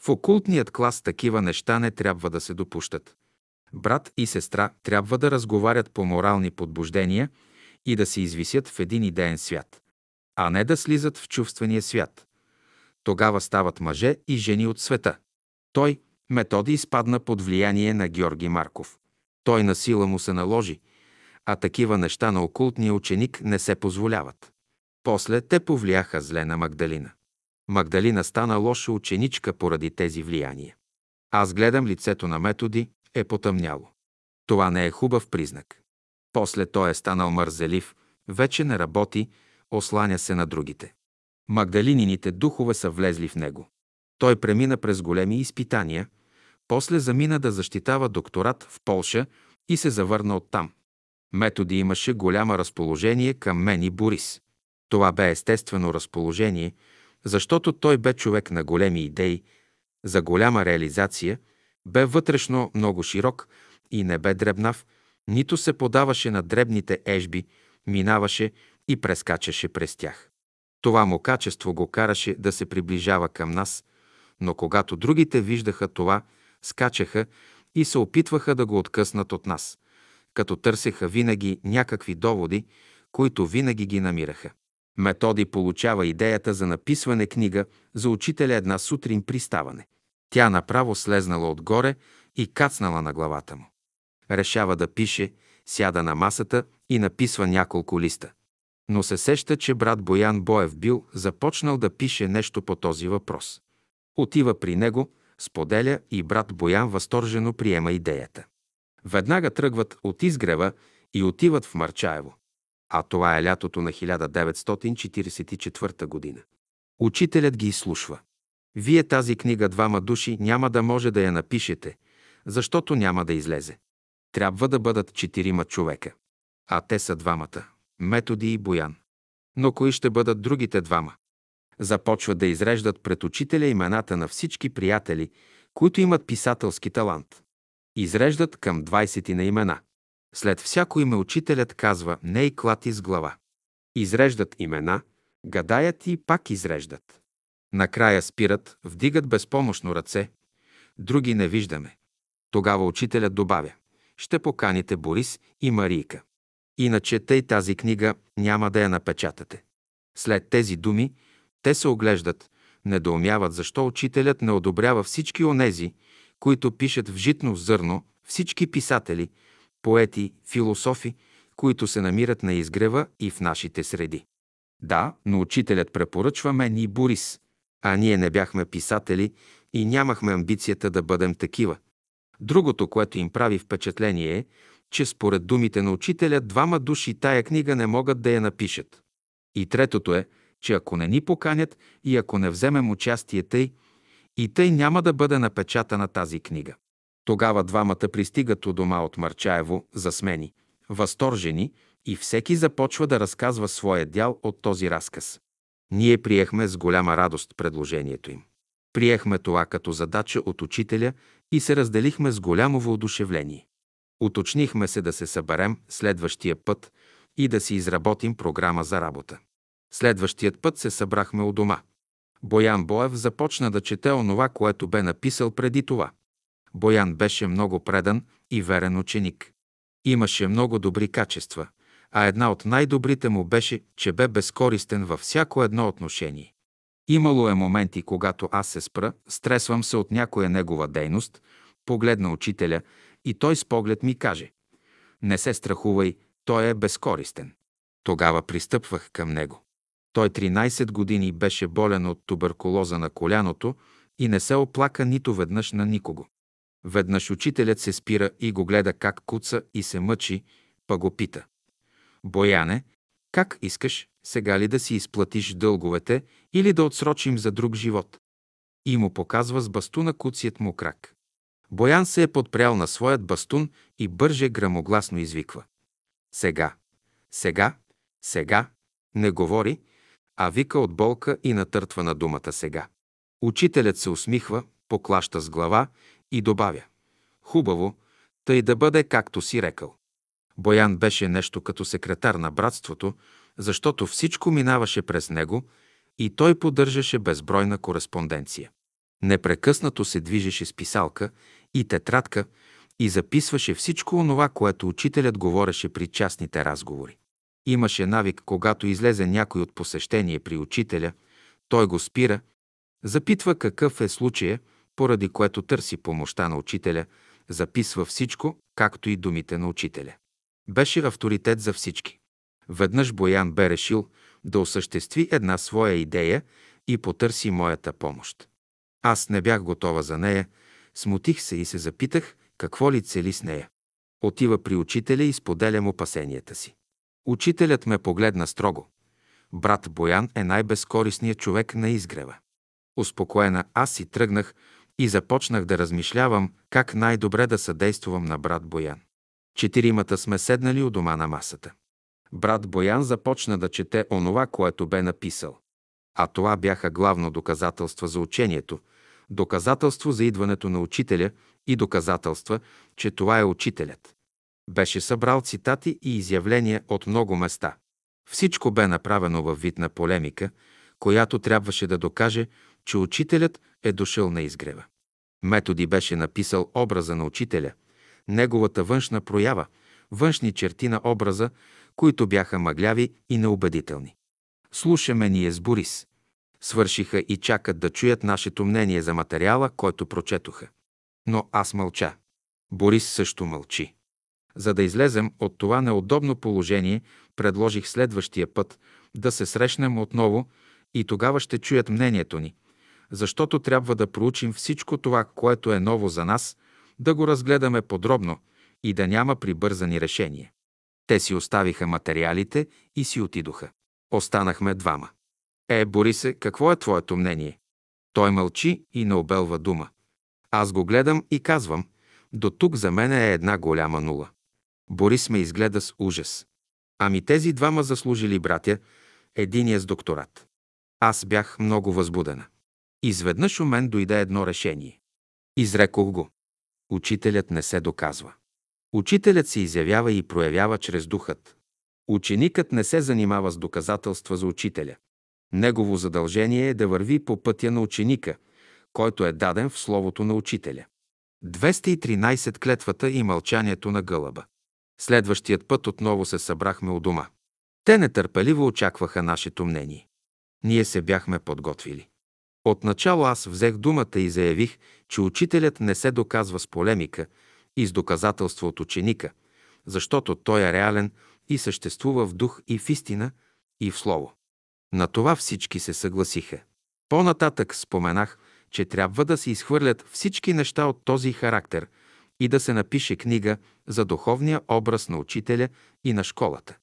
В окултният клас такива неща не трябва да се допущат. Брат и сестра трябва да разговарят по морални подбуждения и да се извисят в един идеен свят, а не да слизат в чувствения свят. Тогава стават мъже и жени от света. Той, Методи, изпадна под влияние на Георги Марков. Той на сила му се наложи, а такива неща на окултния ученик не се позволяват. После те повлияха зле на Магдалина. Магдалина стана лоша ученичка поради тези влияния. Аз гледам лицето на Методи, е потъмняло. Това не е хубав признак. После той е станал мързелив, вече не работи, осланя се на другите. Магдалинините духове са влезли в него. Той премина през големи изпитания, после замина да защитава докторат в Полша и се завърна оттам. Методи имаше голямо разположение към мен и Борис. Това бе естествено разположение, защото той бе човек на големи идеи, за голяма реализация, бе вътрешно много широк и не бе дребнав, нито се подаваше на дребните ежби, минаваше и прескачаше през тях. Това му качество го караше да се приближава към нас, но когато другите виждаха това, скачаха и се опитваха да го откъснат от нас, като търсеха винаги някакви доводи, които винаги ги намираха. Методи получава идеята за написване книга за учителя една сутрин при ставане. Тя направо слезнала отгоре и кацнала на главата му. Решава да пише, сяда на масата и написва няколко листа. Но се сеща, че брат Боян Боев бил започнал да пише нещо по този въпрос. Отива при него, споделя и брат Боян възторжено приема идеята. Веднага тръгват от изгрева и отиват в Марчаево. А това е лятото на 1944 година. Учителят ги изслушва. Вие тази книга двама души няма да може да я напишете, защото няма да излезе. Трябва да бъдат четирима човека. А те са двамата – Методи и Боян. Но кои ще бъдат другите двама? Започват да изреждат пред учителя имената на всички приятели, които имат писателски талант. Изреждат към 20 на имена. След всяко име учителят казва «Не и клати с глава». Изреждат имена, гадаят и пак изреждат. Накрая спират, вдигат безпомощно ръце. Други не виждаме. Тогава учителят добавя «Ще поканите Борис и Марийка. Иначе тъй тази книга няма да я напечатате». След тези думи те се оглеждат, недоумяват защо учителят не одобрява всички онези, които пишат в житно зърно, всички писатели, поети, философи, които се намират на изгрева и в нашите среди. Да, но учителят препоръчва мен и Борис, а ние не бяхме писатели и нямахме амбицията да бъдем такива. Другото, което им прави впечатление е, че според думите на учителя двама души тая книга не могат да я напишат. И третото е, че ако не ни поканят и ако не вземем участие тъй, и тъй няма да бъде напечатана тази книга. Тогава двамата пристигат у дома от Марчаево за смени, възторжени, и всеки започва да разказва своя дял от този разказ. Ние приехме с голяма радост предложението им. Приехме това като задача от учителя и се разделихме с голямо въодушевление. Уточнихме се да се съберем следващия път и да си изработим програма за работа. Следващият път се събрахме у дома. Боян Боев започна да чете онова, което бе написал преди това. Боян беше много предан и верен ученик. Имаше много добри качества, а една от най-добрите му беше, че бе безкористен във всяко едно отношение. Имало е моменти, когато аз се спра, стресвам се от някоя негова дейност, погледна учителя и той с поглед ми каже «Не се страхувай, той е безкористен». Тогава пристъпвах към него. Той 13 години беше болен от туберкулоза на коляното и не се оплака нито веднъж на никого. Веднъж учителят се спира и го гледа как куца и се мъчи, па го пита. Бояне, как искаш сега ли да си изплатиш дълговете или да отсрочим за друг живот? И му показва с бастуна куцият му крак. Боян се е подпрял на своят бастун и бърже грамогласно извиква. Сега, сега, сега, не говори, а вика от болка и натъртва на думата сега. Учителят се усмихва, поклаща с глава и добавя. Хубаво, тъй да бъде както си рекал. Боян беше нещо като секретар на братството, защото всичко минаваше през него и той поддържаше безбройна кореспонденция. Непрекъснато се движеше с писалка и тетрадка и записваше всичко онова, което учителят говореше при частните разговори. Имаше навик, когато излезе някой от посещение при учителя, той го спира, запитва какъв е случая, поради което търси помощта на учителя, записва всичко, както и думите на учителя. Беше авторитет за всички. Веднъж Боян бе решил да осъществи една своя идея и потърси моята помощ. Аз не бях готова за нея, смутих се и се запитах какво ли цели с нея. Отива при учителя и споделям опасенията си. Учителят ме погледна строго. Брат Боян е най-безкорисният човек на изгрева. Успокоена аз си тръгнах и започнах да размишлявам как най-добре да съдействувам на брат Боян. Четиримата сме седнали у дома на масата. Брат Боян започна да чете онова, което бе написал. А това бяха главно доказателства за учението, доказателство за идването на учителя и доказателства, че това е учителят. Беше събрал цитати и изявления от много места. Всичко бе направено във вид на полемика, която трябваше да докаже, че учителят е дошъл на изгрева. Методи беше написал образа на учителя, неговата външна проява, външни черти на образа, които бяха мъгляви и неубедителни. Слушаме ние с Борис. Свършиха и чакат да чуят нашето мнение за материала, който прочетоха. Но аз мълча. Борис също мълчи. За да излезем от това неудобно положение, предложих следващия път да се срещнем отново и тогава ще чуят мнението ни, защото трябва да проучим всичко това, което е ново за нас, да го разгледаме подробно и да няма прибързани решения. Те си оставиха материалите и си отидоха. Останахме двама. Е, Борисе, какво е твоето мнение? Той мълчи и не обелва дума. Аз го гледам и казвам, до тук за мен е една голяма нула. Борис ме изгледа с ужас. Ами тези двама заслужили братя, единия с докторат. Аз бях много възбудена. Изведнъж у мен дойде едно решение. Изрекох го. Учителят не се доказва. Учителят се изявява и проявява чрез духът. Ученикът не се занимава с доказателства за учителя. Негово задължение е да върви по пътя на ученика, който е даден в словото на учителя. 213 клетвата и мълчанието на гълъба. Следващият път отново се събрахме у дома. Те нетърпеливо очакваха нашето мнение. Ние се бяхме подготвили. Отначало аз взех думата и заявих, че учителят не се доказва с полемика и с доказателство от ученика, защото той е реален и съществува в дух и в истина и в слово. На това всички се съгласиха. По-нататък споменах, че трябва да се изхвърлят всички неща от този характер и да се напише книга за духовния образ на учителя и на школата.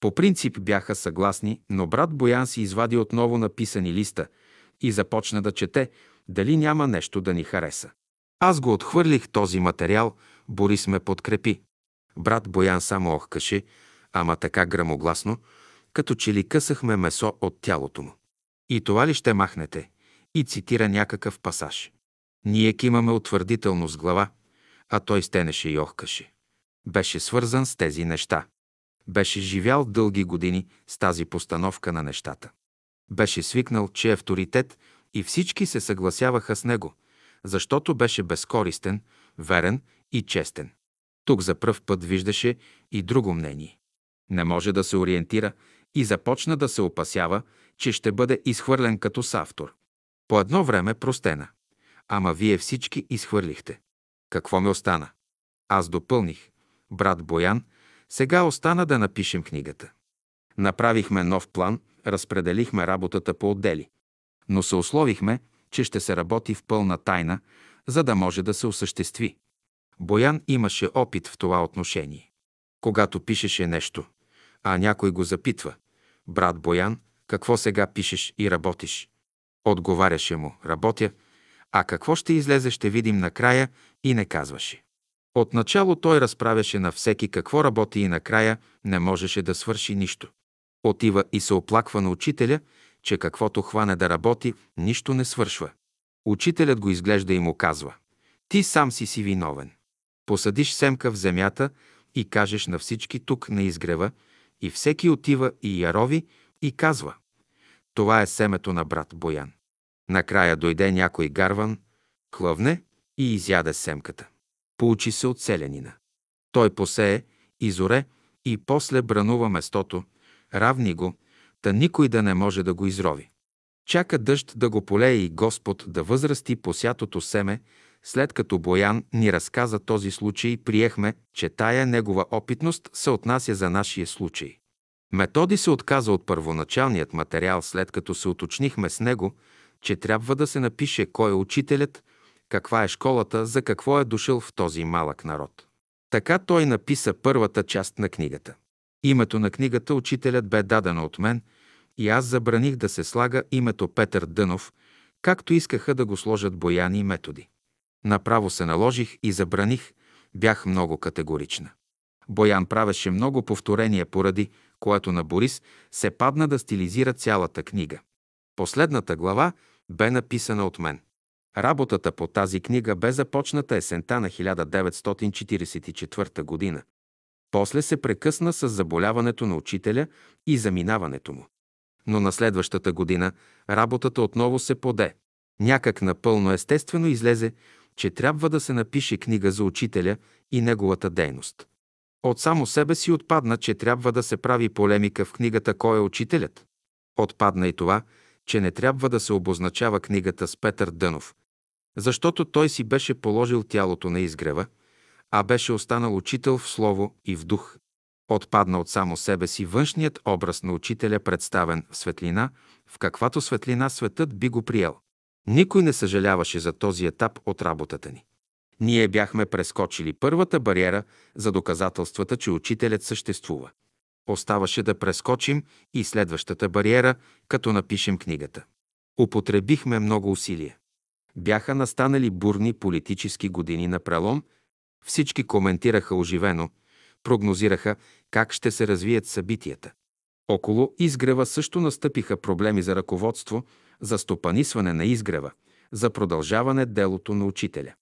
По принцип бяха съгласни, но брат Боян си извади отново написани листа и започна да чете дали няма нещо да ни хареса. Аз го отхвърлих този материал, Борис ме подкрепи. Брат Боян само охкаше, ама така грамогласно, като че ли късахме месо от тялото му. И това ли ще махнете? И цитира някакъв пасаж. Ние кимаме утвърдително с глава, а той стенеше и охкаше. Беше свързан с тези неща. Беше живял дълги години с тази постановка на нещата. Беше свикнал, че е авторитет и всички се съгласяваха с него, защото беше безкористен, верен и честен. Тук за пръв път виждаше и друго мнение. Не може да се ориентира и започна да се опасява, че ще бъде изхвърлен като савтор. По едно време простена. Ама вие всички изхвърлихте. Какво ми остана? Аз допълних. Брат Боян, сега остана да напишем книгата. Направихме нов план, разпределихме работата по отдели. Но се условихме, че ще се работи в пълна тайна, за да може да се осъществи. Боян имаше опит в това отношение. Когато пишеше нещо, а някой го запитва, брат Боян, какво сега пишеш и работиш? Отговаряше му, работя, А какво ще излезе, ще видим накрая и не казваше. Отначало той разправяше на всеки какво работи и накрая не можеше да свърши нищо. Отива и се оплаква на учителя, че каквото хване да работи, нищо не свършва. Учителят го изглежда и му казва – ти сам си си виновен. Посадиш семка в земята и кажеш на всички тук на изгрева, и всеки отива и ярови и казва – това е семето на брат Боян. Накрая дойде някой гарван, клъвне и изяде семката. Получи се от селянина. Той посее, изоре и после бранува местото, равни го, та никой да не може да го изрови. Чака дъжд да го полее и Господ да възрасти посятото семе, след като Боян ни разказа този случай, приехме, че тая негова опитност се отнася за нашия случай. Методи се отказа от първоначалният материал, след като се уточнихме с него, че трябва да се напише кой е учителят, каква е школата, за какво е дошъл в този малък народ. Така той написа първата част на книгата. Името на книгата учителят бе дадено от мен и аз забраних да се слага името Петър Дънов, както искаха да го сложат Бояни и методи. Направо се наложих и забраних, бях много категорична. Боян правеше много повторения, поради което на Борис се падна да стилизира цялата книга. Последната глава бе написана от мен. Работата по тази книга бе започната есента на 1944 година. После се прекъсна с заболяването на учителя и заминаването му. Но на следващата година работата отново се поде. Някак напълно естествено излезе, че трябва да се напише книга за учителя и неговата дейност. От само себе си отпадна, че трябва да се прави полемика в книгата «Кой е учителят?». Отпадна и това, че не трябва да се обозначава книгата с Петър Дънов, защото той си беше положил тялото на изгрева, а беше останал учител в слово и в дух. Отпадна от само себе си външният образ на учителя, представен в светлина, в каквато светлина светът би го приел. Никой не съжаляваше за този етап от работата ни. Ние бяхме прескочили първата бариера за доказателствата, че учителят съществува. Оставаше да прескочим и следващата бариера, като напишем книгата. Употребихме много усилия. Бяха настанали бурни политически години на прелом, всички коментираха оживено, прогнозираха как ще се развият събитията. Около изгрева също настъпиха проблеми за ръководство, за стопанисване на изгрева, за продължаване делото на учителя.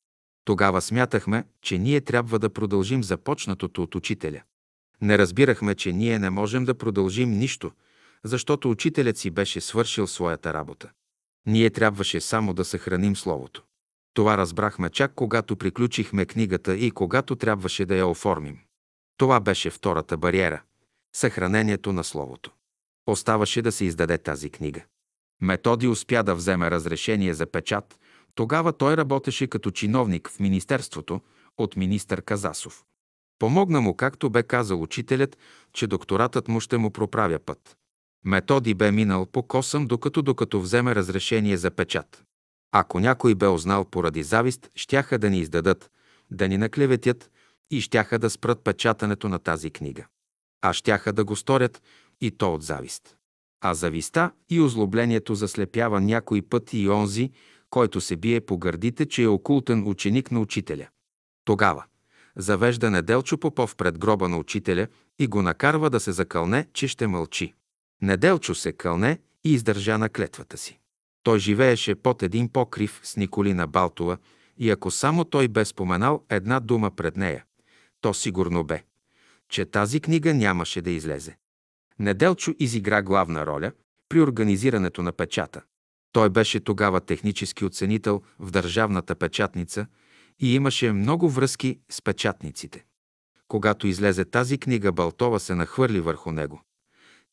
Тогава смятахме, че ние трябва да продължим започнатото от учителя. Не разбирахме, че ние не можем да продължим нищо, защото учителят си беше свършил своята работа. Ние трябваше само да съхраним Словото. Това разбрахме чак когато приключихме книгата и когато трябваше да я оформим. Това беше втората бариера – съхранението на Словото. Оставаше да се издаде тази книга. Методи успя да вземе разрешение за печат. Тогава той работеше като чиновник в Министерството от министър Казасов. Помогна му, както бе казал учителят, че докторатът му ще му проправя път. Методи бе минал по косъм, докато докато вземе разрешение за печат. Ако някой бе узнал поради завист, щяха да ни издадат, да ни наклеветят и щяха да спрат печатането на тази книга. А щяха да го сторят и то от завист. А зависта и озлоблението заслепява някой път и онзи, който се бие по гърдите, че е окултен ученик на учителя. Тогава завежда Неделчо Попов пред гроба на учителя и го накарва да се закълне, че ще мълчи. Неделчо се кълне и издържа на клетвата си. Той живееше под един покрив с Николина Балтова и ако само той бе споменал една дума пред нея, то сигурно бе, че тази книга нямаше да излезе. Неделчо изигра главна роля при организирането на печата. Той беше тогава технически оценител в държавната печатница и имаше много връзки с печатниците. Когато излезе тази книга, Балтова се нахвърли върху него.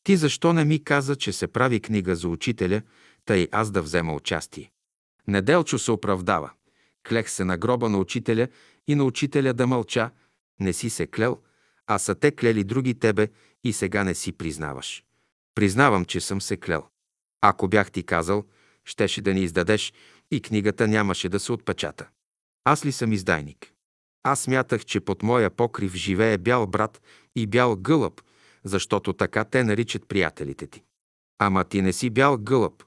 Ти защо не ми каза, че се прави книга за учителя, тъй аз да взема участие? Неделчо се оправдава. Клех се на гроба на учителя и на учителя да мълча. Не си се клел, а са те клели други тебе и сега не си признаваш. Признавам, че съм се клел. Ако бях ти казал, щеше да ни издадеш и книгата нямаше да се отпечата. Аз ли съм издайник? Аз смятах, че под моя покрив живее бял брат и бял гълъб, защото така те наричат приятелите ти. Ама ти не си бял гълъб,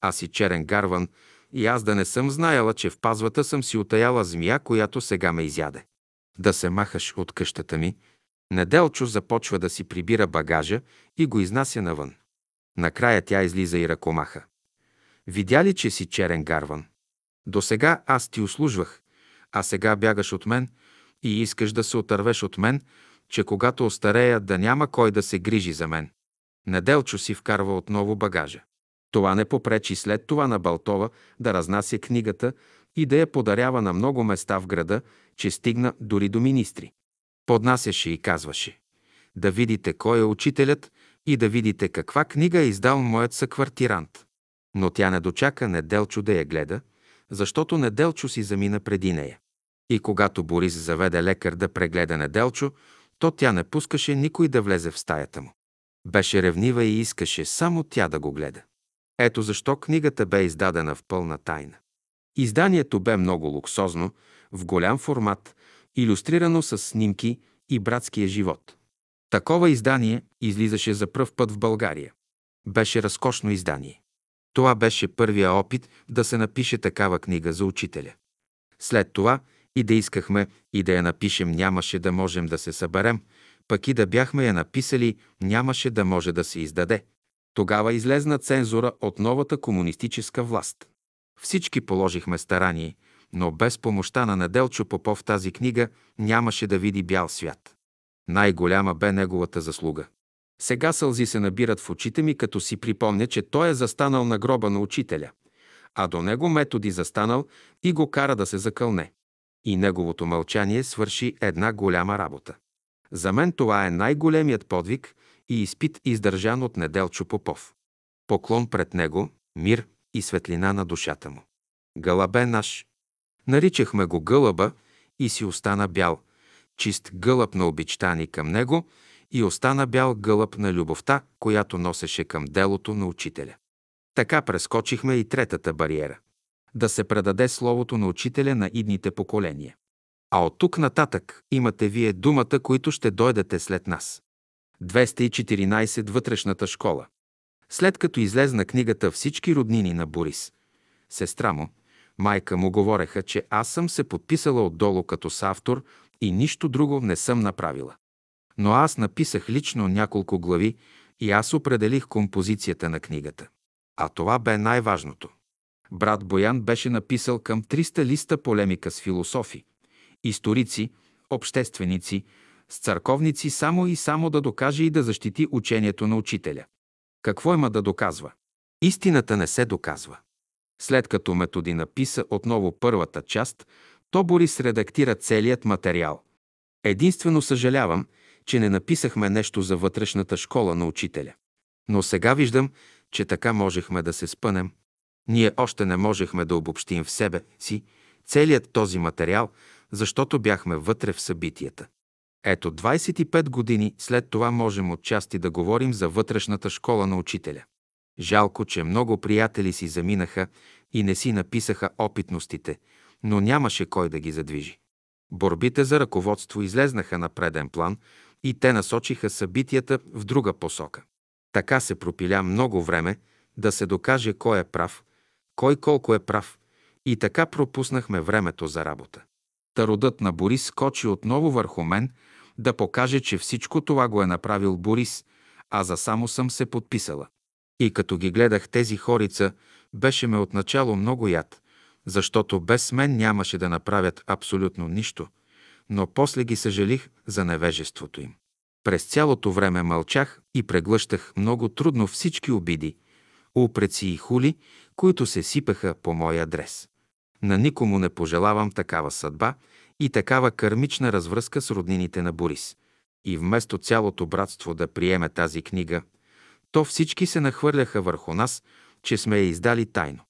а си черен гарван, и аз да не съм знаяла, че в пазвата съм си отаяла змия, която сега ме изяде. Да се махаш от къщата ми. Неделчо започва да си прибира багажа и го изнася навън. Накрая тя излиза и ръкомаха. Видя ли, че си черен гарван? До сега аз ти услужвах, а сега бягаш от мен и искаш да се отървеш от мен, че когато остарея да няма кой да се грижи за мен. Неделчо си вкарва отново багажа. Това не попречи след това на Балтова да разнася книгата и да я подарява на много места в града, че стигна дори до министри. Поднасяше и казваше да видите кой е учителят и да видите каква книга е издал моят съквартирант. Но тя не дочака Неделчо да я гледа, защото Неделчо си замина преди нея. И когато Борис заведе лекар да прегледа Неделчо, то тя не пускаше никой да влезе в стаята му. Беше ревнива и искаше само тя да го гледа. Ето защо книгата бе издадена в пълна тайна. Изданието бе много луксозно, в голям формат, иллюстрирано с снимки и братския живот. Такова издание излизаше за пръв път в България. Беше разкошно издание. Това беше първия опит да се напише такава книга за учителя. След това и да искахме и да я напишем, нямаше да можем да се съберем, пък и да бяхме я написали, нямаше да може да се издаде. Тогава излезна цензура от новата комунистическа власт. Всички положихме старание, но без помощта на Неделчо Попов тази книга нямаше да види бял свят. Най-голяма бе неговата заслуга. Сега сълзи се набират в очите ми, като си припомня, че той е застанал на гроба на учителя, а до него методи застанал и го кара да се закълне. И неговото мълчание свърши една голяма работа. За мен това е най-големият подвиг и изпит издържан от Неделчо Попов. Поклон пред него, мир и светлина на душата му. Гълъбе наш. Наричахме го гълъба и си остана бял, чист гълъб на обичтани към него и остана бял гълъб на любовта, която носеше към делото на учителя. Така прескочихме и третата бариера – да се предаде словото на учителя на идните поколения. А от тук нататък имате вие думата, които ще дойдете след нас. 214 Вътрешната школа. След като излезна книгата всички роднини на Борис, сестра му, майка му говореха, че аз съм се подписала отдолу като автор и нищо друго не съм направила. Но аз написах лично няколко глави и аз определих композицията на книгата. А това бе най-важното. Брат Боян беше написал към 300 листа полемика с философи, историци, общественици, с църковници само и само да докаже и да защити учението на учителя. Какво има да доказва? Истината не се доказва. След като Методи написа отново първата част, то Борис редактира целият материал. Единствено съжалявам, че не написахме нещо за вътрешната школа на учителя. Но сега виждам, че така можехме да се спънем. Ние още не можехме да обобщим в себе си целият този материал, защото бяхме вътре в събитията. Ето 25 години след това можем отчасти да говорим за вътрешната школа на учителя. Жалко, че много приятели си заминаха и не си написаха опитностите, но нямаше кой да ги задвижи. Борбите за ръководство излезнаха на преден план и те насочиха събитията в друга посока. Така се пропиля много време да се докаже кой е прав, кой колко е прав и така пропуснахме времето за работа. Тародът на Борис скочи отново върху мен да покаже, че всичко това го е направил Борис, а за само съм се подписала. И като ги гледах тези хорица, беше ме отначало много яд, защото без мен нямаше да направят абсолютно нищо, но после ги съжалих за невежеството им. През цялото време мълчах и преглъщах много трудно всички обиди, упреци и хули, които се сипаха по мой адрес. На никому не пожелавам такава съдба и такава кърмична развръзка с роднините на Борис. И вместо цялото братство да приеме тази книга, то всички се нахвърляха върху нас, че сме я издали тайно.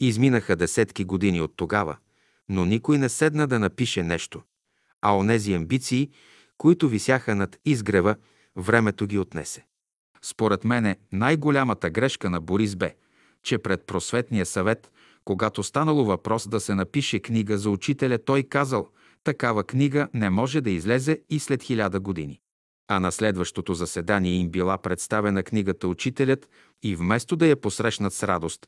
Изминаха десетки години от тогава, но никой не седна да напише нещо, а онези амбиции, които висяха над изгрева, времето ги отнесе. Според мене най-голямата грешка на Борис бе, че пред просветния съвет, когато станало въпрос да се напише книга за учителя, той казал, такава книга не може да излезе и след хиляда години. А на следващото заседание им била представена книгата Учителят и вместо да я посрещнат с радост,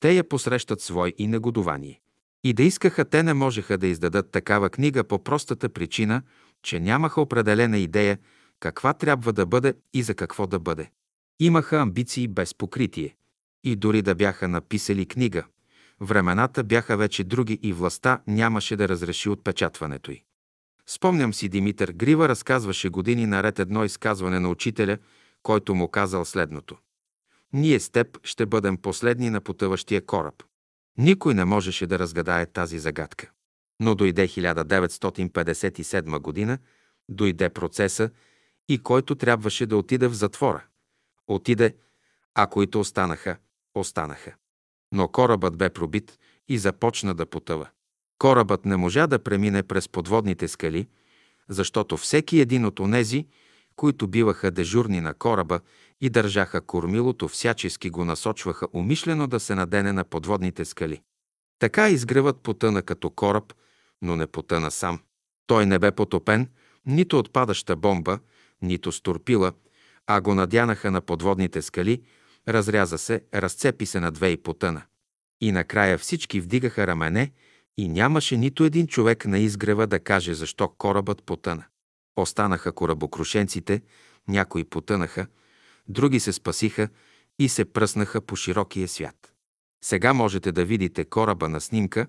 те я посрещат свой и негодование. И да искаха, те не можеха да издадат такава книга по простата причина, че нямаха определена идея каква трябва да бъде и за какво да бъде. Имаха амбиции без покритие. И дори да бяха написали книга, времената бяха вече други и властта нямаше да разреши отпечатването й. Спомням си, Димитър Грива разказваше години наред едно изказване на учителя, който му казал следното. Ние с теб ще бъдем последни на потъващия кораб. Никой не можеше да разгадае тази загадка. Но дойде 1957 година, дойде процеса и който трябваше да отиде в затвора. Отиде, а които останаха, останаха. Но корабът бе пробит и започна да потъва. Корабът не можа да премине през подводните скали, защото всеки един от онези, които биваха дежурни на кораба и държаха кормилото, всячески го насочваха умишлено да се надене на подводните скали. Така изгревът потъна като кораб, но не потъна сам. Той не бе потопен, нито от падаща бомба, нито с турпила, а го надянаха на подводните скали, разряза се, разцепи се на две и потъна. И накрая всички вдигаха рамене и нямаше нито един човек на изгрева да каже защо корабът потъна. Останаха корабокрушенците, някои потънаха, други се спасиха и се пръснаха по широкия свят. Сега можете да видите кораба на снимка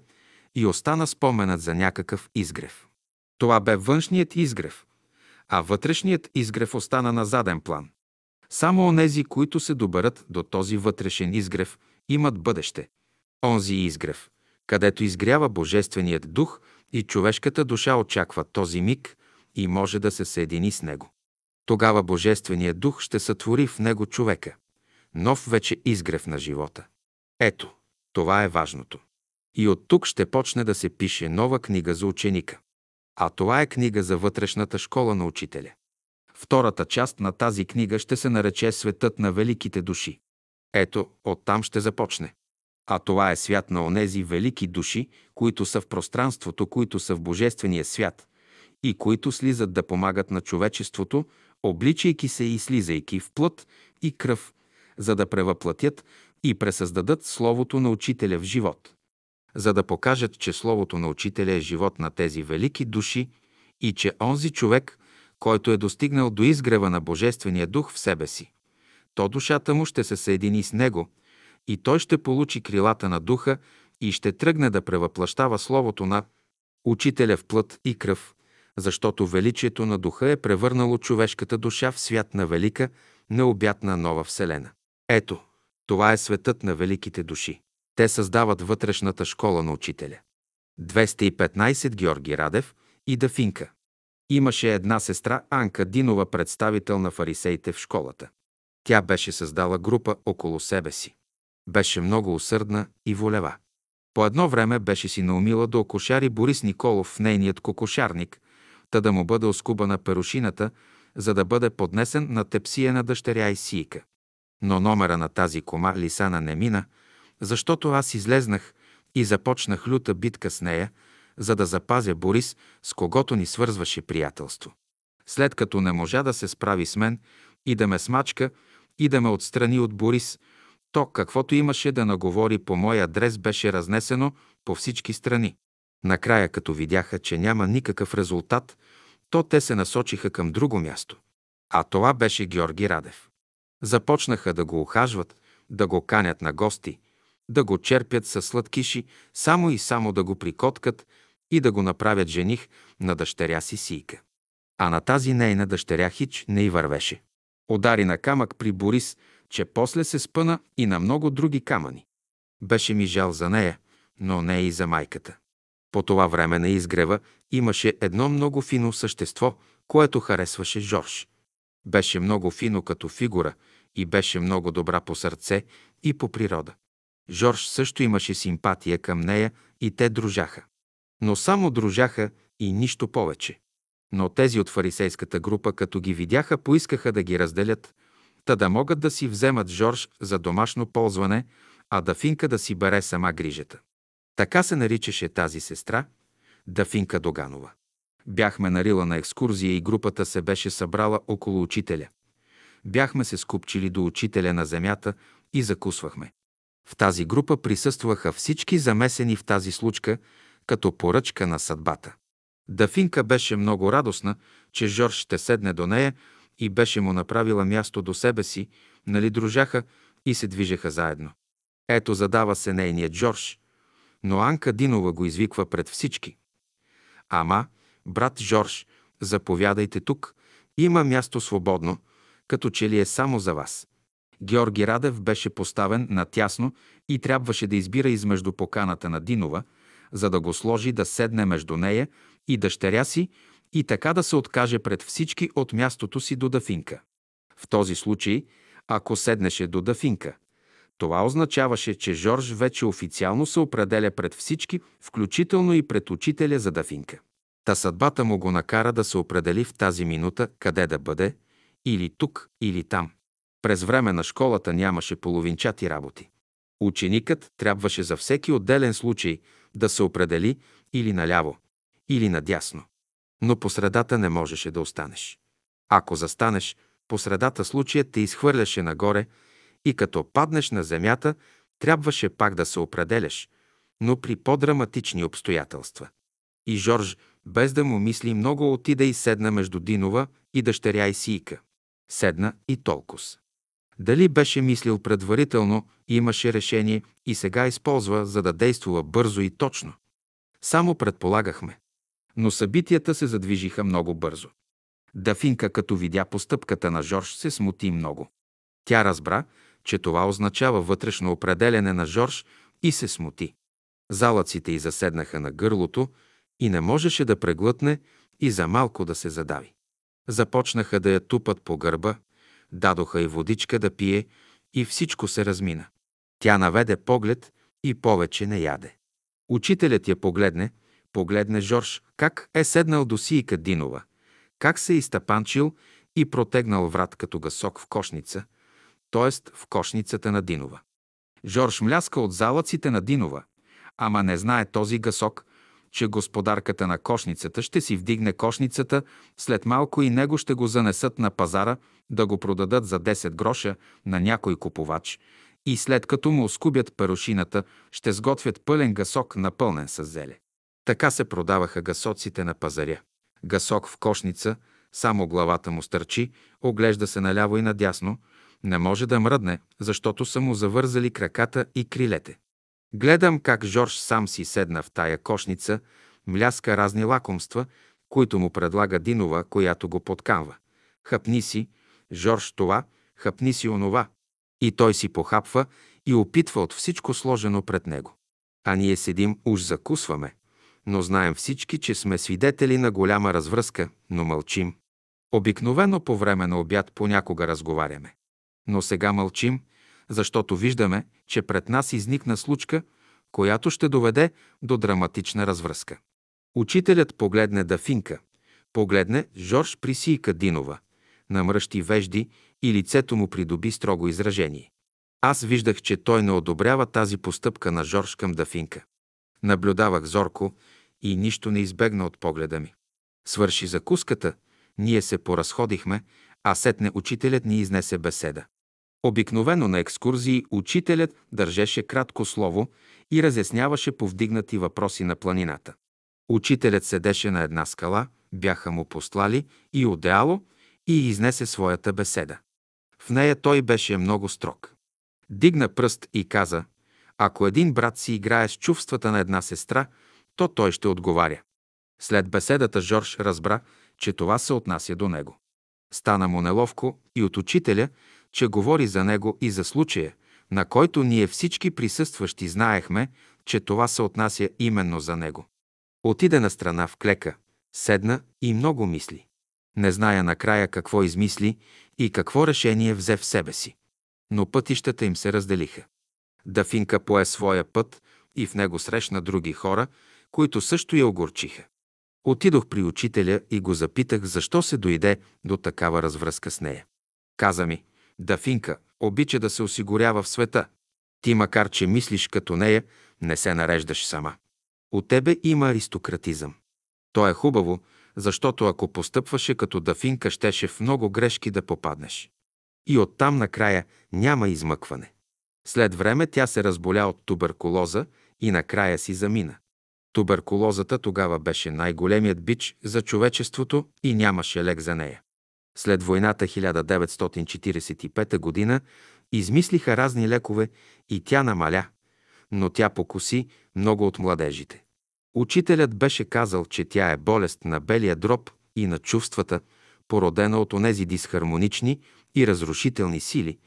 и остана споменът за някакъв изгрев. Това бе външният изгрев, а вътрешният изгрев остана на заден план. Само онези, които се доберат до този вътрешен изгрев, имат бъдеще. Онзи изгрев, където изгрява Божественият дух и човешката душа очаква този миг и може да се съедини с него. Тогава Божественият дух ще сътвори в него човека. Нов вече изгрев на живота. Ето, това е важното. И от тук ще почне да се пише нова книга за ученика. А това е книга за вътрешната школа на учителя. Втората част на тази книга ще се нарече Светът на великите души. Ето, оттам ще започне. А това е свят на онези велики души, които са в пространството, които са в Божествения свят и които слизат да помагат на човечеството, обличайки се и слизайки в плът и кръв, за да превъплатят и пресъздадат Словото на Учителя в живот за да покажат, че Словото на Учителя е живот на тези велики души и че онзи човек, който е достигнал до изгрева на Божествения дух в себе си, то душата му ще се съедини с него и той ще получи крилата на духа и ще тръгне да превъплащава Словото на Учителя в плът и кръв, защото величието на духа е превърнало човешката душа в свят на велика, необятна нова вселена. Ето, това е светът на великите души. Те създават вътрешната школа на учителя. 215 Георги Радев и Дафинка. Имаше една сестра Анка Динова, представител на фарисеите в школата. Тя беше създала група около себе си. Беше много усърдна и волева. По едно време беше си наумила да окошари Борис Николов в нейният кокошарник, та да му бъде оскубана перушината, за да бъде поднесен на тепсия на дъщеря и сийка. Но номера на тази кома Лисана не мина – защото аз излезнах и започнах люта битка с нея, за да запазя Борис, с когото ни свързваше приятелство. След като не можа да се справи с мен и да ме смачка и да ме отстрани от Борис, то каквото имаше да наговори по мой адрес беше разнесено по всички страни. Накрая, като видяха, че няма никакъв резултат, то те се насочиха към друго място. А това беше Георги Радев. Започнаха да го ухажват, да го канят на гости – да го черпят със сладкиши, само и само да го прикоткат и да го направят жених на дъщеря си Сийка. А на тази нейна дъщеря Хич не й вървеше. Удари на камък при Борис, че после се спъна и на много други камъни. Беше ми жал за нея, но не и за майката. По това време на изгрева имаше едно много фино същество, което харесваше Жорж. Беше много фино като фигура и беше много добра по сърце и по природа. Жорж също имаше симпатия към нея и те дружаха. Но само дружаха и нищо повече. Но тези от фарисейската група, като ги видяха, поискаха да ги разделят, та да могат да си вземат Жорж за домашно ползване, а Дафинка да си бере сама грижата. Така се наричаше тази сестра, Дафинка Доганова. Бяхме на Рила на екскурзия и групата се беше събрала около учителя. Бяхме се скупчили до учителя на земята и закусвахме. В тази група присъстваха всички замесени в тази случка като поръчка на съдбата. Дафинка беше много радостна, че Жорж ще седне до нея и беше му направила място до себе си, нали дружаха и се движеха заедно. Ето задава се нейният Жорж, но Анка Динова го извиква пред всички. Ама, брат Жорж, заповядайте тук, има място свободно, като че ли е само за вас. Георги Радев беше поставен натясно и трябваше да избира измежду поканата на Динова, за да го сложи да седне между нея и дъщеря си и така да се откаже пред всички от мястото си до Дафинка. В този случай, ако седнеше до Дафинка, това означаваше, че Жорж вече официално се определя пред всички, включително и пред учителя за Дафинка. Та съдбата му го накара да се определи в тази минута къде да бъде, или тук, или там. През време на школата нямаше половинчати работи. Ученикът трябваше за всеки отделен случай да се определи или наляво, или надясно. Но по средата не можеше да останеш. Ако застанеш, по средата случаят те изхвърляше нагоре и като паднеш на земята, трябваше пак да се определяш, но при по-драматични обстоятелства. И Жорж, без да му мисли много, отида и седна между Динова и дъщеря и Сийка. Седна и толкос. Дали беше мислил предварително, имаше решение и сега използва, за да действува бързо и точно. Само предполагахме. Но събитията се задвижиха много бързо. Дафинка, като видя постъпката на Жорж, се смути много. Тя разбра, че това означава вътрешно определене на Жорж и се смути. Залъците й заседнаха на гърлото и не можеше да преглътне и за малко да се задави. Започнаха да я тупат по гърба, дадоха и водичка да пие и всичко се размина. Тя наведе поглед и повече не яде. Учителят я погледне, погледне Жорж, как е седнал до Сийка Динова, как се е изтъпанчил и протегнал врат като гасок в кошница, т.е. в кошницата на Динова. Жорж мляска от залъците на Динова, ама не знае този гасок, че господарката на кошницата ще си вдигне кошницата, след малко и него ще го занесат на пазара да го продадат за 10 гроша на някой купувач и след като му оскубят парушината, ще сготвят пълен гасок, напълнен с зеле. Така се продаваха гасоците на пазаря. Гасок в кошница, само главата му стърчи, оглежда се наляво и надясно, не може да мръдне, защото са му завързали краката и крилете. Гледам как Жорж сам си седна в тая кошница, мляска разни лакомства, които му предлага Динова, която го подканва. Хъпни си, Жорж това, хъпни си онова. И той си похапва и опитва от всичко сложено пред него. А ние седим, уж закусваме. Но знаем всички, че сме свидетели на голяма развръзка, но мълчим. Обикновено по време на обяд понякога разговаряме. Но сега мълчим, защото виждаме, че пред нас изникна случка, която ще доведе до драматична развръзка. Учителят погледне Дафинка, погледне Жорж Присийка Динова, намръщи вежди и лицето му придоби строго изражение. Аз виждах, че той не одобрява тази постъпка на Жорж към Дафинка. Наблюдавах зорко и нищо не избегна от погледа ми. Свърши закуската, ние се поразходихме, а сетне учителят ни изнесе беседа. Обикновено на екскурзии учителят държеше кратко слово и разясняваше повдигнати въпроси на планината. Учителят седеше на една скала, бяха му послали и одеяло и изнесе своята беседа. В нея той беше много строг. Дигна пръст и каза, ако един брат си играе с чувствата на една сестра, то той ще отговаря. След беседата Жорж разбра, че това се отнася до него. Стана му неловко и от учителя, че говори за него и за случая, на който ние всички присъстващи знаехме, че това се отнася именно за него. Отиде на страна в клека, седна и много мисли. Не зная накрая какво измисли и какво решение взе в себе си. Но пътищата им се разделиха. Дафинка пое своя път и в него срещна други хора, които също я огорчиха. Отидох при учителя и го запитах защо се дойде до такава развръзка с нея. Каза ми, Дафинка обича да се осигурява в света. Ти, макар че мислиш като нея, не се нареждаш сама. От тебе има аристократизъм. То е хубаво, защото ако постъпваше като Дафинка, щеше в много грешки да попаднеш. И оттам накрая няма измъкване. След време тя се разболя от туберкулоза и накрая си замина. Туберкулозата тогава беше най-големият бич за човечеството и нямаше лек за нея. След войната 1945 година измислиха разни лекове и тя намаля, но тя покуси много от младежите. Учителят беше казал, че тя е болест на белия дроб и на чувствата, породена от онези дисхармонични и разрушителни сили,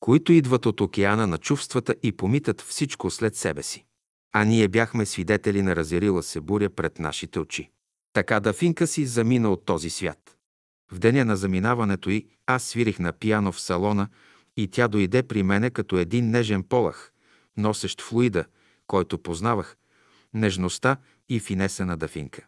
които идват от океана на чувствата и помитат всичко след себе си. А ние бяхме свидетели на разярила се буря пред нашите очи. Така Дафинка си замина от този свят. В деня на заминаването й аз свирих на пияно в салона и тя дойде при мене като един нежен полах, носещ флуида, който познавах, нежността и финеса на Дафинка.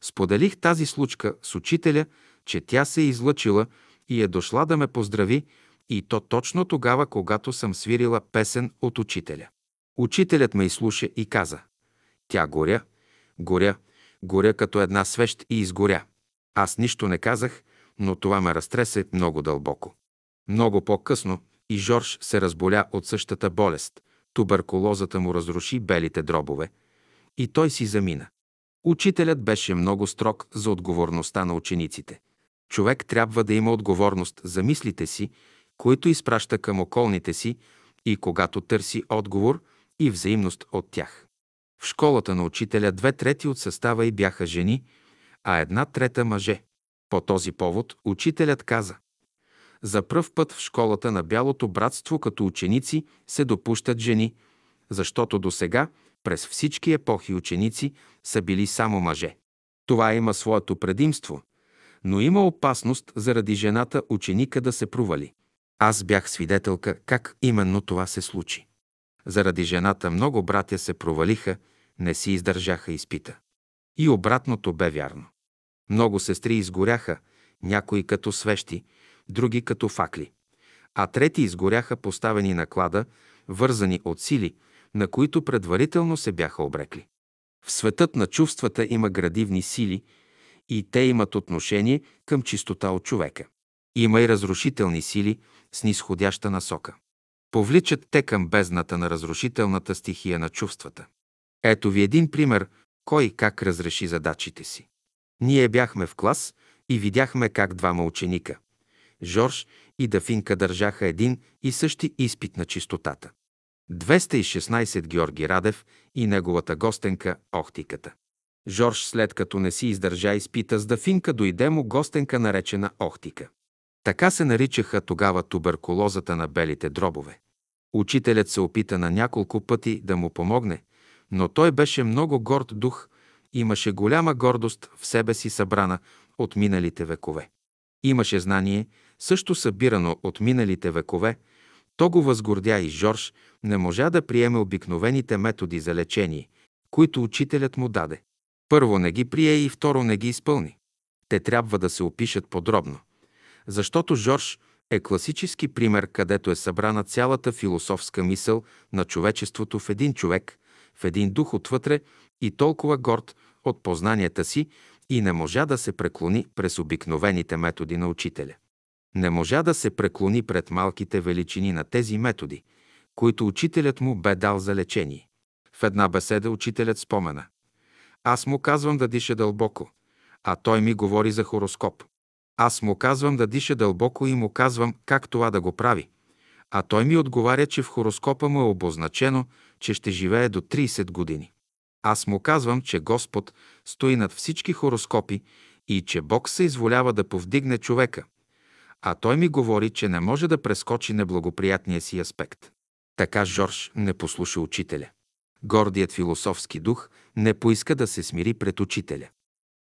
Споделих тази случка с учителя, че тя се е излъчила и е дошла да ме поздрави, и то точно тогава, когато съм свирила песен от учителя. Учителят ме изслуша и каза «Тя горя, горя, горя като една свещ и изгоря». Аз нищо не казах, но това ме разтресе много дълбоко. Много по-късно и Жорж се разболя от същата болест. Туберкулозата му разруши белите дробове и той си замина. Учителят беше много строг за отговорността на учениците. Човек трябва да има отговорност за мислите си, които изпраща към околните си и когато търси отговор и взаимност от тях. В школата на учителя две трети от състава и бяха жени, а една трета мъже. По този повод учителят каза За пръв път в школата на Бялото братство като ученици се допущат жени, защото до сега през всички епохи ученици са били само мъже. Това има своето предимство, но има опасност заради жената ученика да се провали. Аз бях свидетелка как именно това се случи. Заради жената много братя се провалиха, не си издържаха изпита. И обратното бе вярно. Много сестри изгоряха, някои като свещи, други като факли. А трети изгоряха поставени на клада, вързани от сили, на които предварително се бяха обрекли. В светът на чувствата има градивни сили и те имат отношение към чистота от човека. Има и разрушителни сили с нисходяща насока. Повличат те към бездната на разрушителната стихия на чувствата. Ето ви един пример, кой как разреши задачите си. Ние бяхме в клас и видяхме как двама ученика, Жорж и Дафинка, държаха един и същи изпит на чистотата. 216 Георги Радев и неговата гостенка Охтиката. Жорж, след като не си издържа изпита с Дафинка, дойде му гостенка наречена Охтика. Така се наричаха тогава туберкулозата на белите дробове. Учителят се опита на няколко пъти да му помогне, но той беше много горд дух, имаше голяма гордост в себе си събрана от миналите векове. Имаше знание, също събирано от миналите векове, то го възгордя и Жорж не можа да приеме обикновените методи за лечение, които учителят му даде. Първо не ги прие и второ не ги изпълни. Те трябва да се опишат подробно. Защото Жорж е класически пример, където е събрана цялата философска мисъл на човечеството в един човек, в един дух отвътре и толкова горд от познанията си и не можа да се преклони през обикновените методи на учителя. Не можа да се преклони пред малките величини на тези методи, които учителят му бе дал за лечение. В една беседа учителят спомена. Аз му казвам да диша дълбоко, а той ми говори за хороскоп. Аз му казвам да диша дълбоко и му казвам как това да го прави. А той ми отговаря, че в хороскопа му е обозначено, че ще живее до 30 години. Аз му казвам, че Господ стои над всички хороскопи и че Бог се изволява да повдигне човека. А той ми говори, че не може да прескочи неблагоприятния си аспект. Така Жорж не послуша учителя. Гордият философски дух не поиска да се смири пред учителя.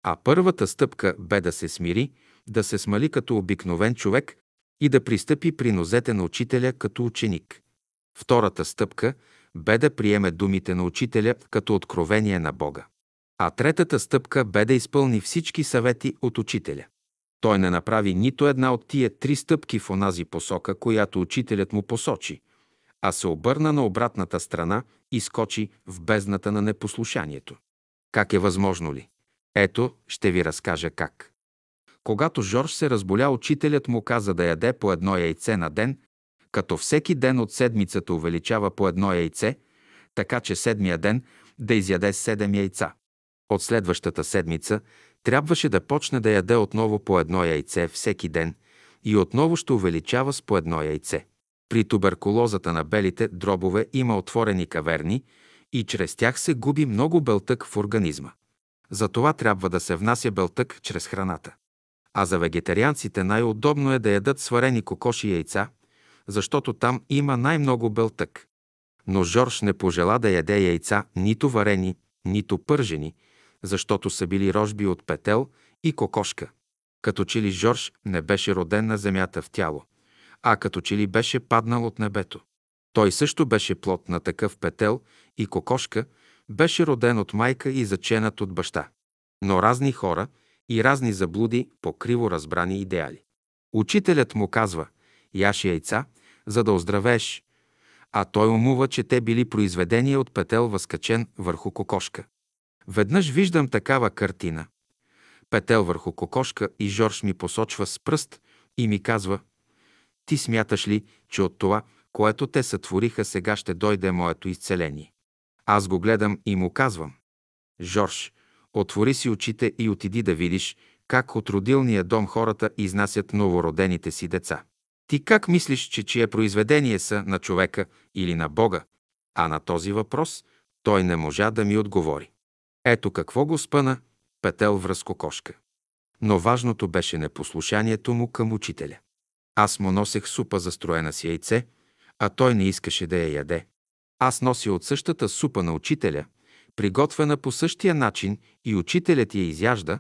А първата стъпка бе да се смири, да се смали като обикновен човек и да пристъпи при нозете на учителя като ученик. Втората стъпка бе да приеме думите на учителя като откровение на Бога. А третата стъпка бе да изпълни всички съвети от учителя. Той не направи нито една от тия три стъпки в онази посока, която учителят му посочи, а се обърна на обратната страна и скочи в бездната на непослушанието. Как е възможно ли? Ето, ще ви разкажа как. Когато Жорж се разболя, учителят му каза да яде по едно яйце на ден, като всеки ден от седмицата увеличава по едно яйце, така че седмия ден да изяде седем яйца. От следващата седмица трябваше да почне да яде отново по едно яйце всеки ден и отново ще увеличава с по едно яйце. При туберкулозата на белите дробове има отворени каверни и чрез тях се губи много белтък в организма. Затова трябва да се внася белтък чрез храната. А за вегетарианците най-удобно е да ядат сварени кокоши яйца, защото там има най-много белтък. Но Жорж не пожела да яде яйца нито варени, нито пържени, защото са били рожби от петел и кокошка. Като че ли Жорж не беше роден на земята в тяло, а като че ли беше паднал от небето. Той също беше плод на такъв петел и кокошка, беше роден от майка и заченат от баща. Но разни хора и разни заблуди по криво разбрани идеали. Учителят му казва, яши яйца, за да оздравееш, а той умува, че те били произведения от петел възкачен върху кокошка. Веднъж виждам такава картина. Петел върху кокошка и Жорж ми посочва с пръст и ми казва «Ти смяташ ли, че от това, което те сътвориха, сега ще дойде моето изцеление?» Аз го гледам и му казвам «Жорж, отвори си очите и отиди да видиш как от родилния дом хората изнасят новородените си деца. Ти как мислиш, че чие произведение са на човека или на Бога? А на този въпрос той не можа да ми отговори. Ето какво го спъна петел връз кокошка. Но важното беше непослушанието му към учителя. Аз му носех супа застроена с яйце, а той не искаше да я яде. Аз нося от същата супа на учителя, приготвена по същия начин и учителят я изяжда,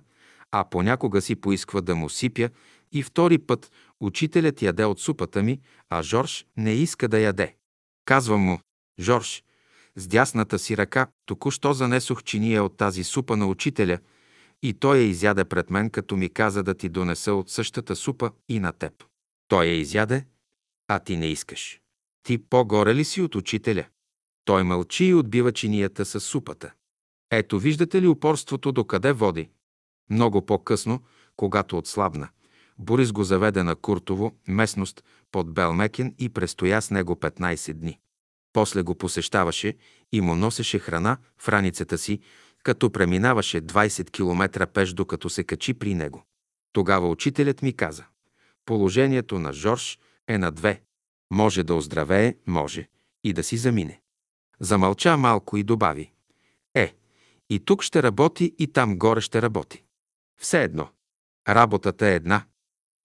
а понякога си поисква да му сипя и втори път учителят яде от супата ми, а Жорж не иска да яде. Казвам му, Жорж, с дясната си ръка току-що занесох чиния от тази супа на учителя и той я изяде пред мен, като ми каза да ти донеса от същата супа и на теб. Той я изяде, а ти не искаш. Ти по-горе ли си от учителя? Той мълчи и отбива чинията с супата. Ето виждате ли упорството до къде води? Много по-късно, когато отслабна, Борис го заведе на Куртово, местност под Белмекен и престоя с него 15 дни. После го посещаваше и му носеше храна в раницата си, като преминаваше 20 км пеш, докато се качи при него. Тогава учителят ми каза, положението на Жорж е на две. Може да оздравее, може и да си замине. Замълча малко и добави. Е, и тук ще работи, и там горе ще работи. Все едно. Работата е една.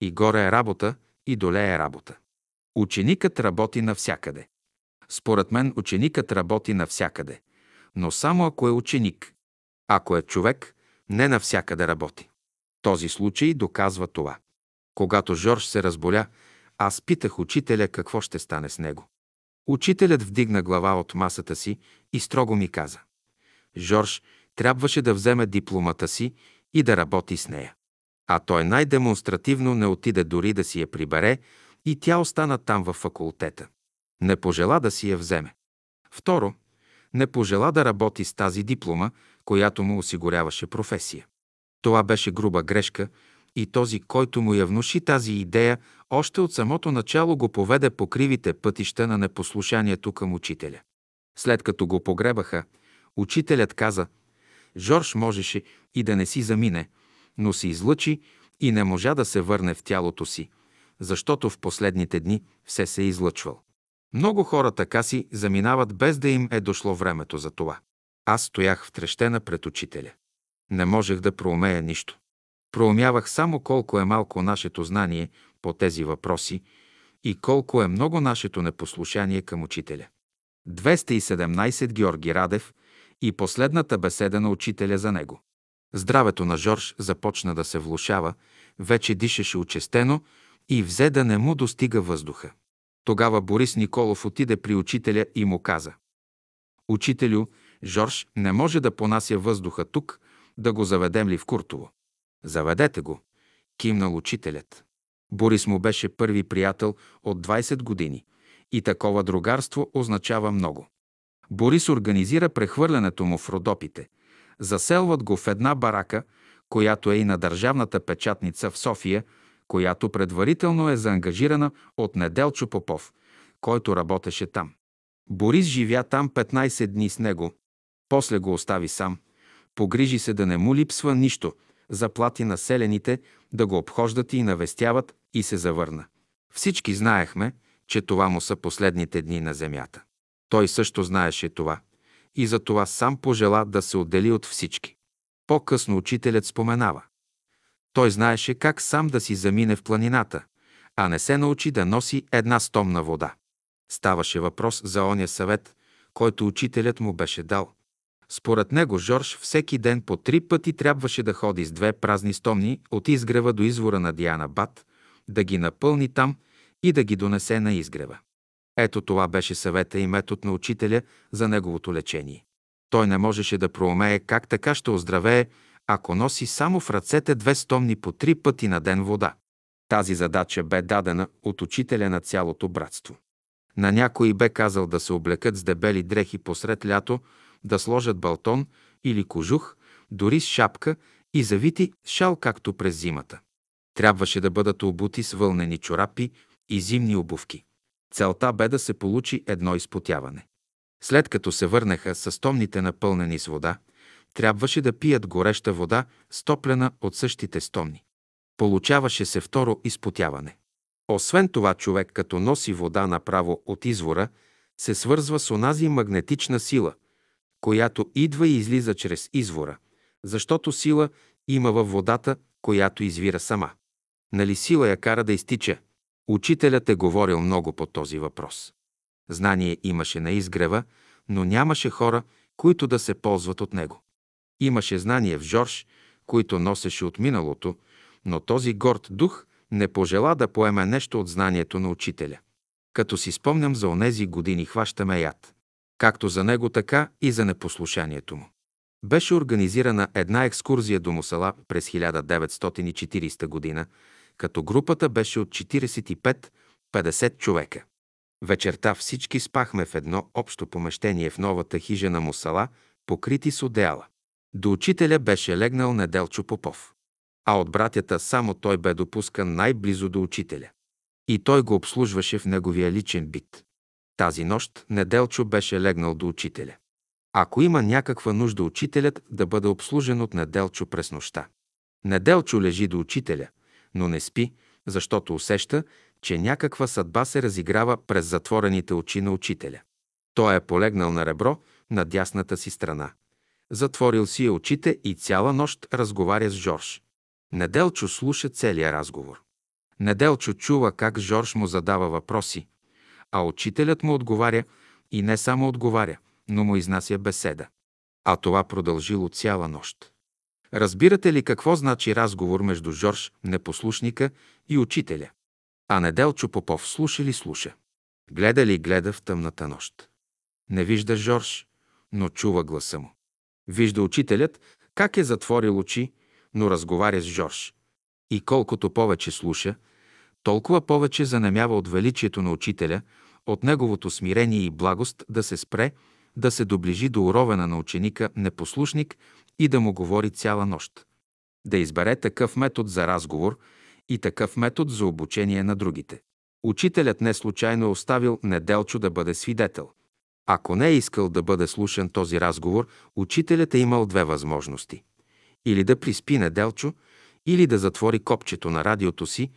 И горе е работа, и доле е работа. Ученикът работи навсякъде. Според мен ученикът работи навсякъде, но само ако е ученик. Ако е човек, не навсякъде работи. Този случай доказва това. Когато Жорж се разболя, аз питах учителя какво ще стане с него. Учителят вдигна глава от масата си и строго ми каза. Жорж трябваше да вземе дипломата си и да работи с нея. А той най-демонстративно не отиде дори да си я прибере и тя остана там във факултета. Не пожела да си я вземе. Второ, не пожела да работи с тази диплома, която му осигуряваше професия. Това беше груба грешка и този, който му я внуши тази идея, още от самото начало го поведе по кривите пътища на непослушанието към учителя. След като го погребаха, учителят каза, Жорж можеше и да не си замине, но се излъчи и не можа да се върне в тялото си, защото в последните дни все се е излъчвал. Много хора така си заминават без да им е дошло времето за това. Аз стоях втрещена пред учителя. Не можех да проумея нищо. Проумявах само колко е малко нашето знание по тези въпроси и колко е много нашето непослушание към учителя. 217 Георги Радев и последната беседа на учителя за него. Здравето на Жорж започна да се влушава, вече дишаше очестено и взе да не му достига въздуха. Тогава Борис Николов отиде при учителя и му каза «Учителю, Жорж не може да понася въздуха тук, да го заведем ли в Куртово?» «Заведете го», кимнал учителят. Борис му беше първи приятел от 20 години и такова другарство означава много. Борис организира прехвърлянето му в Родопите. Заселват го в една барака, която е и на държавната печатница в София, която предварително е заангажирана от Неделчо Попов, който работеше там. Борис живя там 15 дни с него, после го остави сам, погрижи се да не му липсва нищо, заплати населените да го обхождат и навестяват и се завърна. Всички знаехме, че това му са последните дни на земята. Той също знаеше това и за това сам пожела да се отдели от всички. По-късно учителят споменава. Той знаеше как сам да си замине в планината, а не се научи да носи една стомна вода. Ставаше въпрос за оня съвет, който учителят му беше дал. Според него Жорж всеки ден по три пъти трябваше да ходи с две празни стомни от изгрева до извора на Диана Бат, да ги напълни там и да ги донесе на изгрева. Ето това беше съвета и метод на учителя за неговото лечение. Той не можеше да проумее как така ще оздравее, ако носи само в ръцете две стомни по три пъти на ден вода. Тази задача бе дадена от учителя на цялото братство. На някой бе казал да се облекат с дебели дрехи посред лято, да сложат балтон или кожух, дори с шапка и завити шал, както през зимата. Трябваше да бъдат обути с вълнени чорапи и зимни обувки. Целта бе да се получи едно изпотяване. След като се върнаха с стомните напълнени с вода, трябваше да пият гореща вода, стоплена от същите стомни. Получаваше се второ изпотяване. Освен това, човек като носи вода направо от извора, се свързва с онази магнетична сила, която идва и излиза чрез извора, защото сила има във водата, която извира сама. Нали сила я кара да изтича? Учителят е говорил много по този въпрос. Знание имаше на изгрева, но нямаше хора, които да се ползват от него. Имаше знание в Жорж, които носеше от миналото, но този горд дух не пожела да поеме нещо от знанието на учителя. Като си спомням за онези години, хващаме яд. Както за него, така и за непослушанието му. Беше организирана една екскурзия до Мусала през 1940 година, като групата беше от 45-50 човека. Вечерта всички спахме в едно общо помещение в новата хижа на Мусала, покрити с одеяла. До учителя беше легнал Неделчо Попов. А от братята само той бе допускан най-близо до учителя. И той го обслужваше в неговия личен бит. Тази нощ Неделчо беше легнал до учителя. Ако има някаква нужда учителят да бъде обслужен от Неделчо през нощта. Неделчо лежи до учителя, но не спи, защото усеща, че някаква съдба се разиграва през затворените очи на учителя. Той е полегнал на ребро на дясната си страна. Затворил си е очите и цяла нощ разговаря с Жорж. Неделчо слуша целия разговор. Неделчо чува как Жорж му задава въпроси, а учителят му отговаря и не само отговаря, но му изнася беседа. А това продължило цяла нощ. Разбирате ли какво значи разговор между Жорж, непослушника и учителя? А Неделчо Попов слуша ли слуша? Гледа ли гледа в тъмната нощ? Не вижда Жорж, но чува гласа му. Вижда учителят как е затворил очи, но разговаря с Жорж. И колкото повече слуша, толкова повече занемява от величието на учителя, от неговото смирение и благост да се спре, да се доближи до уровена на ученика непослушник и да му говори цяла нощ. Да избере такъв метод за разговор и такъв метод за обучение на другите. Учителят не случайно е оставил Неделчо да бъде свидетел. Ако не е искал да бъде слушан този разговор, учителят е имал две възможности. Или да приспи Неделчо, или да затвори копчето на радиото си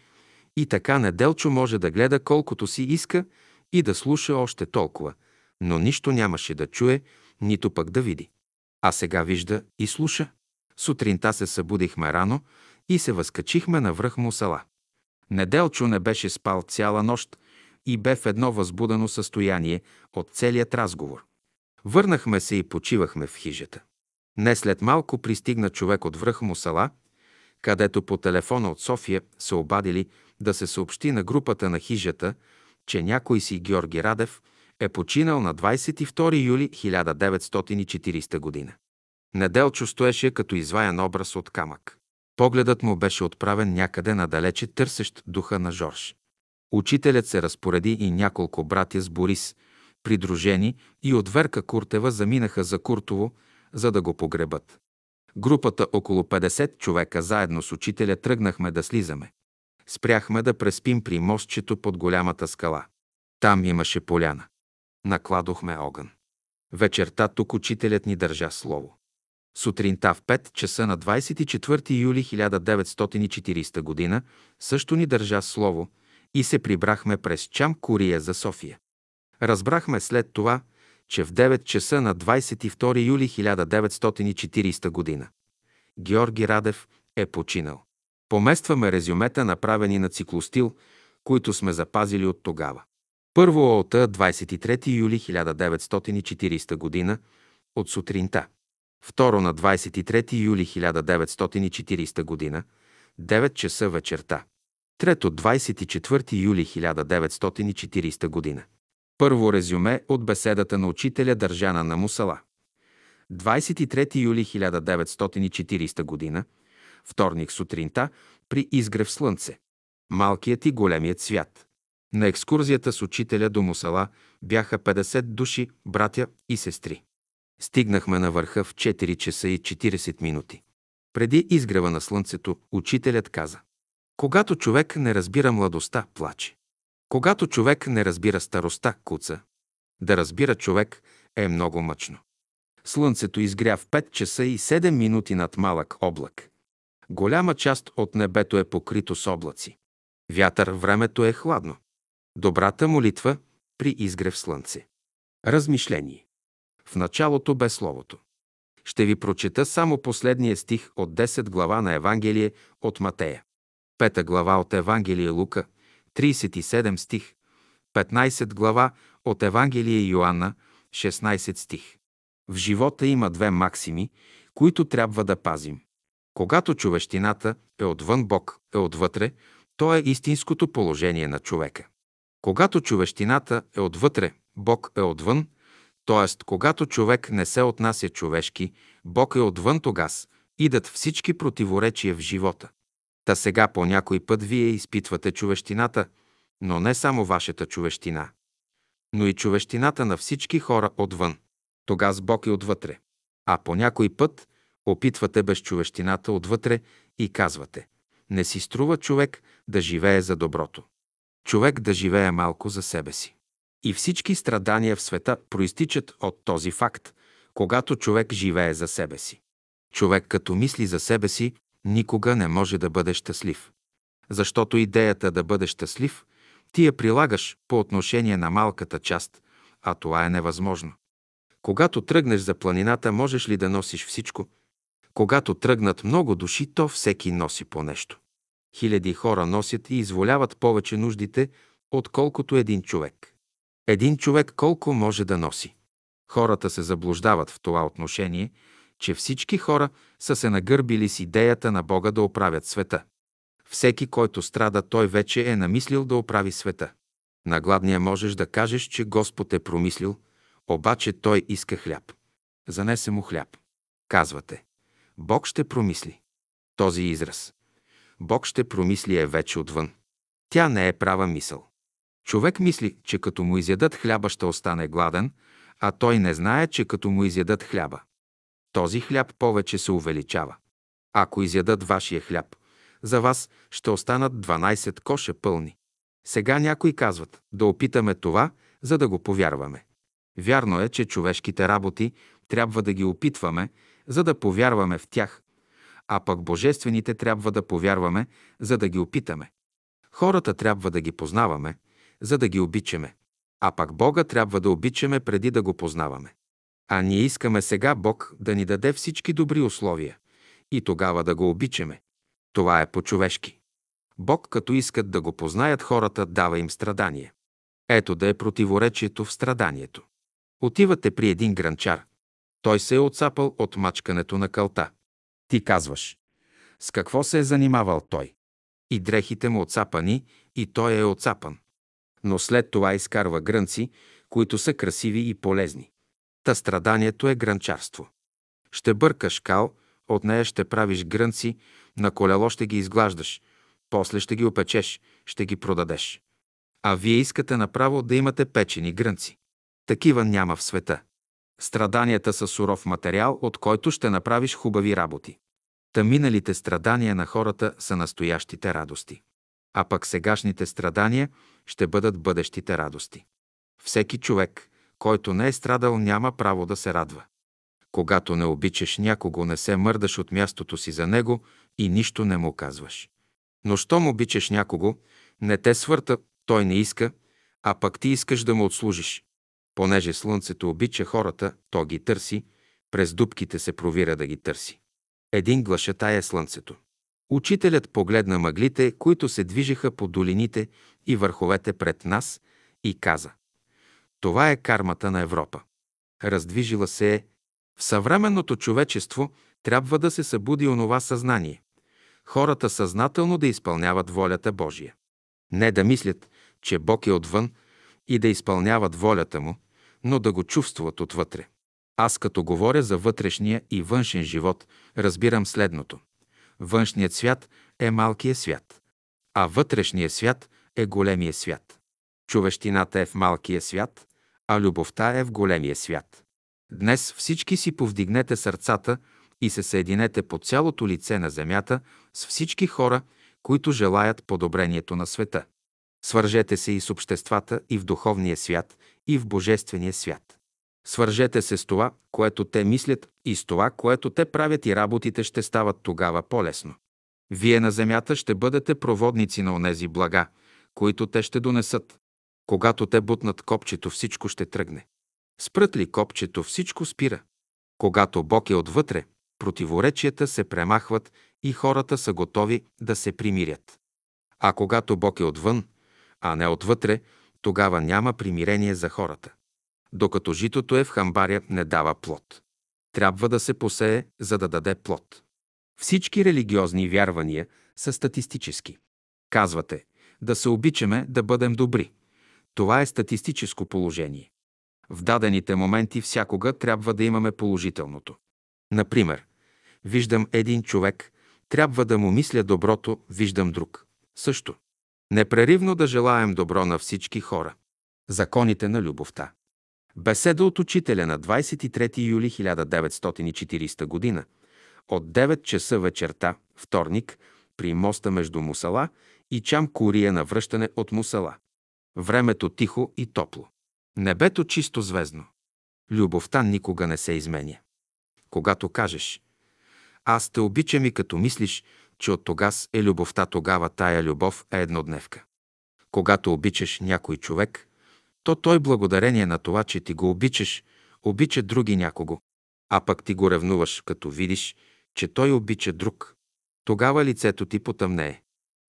и така Неделчо може да гледа колкото си иска и да слуша още толкова, но нищо нямаше да чуе, нито пък да види. А сега вижда и слуша. Сутринта се събудихме рано и се възкачихме на връх Мусала. Неделчо не беше спал цяла нощ и бе в едно възбудено състояние от целият разговор. Върнахме се и почивахме в хижата. Не след малко пристигна човек от връх Мусала, където по телефона от София се обадили да се съобщи на групата на хижата, че някой си Георги Радев е починал на 22 юли 1940 година. Неделчо стоеше като изваян образ от камък. Погледът му беше отправен някъде надалече, търсещ духа на Жорж. Учителят се разпореди и няколко братя с Борис, придружени и от Верка Куртева заминаха за Куртово, за да го погребат. Групата около 50 човека заедно с учителя тръгнахме да слизаме. Спряхме да преспим при мостчето под голямата скала. Там имаше поляна. Накладохме огън. Вечерта тук учителят ни държа слово. Сутринта в 5 часа на 24 юли 1940 г. също ни държа слово и се прибрахме през Чам Курия за София. Разбрахме след това, че в 9 часа на 22 юли 1940 г. Георги Радев е починал. Поместваме резюмета, направени на циклостил, които сме запазили от тогава. Първо от 23 юли 1940 г. от сутринта. Второ на 23 юли 1940 г. 9 часа вечерта. Трето 24 юли 1940 г. Първо резюме от беседата на учителя Държана на Мусала. 23 юли 1940 г. Вторник сутринта при изгрев слънце. Малкият и големият свят. На екскурзията с учителя до Мусала бяха 50 души, братя и сестри. Стигнахме на върха в 4 часа и 40 минути. Преди изгрева на слънцето, учителят каза Когато човек не разбира младостта, плаче. Когато човек не разбира староста, куца. Да разбира човек е много мъчно. Слънцето изгря в 5 часа и 7 минути над малък облак. Голяма част от небето е покрито с облаци. Вятър, времето е хладно. Добрата молитва при изгрев слънце. Размишление. В началото бе Словото. Ще ви прочета само последния стих от 10 глава на Евангелие от Матея. Пета глава от Евангелие Лука, 37 стих. 15 глава от Евангелие Йоанна, 16 стих. В живота има две максими, които трябва да пазим. Когато човещината е отвън, Бог е отвътре, то е истинското положение на човека. Когато човещината е отвътре, Бог е отвън, т.е. когато човек не се отнася човешки, Бог е отвън тогас, идат всички противоречия в живота. Та сега по някой път вие изпитвате човещината, но не само вашата човещина, но и човещината на всички хора отвън. Тогас Бог е отвътре. А по някой път опитвате безчовещината отвътре и казвате не си струва човек да живее за доброто. Човек да живее малко за себе си. И всички страдания в света проистичат от този факт, когато човек живее за себе си. Човек като мисли за себе си, никога не може да бъде щастлив. Защото идеята да бъде щастлив, ти я прилагаш по отношение на малката част, а това е невъзможно. Когато тръгнеш за планината, можеш ли да носиш всичко? Когато тръгнат много души, то всеки носи по нещо. Хиляди хора носят и изволяват повече нуждите, отколкото един човек. Един човек колко може да носи? Хората се заблуждават в това отношение, че всички хора са се нагърбили с идеята на Бога да оправят света. Всеки, който страда, той вече е намислил да оправи света. На гладния можеш да кажеш, че Господ е промислил, обаче той иска хляб. Занесе му хляб. Казвате, Бог ще промисли. Този израз. Бог ще промисли е вече отвън. Тя не е права мисъл. Човек мисли, че като му изядат хляба ще остане гладен, а той не знае, че като му изядат хляба. Този хляб повече се увеличава. Ако изядат вашия хляб, за вас ще останат 12 коша пълни. Сега някои казват, да опитаме това, за да го повярваме. Вярно е, че човешките работи трябва да ги опитваме, за да повярваме в тях, а пък божествените трябва да повярваме, за да ги опитаме. Хората трябва да ги познаваме, за да ги обичаме, а пак Бога трябва да обичаме преди да го познаваме. А ние искаме сега Бог да ни даде всички добри условия и тогава да го обичаме. Това е по-човешки. Бог, като искат да го познаят хората, дава им страдание. Ето да е противоречието в страданието. Отивате при един гранчар. Той се е отцапал от мачкането на кълта. Ти казваш, с какво се е занимавал той? И дрехите му отцапани, и той е отцапан. Но след това изкарва грънци, които са красиви и полезни. Та страданието е гранчарство. Ще бъркаш кал, от нея ще правиш грънци, на колело ще ги изглаждаш, после ще ги опечеш, ще ги продадеш. А вие искате направо да имате печени грънци. Такива няма в света. Страданията са суров материал, от който ще направиш хубави работи. Та миналите страдания на хората са настоящите радости. а пък сегашните страдания ще бъдат бъдещите радости. Всеки човек, който не е страдал, няма право да се радва. Когато не обичаш някого, не се мърдаш от мястото си за него и нищо не му казваш. Но щом обичаш някого, не те свърта, той не иска, а пък ти искаш да му отслужиш. Понеже слънцето обича хората, то ги търси, през дубките се провира да ги търси. Един глашата е слънцето. Учителят погледна мъглите, които се движеха по долините и върховете пред нас и каза Това е кармата на Европа. Раздвижила се е. В съвременното човечество трябва да се събуди онова съзнание. Хората съзнателно да изпълняват волята Божия. Не да мислят, че Бог е отвън и да изпълняват волята му, но да го чувстват отвътре. Аз като говоря за вътрешния и външен живот, разбирам следното. Външният свят е малкият свят, а вътрешният свят е големия свят. Човещината е в малкия свят, а любовта е в големия свят. Днес всички си повдигнете сърцата и се съединете по цялото лице на земята с всички хора, които желаят подобрението на света. Свържете се и с обществата и в духовния свят, и в божествения свят. Свържете се с това, което те мислят и с това, което те правят и работите ще стават тогава по-лесно. Вие на земята ще бъдете проводници на онези блага, които те ще донесат. Когато те бутнат копчето, всичко ще тръгне. Спрат ли копчето, всичко спира. Когато Бог е отвътре, противоречията се премахват и хората са готови да се примирят. А когато Бог е отвън, а не отвътре, тогава няма примирение за хората. Докато житото е в хамбаря, не дава плод. Трябва да се посее, за да даде плод. Всички религиозни вярвания са статистически. Казвате, да се обичаме, да бъдем добри. Това е статистическо положение. В дадените моменти всякога трябва да имаме положителното. Например, виждам един човек, трябва да му мисля доброто, виждам друг. Също. Непреривно да желаем добро на всички хора. Законите на любовта. Беседа от учителя на 23 юли 1940 г. от 9 часа вечерта, вторник, при моста между Мусала и Чам Курия на връщане от Мусала. Времето тихо и топло. Небето чисто звездно. Любовта никога не се изменя. Когато кажеш «Аз те обичам и като мислиш, че от тогас е любовта, тогава тая любов е еднодневка. Когато обичаш някой човек, то той благодарение на това, че ти го обичаш, обича други някого. А пък ти го ревнуваш, като видиш, че той обича друг. Тогава лицето ти потъмнее.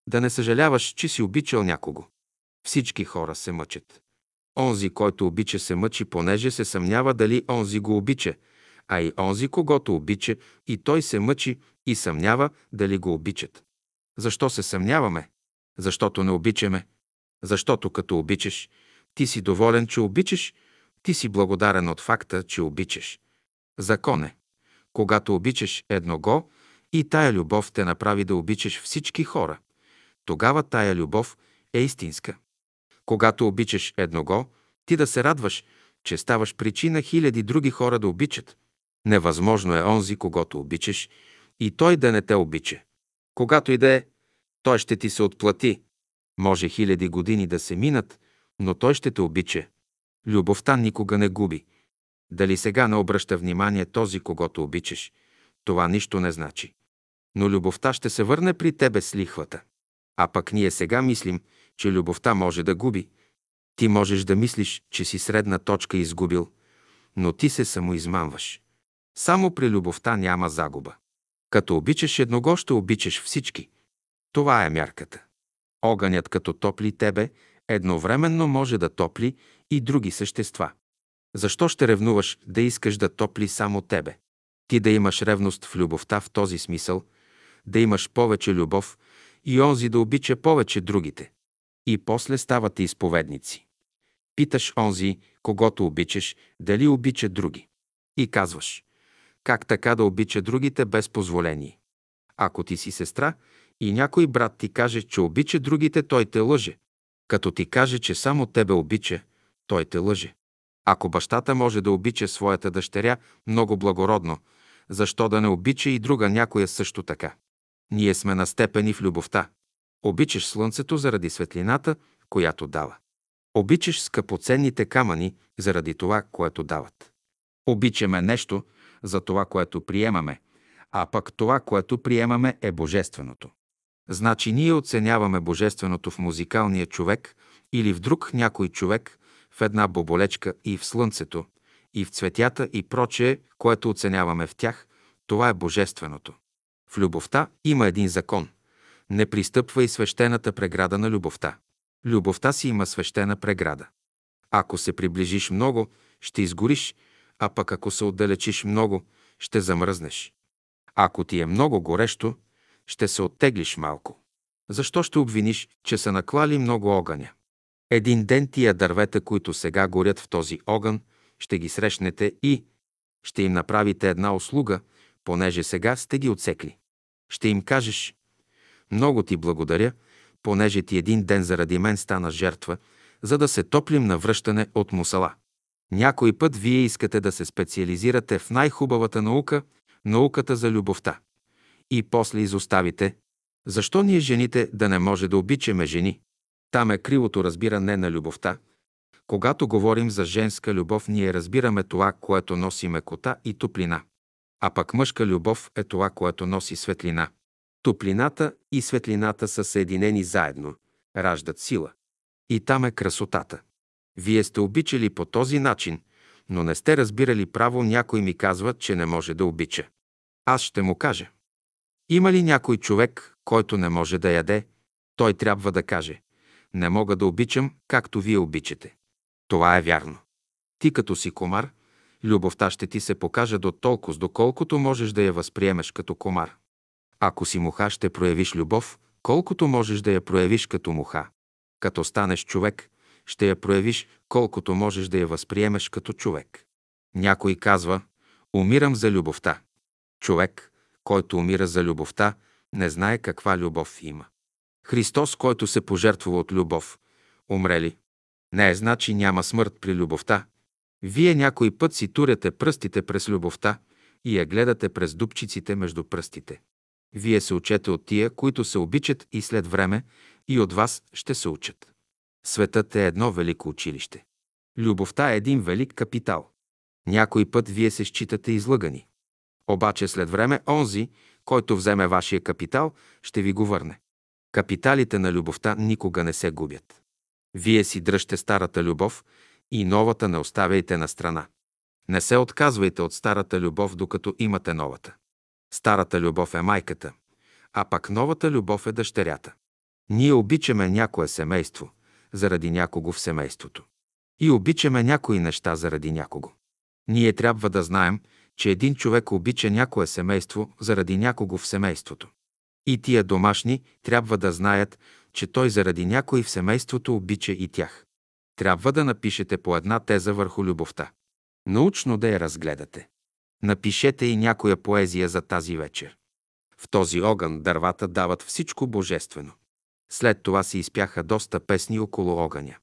Да не съжаляваш, че си обичал някого. Всички хора се мъчат. Онзи, който обича, се мъчи, понеже се съмнява дали онзи го обича, а и онзи, когато обича, и той се мъчи и съмнява дали го обичат. Защо се съмняваме? Защото не обичаме. Защото като обичаш, ти си доволен, че обичаш, ти си благодарен от факта, че обичаш. Закон е. Когато обичаш едного и тая любов те направи да обичаш всички хора, тогава тая любов е истинска. Когато обичаш едного, ти да се радваш, че ставаш причина хиляди други хора да обичат. Невъзможно е онзи, когато обичаш, и той да не те обича. Когато и да е, той ще ти се отплати. Може хиляди години да се минат, но той ще те обича. Любовта никога не губи. Дали сега не обръща внимание този, когато обичаш, това нищо не значи. Но любовта ще се върне при тебе с лихвата. А пък ние сега мислим, че любовта може да губи. Ти можеш да мислиш, че си средна точка изгубил, но ти се самоизмамваш. Само при любовта няма загуба. Като обичаш едного, ще обичаш всички. Това е мярката. Огънят като топли тебе, едновременно може да топли и други същества. Защо ще ревнуваш да искаш да топли само тебе? Ти да имаш ревност в любовта в този смисъл, да имаш повече любов и онзи да обича повече другите. И после ставате изповедници. Питаш онзи, когато обичаш, дали обича други. И казваш, как така да обича другите без позволение? Ако ти си сестра и някой брат ти каже, че обича другите, той те лъже. Като ти каже, че само тебе обича, той те лъже. Ако бащата може да обича своята дъщеря много благородно, защо да не обича и друга някоя също така? Ние сме на степени в любовта. Обичаш слънцето заради светлината, която дава. Обичаш скъпоценните камъни заради това, което дават. Обичаме нещо за това, което приемаме, а пък това, което приемаме е божественото. Значи ние оценяваме божественото в музикалния човек или в друг някой човек, в една боболечка и в слънцето, и в цветята и прочее, което оценяваме в тях, това е божественото. В любовта има един закон. Не пристъпва и свещената преграда на любовта. Любовта си има свещена преграда. Ако се приближиш много, ще изгориш, а пък ако се отдалечиш много, ще замръзнеш. Ако ти е много горещо, ще се оттеглиш малко. Защо ще обвиниш, че са наклали много огъня? Един ден тия дървета, които сега горят в този огън, ще ги срещнете и ще им направите една услуга, понеже сега сте ги отсекли. Ще им кажеш, много ти благодаря, понеже ти един ден заради мен стана жертва, за да се топлим на връщане от мусала. Някой път вие искате да се специализирате в най-хубавата наука, науката за любовта. И после изоставите. Защо ние жените да не може да обичаме жени? Там е кривото разбиране на любовта. Когато говорим за женска любов, ние разбираме това, което носи мекота и топлина. А пък мъжка любов е това, което носи светлина. Топлината и светлината са съединени заедно, раждат сила. И там е красотата. Вие сте обичали по този начин, но не сте разбирали право, някой ми казва, че не може да обича. Аз ще му кажа. Има ли някой човек, който не може да яде? Той трябва да каже. Не мога да обичам, както вие обичате. Това е вярно. Ти като си комар, любовта ще ти се покаже до толкова, доколкото можеш да я възприемеш като комар. Ако си муха, ще проявиш любов, колкото можеш да я проявиш като муха. Като станеш човек, ще я проявиш, колкото можеш да я възприемеш като човек. Някой казва, умирам за любовта. Човек, който умира за любовта, не знае каква любов има. Христос, който се пожертвува от любов, умре ли? Не е значи няма смърт при любовта. Вие някой път си туряте пръстите през любовта и я гледате през дупчиците между пръстите. Вие се учете от тия, които се обичат и след време и от вас ще се учат. Светът е едно велико училище. Любовта е един велик капитал. Някой път вие се считате излъгани. Обаче след време онзи, който вземе вашия капитал, ще ви го върне. Капиталите на любовта никога не се губят. Вие си дръжте старата любов и новата не оставяйте на страна. Не се отказвайте от старата любов, докато имате новата. Старата любов е майката, а пак новата любов е дъщерята. Ние обичаме някое семейство, заради някого в семейството. И обичаме някои неща заради някого. Ние трябва да знаем, че един човек обича някое семейство заради някого в семейството. И тия домашни трябва да знаят, че той заради някой в семейството обича и тях. Трябва да напишете по една теза върху любовта. Научно да я разгледате. Напишете и някоя поезия за тази вечер. В този огън дървата дават всичко божествено. След това се изпяха доста песни около огъня.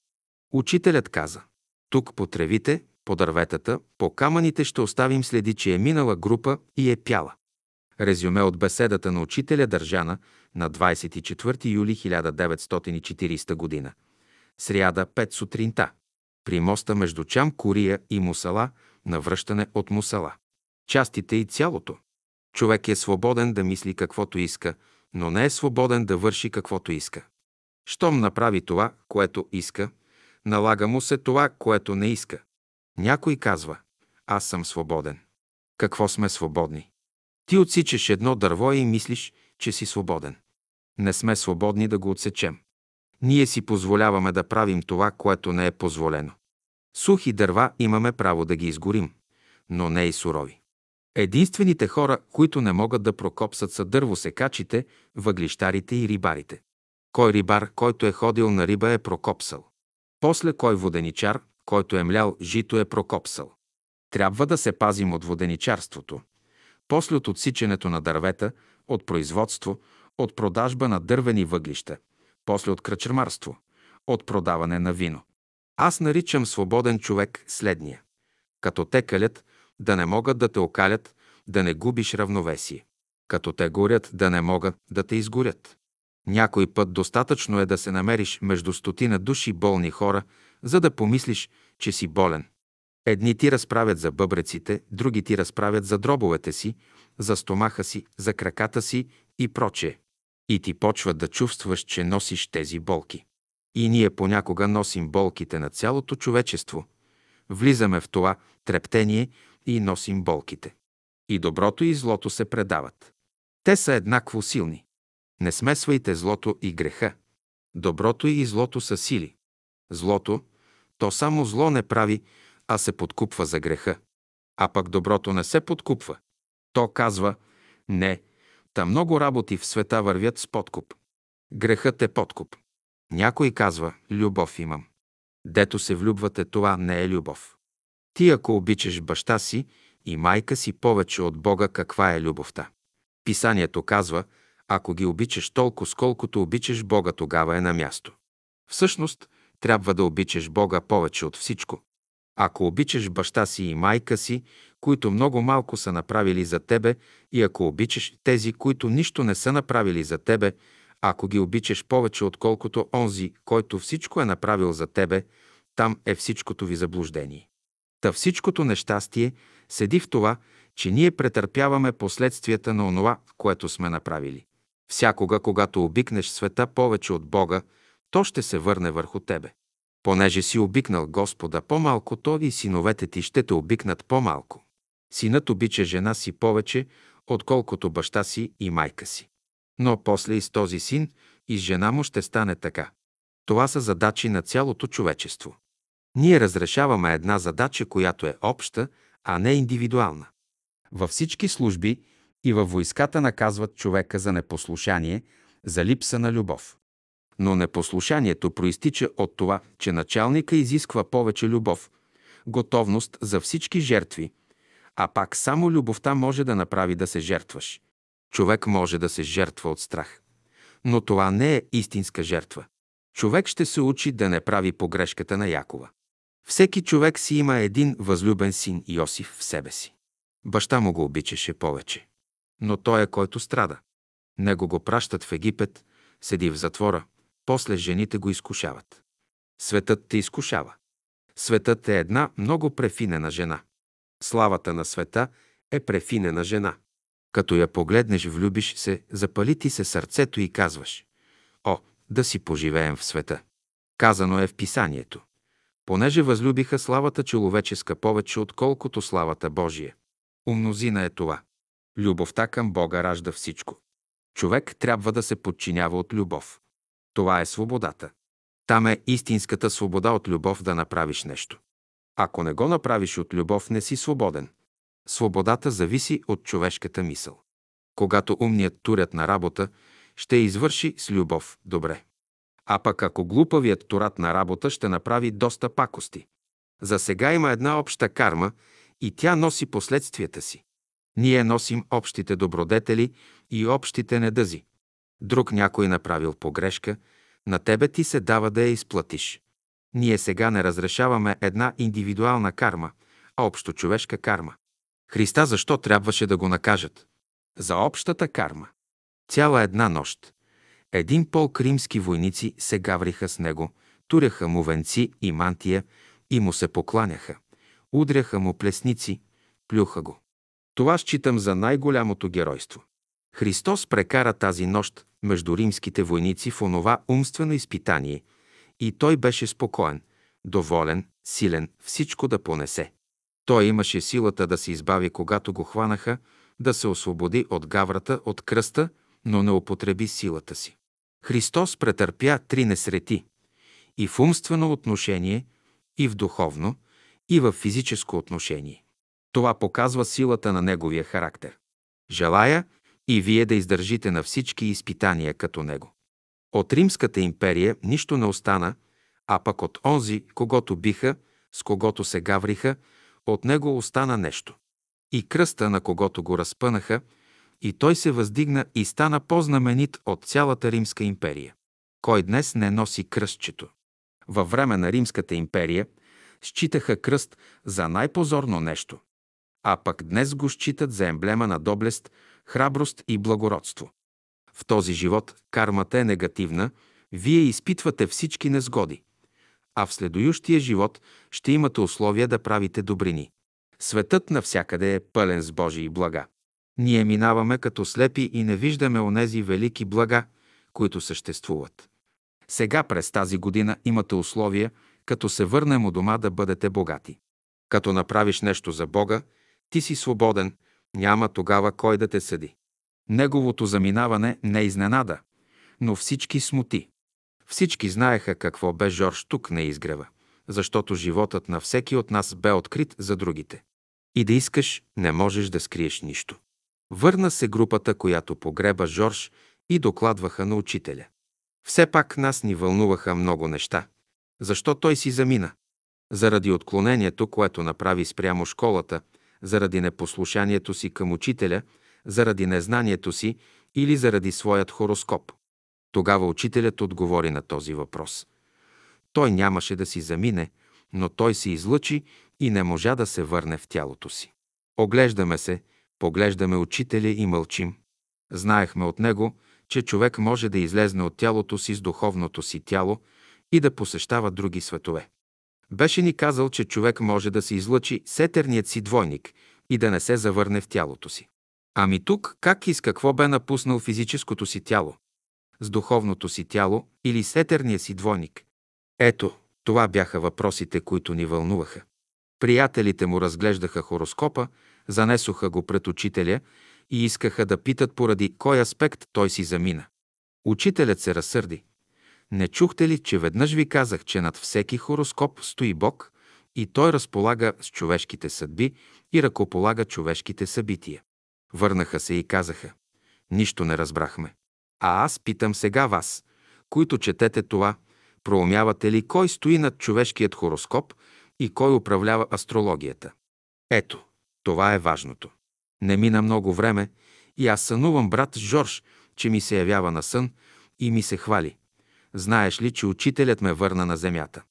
Учителят каза, тук по тревите, по дърветата, по камъните ще оставим следи, че е минала група и е пяла. Резюме от беседата на учителя държана на 24 юли 1940 година. Сряда 5 сутринта. При моста между Чам Курия и Мусала, на връщане от Мусала. Частите и цялото. Човек е свободен да мисли каквото иска, но не е свободен да върши каквото иска. Щом направи това, което иска, налага му се това, което не иска. Някой казва, аз съм свободен. Какво сме свободни? Ти отсичаш едно дърво и мислиш, че си свободен. Не сме свободни да го отсечем. Ние си позволяваме да правим това, което не е позволено. Сухи дърва имаме право да ги изгорим, но не и сурови. Единствените хора, които не могат да прокопсат са дървосекачите, въглищарите и рибарите. Кой рибар, който е ходил на риба, е прокопсал. После кой воденичар, който е млял жито, е прокопсал. Трябва да се пазим от воденичарството. После от отсичането на дървета, от производство, от продажба на дървени въглища, после от кръчермарство, от продаване на вино. Аз наричам свободен човек следния. Като те калят, да не могат да те окалят, да не губиш равновесие. Като те горят, да не могат да те изгорят. Някой път достатъчно е да се намериш между стотина души болни хора, за да помислиш, че си болен. Едни ти разправят за бъбреците, други ти разправят за дробовете си, за стомаха си, за краката си и прочее. И ти почват да чувстваш, че носиш тези болки. И ние понякога носим болките на цялото човечество. Влизаме в това трептение и носим болките. И доброто и злото се предават. Те са еднакво силни. Не смесвайте злото и греха. Доброто и злото са сили. Злото, то само зло не прави, а се подкупва за греха. А пък доброто не се подкупва. То казва, не, та много работи в света вървят с подкуп. Грехът е подкуп. Някой казва, любов имам. Дето се влюбвате, това не е любов. Ти ако обичаш баща си и майка си повече от Бога, каква е любовта? Писанието казва, ако ги обичаш толкова, сколкото обичаш Бога, тогава е на място. Всъщност, трябва да обичаш Бога повече от всичко. Ако обичаш баща си и майка си, които много малко са направили за тебе, и ако обичаш тези, които нищо не са направили за тебе, ако ги обичаш повече отколкото онзи, който всичко е направил за тебе, там е всичкото ви заблуждение. Та всичкото нещастие седи в това, че ние претърпяваме последствията на онова, което сме направили. Всякога, когато обикнеш света повече от Бога, то ще се върне върху тебе. Понеже си обикнал Господа по-малко, то и синовете ти ще те обикнат по-малко. Синът обича жена си повече, отколкото баща си и майка си. Но после и с този син, и с жена му ще стане така. Това са задачи на цялото човечество. Ние разрешаваме една задача, която е обща, а не индивидуална. Във всички служби и във войската наказват човека за непослушание, за липса на любов. Но непослушанието проистича от това, че началника изисква повече любов, готовност за всички жертви, а пак само любовта може да направи да се жертваш. Човек може да се жертва от страх. Но това не е истинска жертва. Човек ще се учи да не прави погрешката на Якова. Всеки човек си има един възлюбен син Йосиф в себе си. Баща му го обичаше повече. Но той е който страда. Него го пращат в Египет, седи в затвора, после жените го изкушават. Светът те изкушава. Светът е една много префинена жена. Славата на света е префинена жена. Като я погледнеш, влюбиш се, запали ти се сърцето и казваш «О, да си поживеем в света». Казано е в писанието. Понеже възлюбиха славата човеческа повече, отколкото славата Божия. Умнозина е това. Любовта към Бога ражда всичко. Човек трябва да се подчинява от любов. Това е свободата. Там е истинската свобода от любов да направиш нещо. Ако не го направиш от любов, не си свободен. Свободата зависи от човешката мисъл. Когато умният турят на работа, ще извърши с любов добре. А пък ако глупавият турат на работа ще направи доста пакости. За сега има една обща карма и тя носи последствията си. Ние носим общите добродетели и общите недъзи. Друг някой направил погрешка, на тебе ти се дава да я изплатиш. Ние сега не разрешаваме една индивидуална карма, а общо човешка карма. Христа защо трябваше да го накажат? За общата карма. Цяла една нощ. Един полк римски войници се гавриха с него, туряха му венци и мантия и му се покланяха. Удряха му плесници, плюха го. Това считам за най-голямото геройство. Христос прекара тази нощ между римските войници в онова умствено изпитание и той беше спокоен, доволен, силен, всичко да понесе. Той имаше силата да се избави, когато го хванаха, да се освободи от гаврата, от кръста, но не употреби силата си. Христос претърпя три несрети и в умствено отношение, и в духовно, и в физическо отношение. Това показва силата на неговия характер. Желая и вие да издържите на всички изпитания като него. От Римската империя нищо не остана, а пък от онзи, когато биха, с когото се гавриха, от него остана нещо. И кръста, на когото го разпънаха, и той се въздигна и стана по-знаменит от цялата Римска империя. Кой днес не носи кръстчето? Във време на Римската империя считаха кръст за най-позорно нещо, а пък днес го считат за емблема на доблест, храброст и благородство. В този живот кармата е негативна, вие изпитвате всички незгоди, а в следующия живот ще имате условия да правите добрини. Светът навсякъде е пълен с Божии блага. Ние минаваме като слепи и не виждаме онези велики блага, които съществуват. Сега през тази година имате условия, като се върнем у дома да бъдете богати. Като направиш нещо за Бога, ти си свободен, няма тогава кой да те съди. Неговото заминаване не изненада, но всички смути. Всички знаеха какво бе Жорж тук на изгрева, защото животът на всеки от нас бе открит за другите. И да искаш, не можеш да скриеш нищо. Върна се групата, която погреба Жорж и докладваха на учителя. Все пак нас ни вълнуваха много неща. Защо той си замина? Заради отклонението, което направи спрямо школата, заради непослушанието си към учителя, заради незнанието си или заради своят хороскоп. Тогава учителят отговори на този въпрос. Той нямаше да си замине, но той се излъчи и не можа да се върне в тялото си. Оглеждаме се, поглеждаме учителя и мълчим. Знаехме от него, че човек може да излезне от тялото си с духовното си тяло и да посещава други светове. Беше ни казал, че човек може да се излъчи сетерният си двойник и да не се завърне в тялото си. Ами тук как и с какво бе напуснал физическото си тяло? С духовното си тяло или сетерния си двойник? Ето, това бяха въпросите, които ни вълнуваха. Приятелите му разглеждаха хороскопа, занесоха го пред учителя и искаха да питат поради кой аспект той си замина. Учителят се разсърди. Не чухте ли, че веднъж ви казах, че над всеки хороскоп стои Бог и той разполага с човешките съдби и ръкополага човешките събития? Върнаха се и казаха. Нищо не разбрахме. А аз питам сега вас, които четете това, проумявате ли кой стои над човешкият хороскоп и кой управлява астрологията? Ето, това е важното. Не мина много време и аз сънувам брат Жорж, че ми се явява на сън и ми се хвали. Знаеш ли, че учителят ме върна на земята?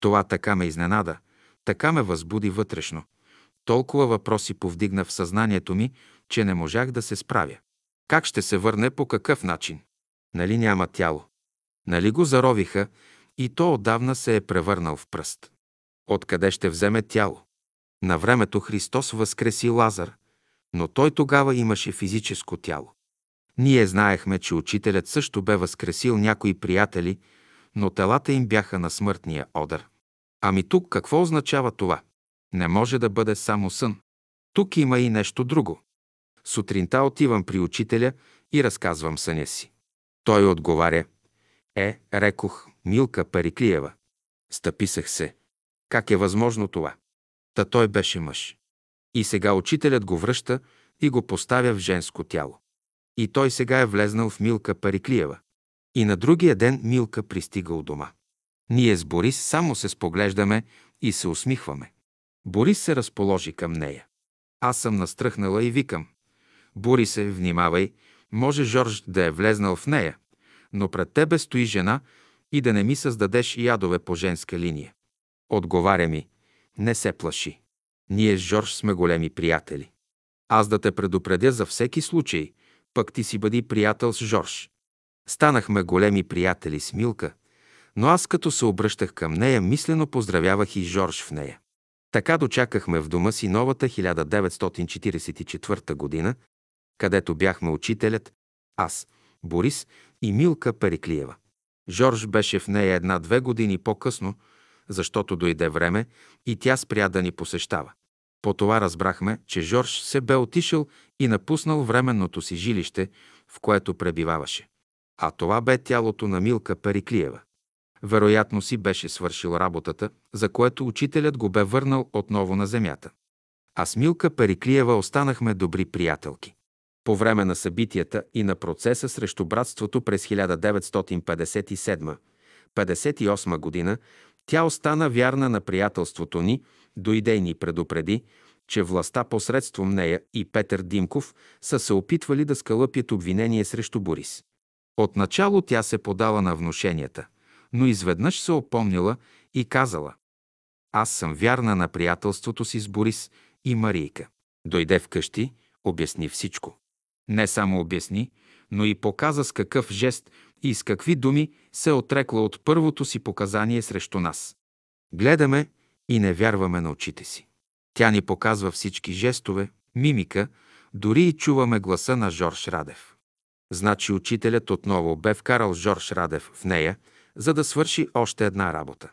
Това така ме изненада, така ме възбуди вътрешно. Толкова въпроси повдигна в съзнанието ми, че не можах да се справя. Как ще се върне, по какъв начин? Нали няма тяло? Нали го заровиха и то отдавна се е превърнал в пръст? Откъде ще вземе тяло? На времето Христос възкреси Лазар, но той тогава имаше физическо тяло. Ние знаехме, че учителят също бе възкресил някои приятели, но телата им бяха на смъртния одър. Ами тук какво означава това? Не може да бъде само сън. Тук има и нещо друго. Сутринта отивам при учителя и разказвам съня си. Той отговаря. Е, рекох, Милка Париклиева. Стъписах се. Как е възможно това? Та той беше мъж. И сега учителят го връща и го поставя в женско тяло. И той сега е влезнал в Милка Париклиева. И на другия ден Милка пристига у дома. Ние с Борис само се споглеждаме и се усмихваме. Борис се разположи към нея. Аз съм настръхнала и викам. Бури се, внимавай, може Жорж да е влезнал в нея, но пред тебе стои жена и да не ми създадеш ядове по женска линия. Отговаря ми, не се плаши. Ние с Жорж сме големи приятели. Аз да те предупредя за всеки случай, пък ти си бъди приятел с Жорж. Станахме големи приятели с Милка, но аз като се обръщах към нея, мислено поздравявах и Жорж в нея. Така дочакахме в дома си новата 1944 година, където бяхме учителят, аз, Борис и Милка Периклиева. Жорж беше в нея една-две години по-късно, защото дойде време и тя спря да ни посещава. По това разбрахме, че Жорж се бе отишъл и напуснал временното си жилище, в което пребиваваше. А това бе тялото на Милка Периклиева. Вероятно си беше свършил работата, за което учителят го бе върнал отново на земята. А с Милка Периклиева останахме добри приятелки. По време на събитията и на процеса срещу братството през 1957-58 година тя остана вярна на приятелството ни, дойде и ни предупреди, че властта посредством нея и Петър Димков са се опитвали да скалъпят обвинение срещу Борис. Отначало тя се подала на внушенията, но изведнъж се опомнила и казала «Аз съм вярна на приятелството си с Борис и Марийка». Дойде вкъщи, обясни всичко. Не само обясни, но и показа с какъв жест и с какви думи се отрекла от първото си показание срещу нас. Гледаме и не вярваме на очите си. Тя ни показва всички жестове, мимика, дори и чуваме гласа на Жорж Радев. Значи учителят отново бе вкарал Жорж Радев в нея, за да свърши още една работа.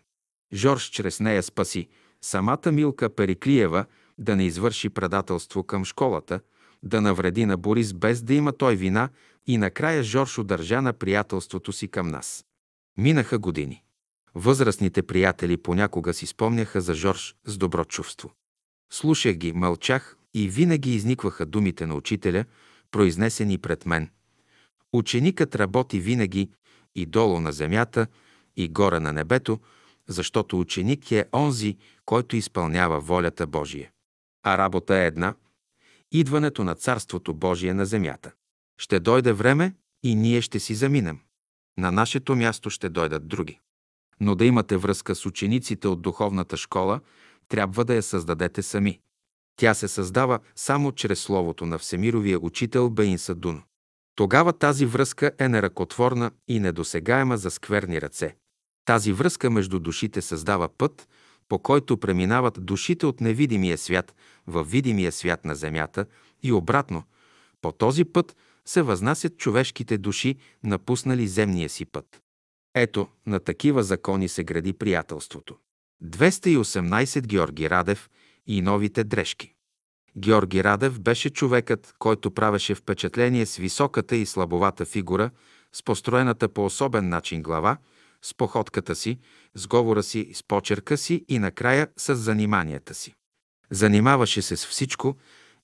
Жорж чрез нея спаси самата Милка Периклиева да не извърши предателство към школата, да навреди на Борис без да има той вина и накрая Жорж удържа на приятелството си към нас. Минаха години. Възрастните приятели понякога си спомняха за Жорж с добро чувство. Слушах ги, мълчах и винаги изникваха думите на учителя, произнесени пред мен. Ученикът работи винаги и долу на земята, и горе на небето, защото ученик е онзи, който изпълнява волята Божия. А работа е една – идването на Царството Божие на земята. Ще дойде време и ние ще си заминем. На нашето място ще дойдат други. Но да имате връзка с учениците от духовната школа, трябва да я създадете сами. Тя се създава само чрез словото на Всемировия учител Бейн Садун. Тогава тази връзка е неръкотворна и недосегаема за скверни ръце. Тази връзка между душите създава път, по който преминават душите от невидимия свят в видимия свят на Земята и обратно. По този път се възнасят човешките души, напуснали земния си път. Ето, на такива закони се гради приятелството. 218 Георги Радев и новите дрежки. Георги Радев беше човекът, който правеше впечатление с високата и слабовата фигура, с построената по особен начин глава, с походката си, с говора си, с почерка си и накрая с заниманията си. Занимаваше се с всичко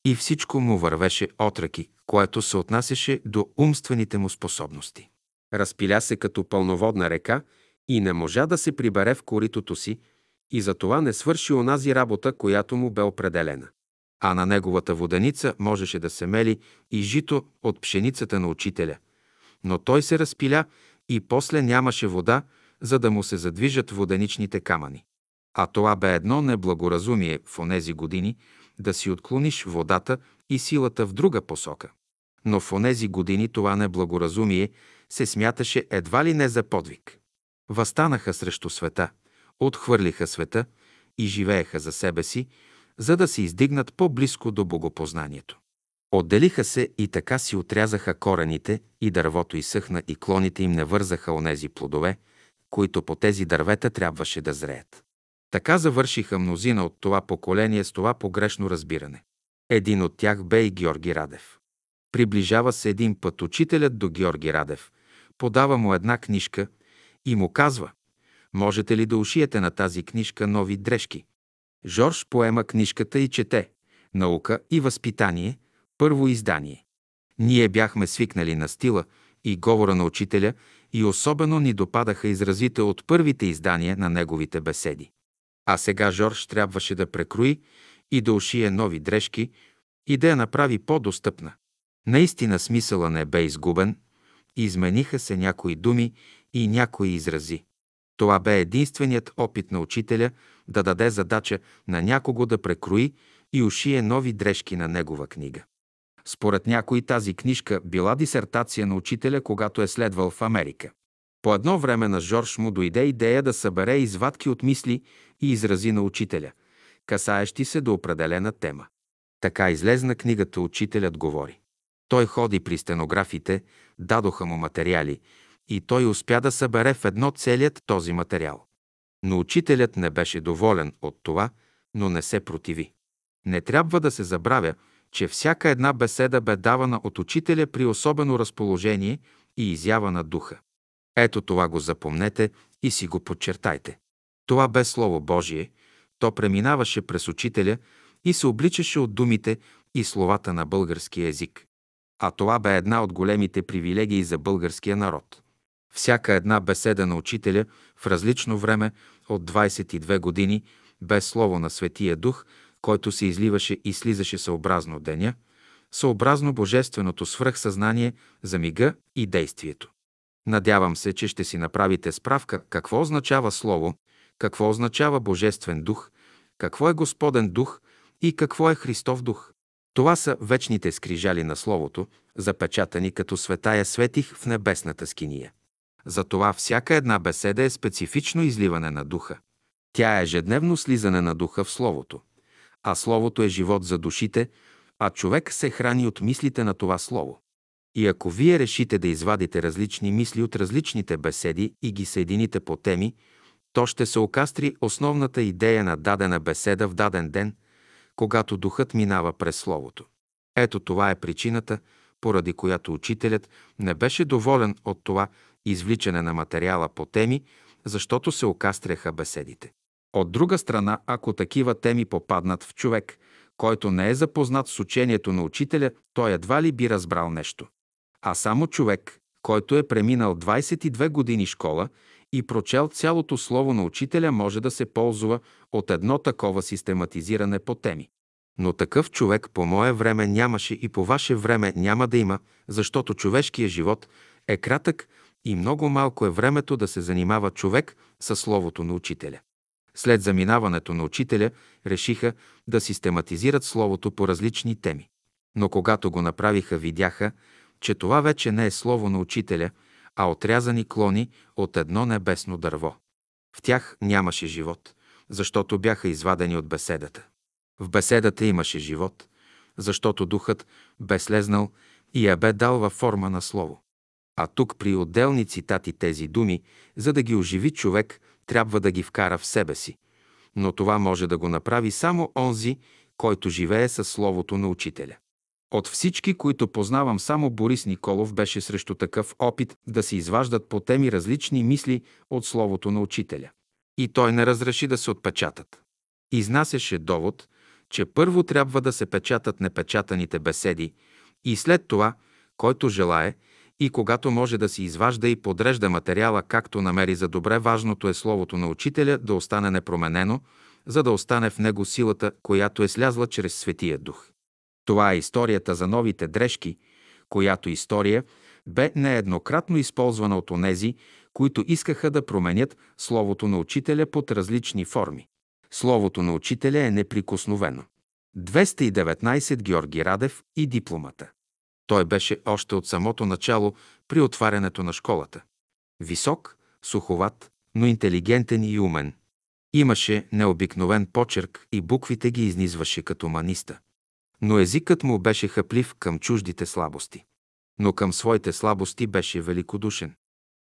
и всичко му вървеше отръки, което се отнасяше до умствените му способности. Разпиля се като пълноводна река и не можа да се прибере в коритото си и затова не свърши онази работа, която му бе определена. А на неговата воденица можеше да се мели и жито от пшеницата на учителя. Но той се разпиля и после нямаше вода, за да му се задвижат воденичните камъни. А това бе едно неблагоразумие в онези години да си отклониш водата и силата в друга посока. Но в онези години това неблагоразумие се смяташе едва ли не за подвиг. Възстанаха срещу света, отхвърлиха света и живееха за себе си, за да се издигнат по-близко до богопознанието. Отделиха се и така си отрязаха корените и дървото изсъхна и клоните им не вързаха онези плодове, които по тези дървета трябваше да зреят. Така завършиха мнозина от това поколение с това погрешно разбиране. Един от тях бе и Георги Радев. Приближава се един път учителят до Георги Радев, подава му една книжка и му казва «Можете ли да ушиете на тази книжка нови дрежки?» Жорж поема книжката и чете «Наука и възпитание», първо издание. Ние бяхме свикнали на стила и говора на учителя и особено ни допадаха изразите от първите издания на неговите беседи. А сега Жорж трябваше да прекрои и да ушие нови дрежки и да я направи по-достъпна. Наистина смисъла не бе изгубен, измениха се някои думи и някои изрази. Това бе единственият опит на учителя да даде задача на някого да прекрои и ушие нови дрежки на негова книга. Според някои тази книжка била дисертация на учителя, когато е следвал в Америка. По едно време на Жорж му дойде идея да събере извадки от мисли и изрази на учителя, касаещи се до определена тема. Така излезна книгата «Учителят говори». Той ходи при стенографите, дадоха му материали и той успя да събере в едно целият този материал. Но учителят не беше доволен от това, но не се противи. Не трябва да се забравя, че всяка една беседа бе давана от учителя при особено разположение и изява на духа. Ето това го запомнете и си го подчертайте. Това бе Слово Божие, то преминаваше през учителя и се обличаше от думите и словата на българския език. А това бе една от големите привилегии за българския народ. Всяка една беседа на учителя в различно време от 22 години без слово на Светия Дух – който се изливаше и слизаше съобразно деня, съобразно божественото свръхсъзнание за мига и действието. Надявам се, че ще си направите справка какво означава Слово, какво означава Божествен дух, какво е Господен дух и какво е Христов дух. Това са вечните скрижали на Словото, запечатани като светая светих в небесната скиния. Затова всяка една беседа е специфично изливане на духа. Тя е ежедневно слизане на духа в Словото. А Словото е живот за душите, а човек се храни от мислите на това Слово. И ако вие решите да извадите различни мисли от различните беседи и ги съедините по теми, то ще се окастри основната идея на дадена беседа в даден ден, когато духът минава през Словото. Ето това е причината, поради която учителят не беше доволен от това извличане на материала по теми, защото се окастряха беседите. От друга страна, ако такива теми попаднат в човек, който не е запознат с учението на учителя, той едва ли би разбрал нещо. А само човек, който е преминал 22 години школа и прочел цялото слово на учителя, може да се ползва от едно такова систематизиране по теми. Но такъв човек по мое време нямаше и по ваше време няма да има, защото човешкият живот е кратък и много малко е времето да се занимава човек със Словото на Учителя. След заминаването на Учителя решиха да систематизират Словото по различни теми. Но когато го направиха, видяха, че това вече не е Слово на Учителя, а отрязани клони от едно небесно дърво. В тях нямаше живот, защото бяха извадени от беседата. В беседата имаше живот, защото духът бе слезнал и я бе дал във форма на слово. А тук при отделни цитати тези думи, за да ги оживи човек, трябва да ги вкара в себе си. Но това може да го направи само онзи, който живее със Словото на Учителя. От всички, които познавам, само Борис Николов беше срещу такъв опит да се изваждат по теми различни мисли от Словото на Учителя. И той не разреши да се отпечатат. Изнасяше довод, че първо трябва да се печатат непечатаните беседи и след това, който желае и когато може да си изважда и подрежда материала както намери за добре, важното е словото на учителя да остане непроменено, за да остане в него силата, която е слязла чрез Светия Дух. Това е историята за новите дрежки, която история бе нееднократно използвана от онези, които искаха да променят Словото на Учителя под различни форми. Словото на Учителя е неприкосновено. 219 Георги Радев и дипломата. Той беше още от самото начало при отварянето на школата. Висок, суховат, но интелигентен и умен. Имаше необикновен почерк и буквите ги изнизваше като маниста. Но езикът му беше хъплив към чуждите слабости. Но към своите слабости беше великодушен.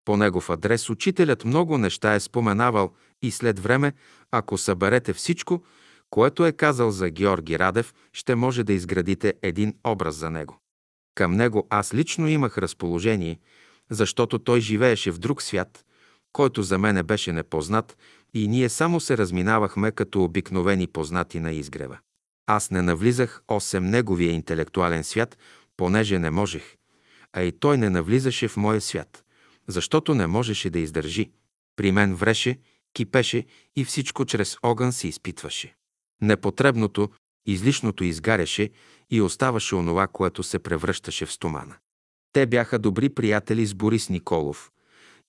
По негов адрес учителят много неща е споменавал и след време, ако съберете всичко, което е казал за Георги Радев, ще може да изградите един образ за него. Към него аз лично имах разположение, защото той живееше в друг свят, който за мене беше непознат и ние само се разминавахме като обикновени познати на изгрева. Аз не навлизах осем неговия интелектуален свят, понеже не можех, а и той не навлизаше в моя свят, защото не можеше да издържи. При мен вреше, кипеше и всичко чрез огън се изпитваше. Непотребното, излишното изгаряше и оставаше онова, което се превръщаше в стомана. Те бяха добри приятели с Борис Николов.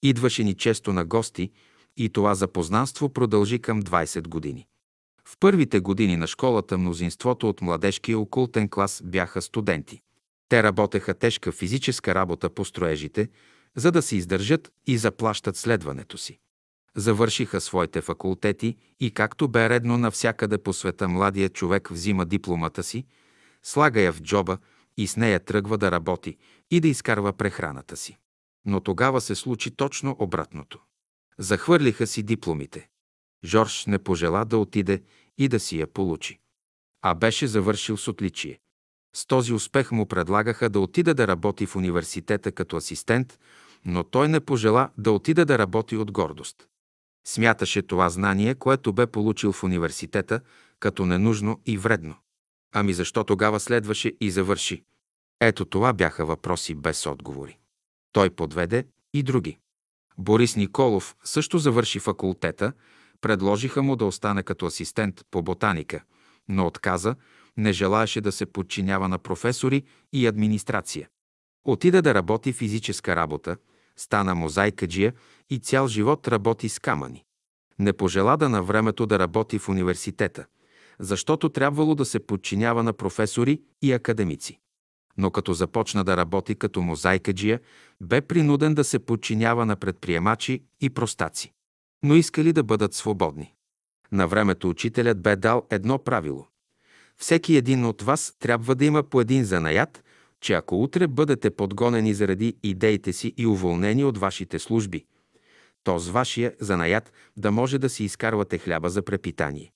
Идваше ни често на гости и това запознанство продължи към 20 години. В първите години на школата мнозинството от младежкия окултен клас бяха студенти. Те работеха тежка физическа работа по строежите, за да се издържат и заплащат следването си. Завършиха своите факултети и както бе редно навсякъде по света младият човек взима дипломата си, слага я в джоба и с нея тръгва да работи и да изкарва прехраната си. Но тогава се случи точно обратното. Захвърлиха си дипломите. Жорж не пожела да отиде и да си я получи. А беше завършил с отличие. С този успех му предлагаха да отида да работи в университета като асистент, но той не пожела да отида да работи от гордост. Смяташе това знание, което бе получил в университета, като ненужно и вредно. Ами защо тогава следваше и завърши? Ето това бяха въпроси без отговори. Той подведе и други. Борис Николов също завърши факултета, предложиха му да остане като асистент по ботаника, но отказа, не желаеше да се подчинява на професори и администрация. Отида да работи физическа работа, стана мозайкаджия и цял живот работи с камъни. Не пожела да на времето да работи в университета, защото трябвало да се подчинява на професори и академици. Но като започна да работи като мозайкаджия, бе принуден да се подчинява на предприемачи и простаци. Но искали да бъдат свободни. На времето учителят бе дал едно правило. Всеки един от вас трябва да има по един занаят, че ако утре бъдете подгонени заради идеите си и уволнени от вашите служби, то с вашия занаят да може да си изкарвате хляба за препитание.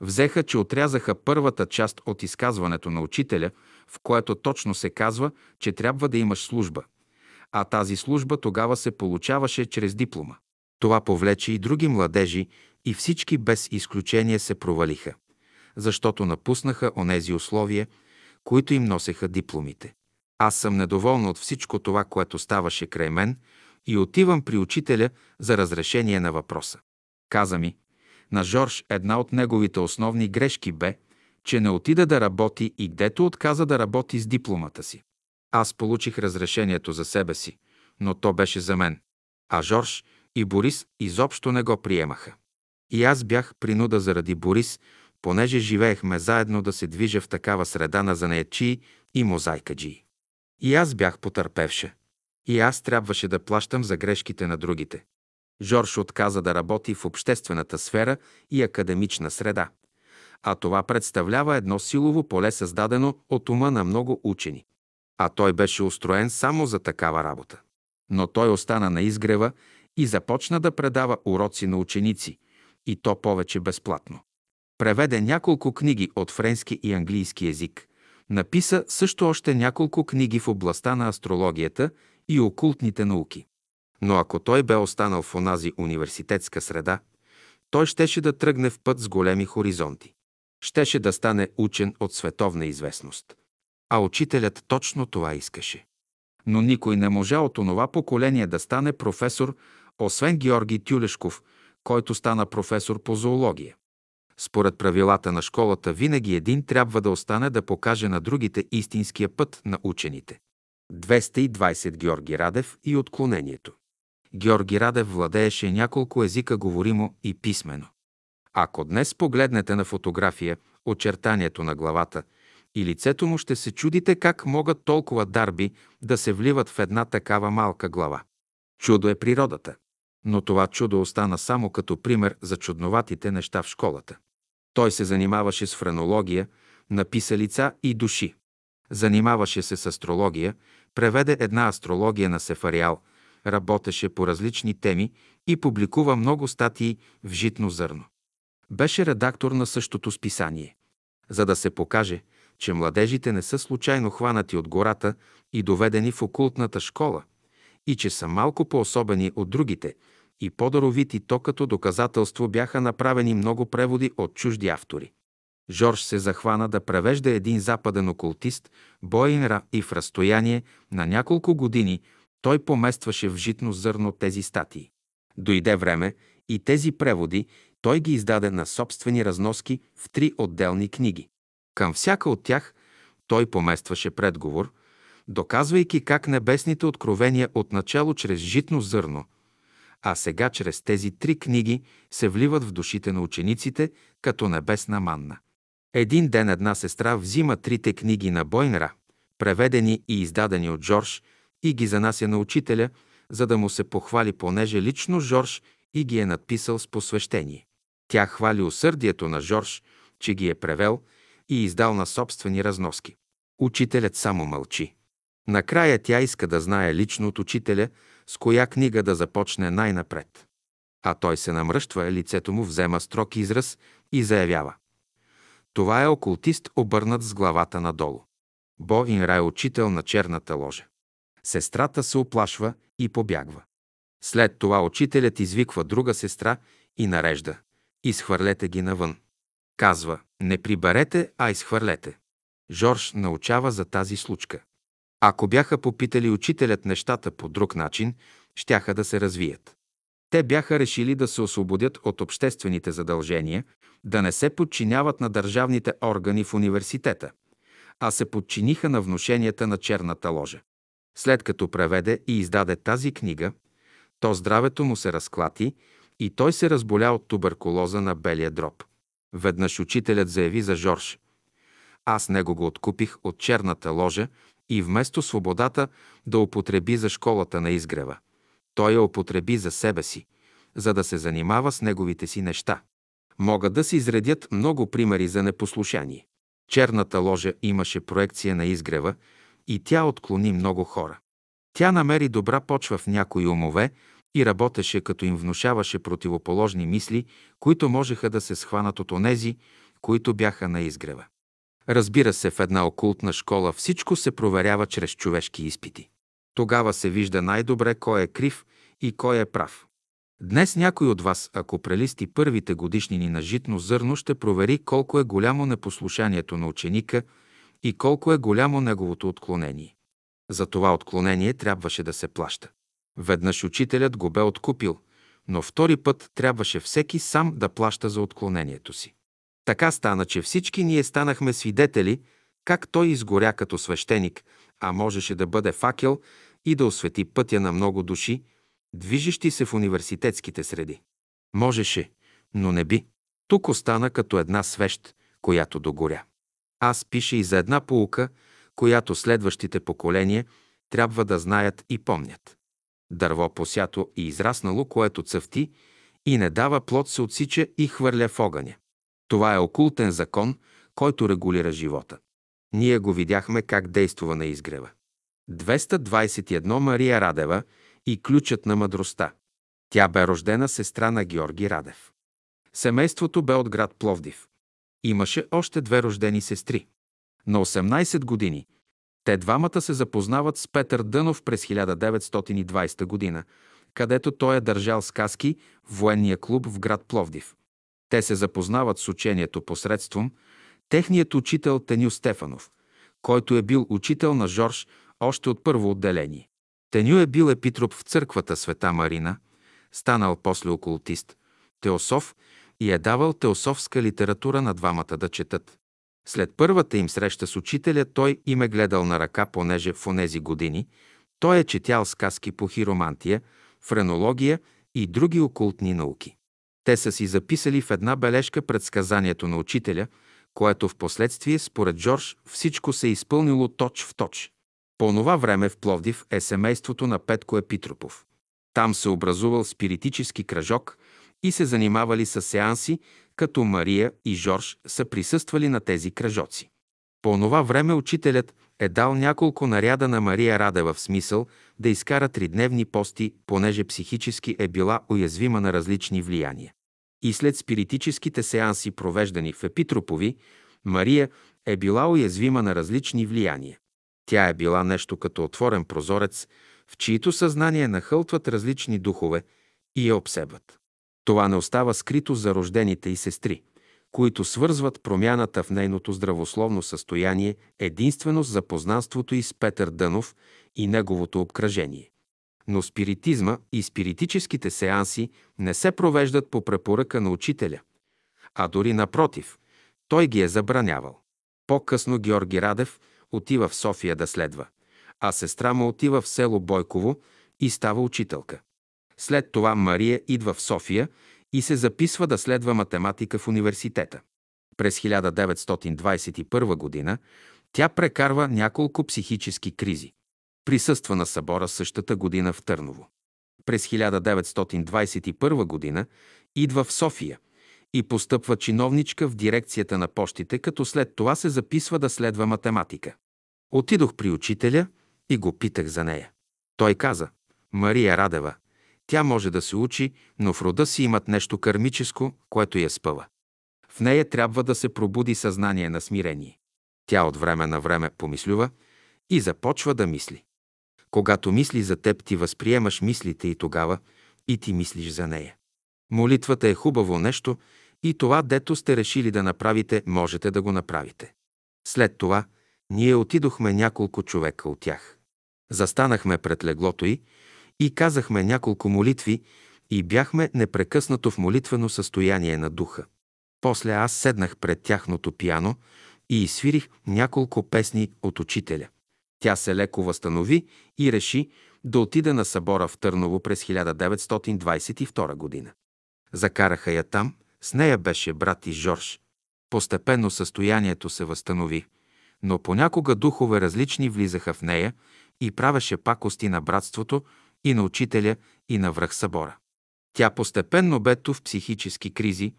Взеха, че отрязаха първата част от изказването на учителя, в което точно се казва, че трябва да имаш служба. А тази служба тогава се получаваше чрез диплома. Това повлече и други младежи и всички без изключение се провалиха, защото напуснаха онези условия, които им носеха дипломите. Аз съм недоволна от всичко това, което ставаше край мен и отивам при учителя за разрешение на въпроса. Каза ми, на Жорж една от неговите основни грешки бе, че не отида да работи и гдето отказа да работи с дипломата си. Аз получих разрешението за себе си, но то беше за мен. А Жорж и Борис изобщо не го приемаха. И аз бях принуда заради Борис, понеже живеехме заедно да се движа в такава среда на занаячии и мозайкаджии. И аз бях потърпевша. И аз трябваше да плащам за грешките на другите. Жорж отказа да работи в обществената сфера и академична среда. А това представлява едно силово поле, създадено от ума на много учени. А той беше устроен само за такава работа. Но той остана на изгрева и започна да предава уроци на ученици, и то повече безплатно. Преведе няколко книги от френски и английски език. Написа също още няколко книги в областта на астрологията и окултните науки. Но ако той бе останал в онази университетска среда, той щеше да тръгне в път с големи хоризонти. Щеше да стане учен от световна известност. А учителят точно това искаше. Но никой не можа от онова поколение да стане професор, освен Георги Тюлешков, който стана професор по зоология. Според правилата на школата винаги един трябва да остане да покаже на другите истинския път на учените. 220 Георги Радев и отклонението. Георги Радев владееше няколко езика говоримо и писмено. Ако днес погледнете на фотография очертанието на главата и лицето му, ще се чудите как могат толкова дарби да се вливат в една такава малка глава. Чудо е природата. Но това чудо остана само като пример за чудноватите неща в школата. Той се занимаваше с френология, написа лица и души. Занимаваше се с астрология, преведе една астрология на Сефариал, работеше по различни теми и публикува много статии в житно зърно. Беше редактор на същото списание. За да се покаже, че младежите не са случайно хванати от гората и доведени в окултната школа, и че са малко по-особени от другите и по-даровити, то като доказателство бяха направени много преводи от чужди автори. Жорж се захвана да превежда един западен окултист, Боинра, и в разстояние на няколко години той поместваше в житно зърно тези статии. Дойде време и тези преводи той ги издаде на собствени разноски в три отделни книги. Към всяка от тях той поместваше предговор, доказвайки как небесните откровения отначало чрез житно зърно, а сега чрез тези три книги се вливат в душите на учениците като небесна манна. Един ден една сестра взима трите книги на Бойнра, преведени и издадени от Жорж, и ги занася на учителя, за да му се похвали, понеже лично Жорж и ги е надписал с посвещение. Тя хвали усърдието на Жорж, че ги е превел и издал на собствени разноски. Учителят само мълчи. Накрая тя иска да знае лично от учителя, с коя книга да започне най-напред. А той се намръщва, лицето му взема строг израз и заявява. Това е окултист, обърнат с главата надолу. Бо Инрай учител на черната ложа. Сестрата се оплашва и побягва. След това учителят извиква друга сестра и нарежда. Изхвърлете ги навън. Казва, не приберете, а изхвърлете. Жорж научава за тази случка. Ако бяха попитали учителят нещата по друг начин, щяха да се развият. Те бяха решили да се освободят от обществените задължения, да не се подчиняват на държавните органи в университета, а се подчиниха на внушенията на черната ложа. След като преведе и издаде тази книга, то здравето му се разклати и той се разболя от туберкулоза на белия дроб. Веднъж учителят заяви за Жорж. Аз него го откупих от черната ложа и вместо свободата да употреби за школата на изгрева. Той я употреби за себе си, за да се занимава с неговите си неща. Могат да се изредят много примери за непослушание. Черната ложа имаше проекция на изгрева и тя отклони много хора. Тя намери добра почва в някои умове и работеше, като им внушаваше противоположни мисли, които можеха да се схванат от онези, които бяха на изгрева. Разбира се, в една окултна школа всичко се проверява чрез човешки изпити. Тогава се вижда най-добре кой е крив и кой е прав. Днес някой от вас, ако прелисти първите годишнини на житно зърно, ще провери колко е голямо непослушанието на ученика и колко е голямо неговото отклонение. За това отклонение трябваше да се плаща. Веднъж учителят го бе откупил, но втори път трябваше всеки сам да плаща за отклонението си. Така стана, че всички ние станахме свидетели как той изгоря като свещеник, а можеше да бъде факел и да освети пътя на много души, движещи се в университетските среди. Можеше, но не би. Тук остана като една свещ, която догоря. Аз пиша и за една полука, която следващите поколения трябва да знаят и помнят. Дърво посято и израснало, което цъфти и не дава плод, се отсича и хвърля в огъня. Това е окултен закон, който регулира живота. Ние го видяхме как действува на изгрева. 221 Мария Радева и ключът на мъдростта. Тя бе рождена сестра на Георги Радев. Семейството бе от град Пловдив. Имаше още две рождени сестри. На 18 години те двамата се запознават с Петър Дънов през 1920 година, където той е държал сказки в военния клуб в град Пловдив. Те се запознават с учението посредством техният учител Теню Стефанов, който е бил учител на Жорж още от първо отделение. Теню е бил епитроп в църквата Света Марина, станал после окултист, теософ и е давал теософска литература на двамата да четат. След първата им среща с учителя той им е гледал на ръка, понеже в онези години той е четял сказки по хиромантия, френология и други окултни науки. Те са си записали в една бележка предсказанието на учителя, което в последствие, според Джордж, всичко се е изпълнило точ в точ. По това време в Пловдив е семейството на Петко Епитропов. Там се образувал спиритически кръжок и се занимавали с сеанси, като Мария и Жорж са присъствали на тези кръжоци. По това време учителят е дал няколко наряда на Мария Радева в смисъл да изкара тридневни пости, понеже психически е била уязвима на различни влияния. И след спиритическите сеанси, провеждани в Епитропови, Мария е била уязвима на различни влияния. Тя е била нещо като отворен прозорец, в чието съзнание нахълтват различни духове и я обсебват. Това не остава скрито за рождените и сестри, които свързват промяната в нейното здравословно състояние единствено с запознанството и с Петър Дънов и неговото обкръжение. Но спиритизма и спиритическите сеанси не се провеждат по препоръка на учителя, а дори напротив, той ги е забранявал. По-късно Георги Радев отива в София да следва, а сестра му отива в село Бойково и става учителка. След това Мария идва в София и се записва да следва математика в университета. През 1921 година тя прекарва няколко психически кризи. Присъства на събора същата година в Търново. През 1921 година идва в София и постъпва чиновничка в дирекцията на почтите, като след това се записва да следва математика. Отидох при учителя и го питах за нея. Той каза, Мария Радева, тя може да се учи, но в рода си имат нещо кармическо, което я спъва. В нея трябва да се пробуди съзнание на смирение. Тя от време на време помислюва и започва да мисли. Когато мисли за теб, ти възприемаш мислите и тогава и ти мислиш за нея. Молитвата е хубаво нещо и това, дето сте решили да направите, можете да го направите. След това ние отидохме няколко човека от тях. Застанахме пред леглото й и казахме няколко молитви и бяхме непрекъснато в молитвено състояние на духа. После аз седнах пред тяхното пиано и изсвирих няколко песни от учителя. Тя се леко възстанови и реши да отиде на събора в Търново през 1922 година. Закараха я там, с нея беше брат и Жорж, Постепенно състоянието се възстанови, но понякога духове различни влизаха в нея и правеше пакости на братството и на учителя и на връх събора. Тя постепенно бе ту в психически кризи,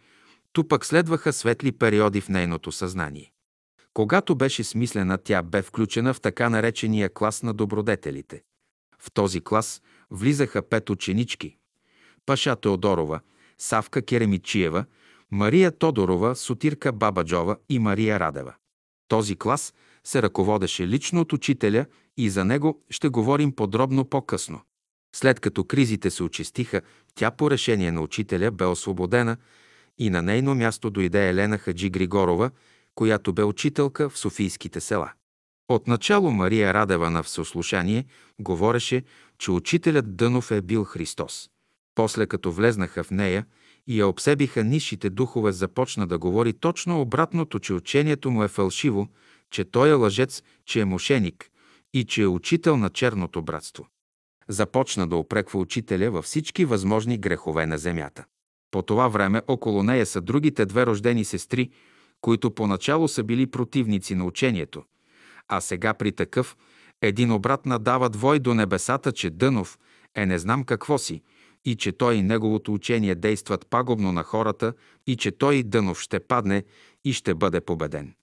ту пък следваха светли периоди в нейното съзнание. Когато беше смислена, тя бе включена в така наречения клас на добродетелите. В този клас влизаха пет ученички – Паша Теодорова, Савка Керемичиева, Мария Тодорова, Сотирка Бабаджова и Мария Радева. Този клас се ръководеше лично от учителя и за него ще говорим подробно по-късно. След като кризите се очистиха, тя по решение на учителя бе освободена и на нейно място дойде Елена Хаджи Григорова, която бе учителка в Софийските села. Отначало Мария Радева на всеослушание говореше, че учителят Дънов е бил Христос. После като влезнаха в нея и я обсебиха нишите духове, започна да говори точно обратното, че учението му е фалшиво, че той е лъжец, че е мошеник и че е учител на черното братство. Започна да опреква учителя във всички възможни грехове на земята. По това време около нея са другите две рождени сестри, които поначало са били противници на учението, а сега при такъв един обрат надава двой до небесата, че Дънов е не знам какво си и че той и неговото учение действат пагубно на хората и че той и Дънов ще падне и ще бъде победен.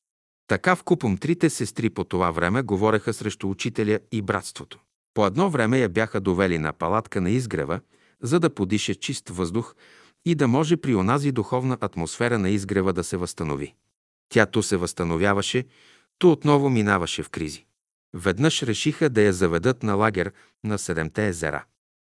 Така в купом трите сестри по това време говореха срещу учителя и братството. По едно време я бяха довели на палатка на изгрева, за да подише чист въздух и да може при онази духовна атмосфера на изгрева да се възстанови. Тя то се възстановяваше, то отново минаваше в кризи. Веднъж решиха да я заведат на лагер на Седемте езера.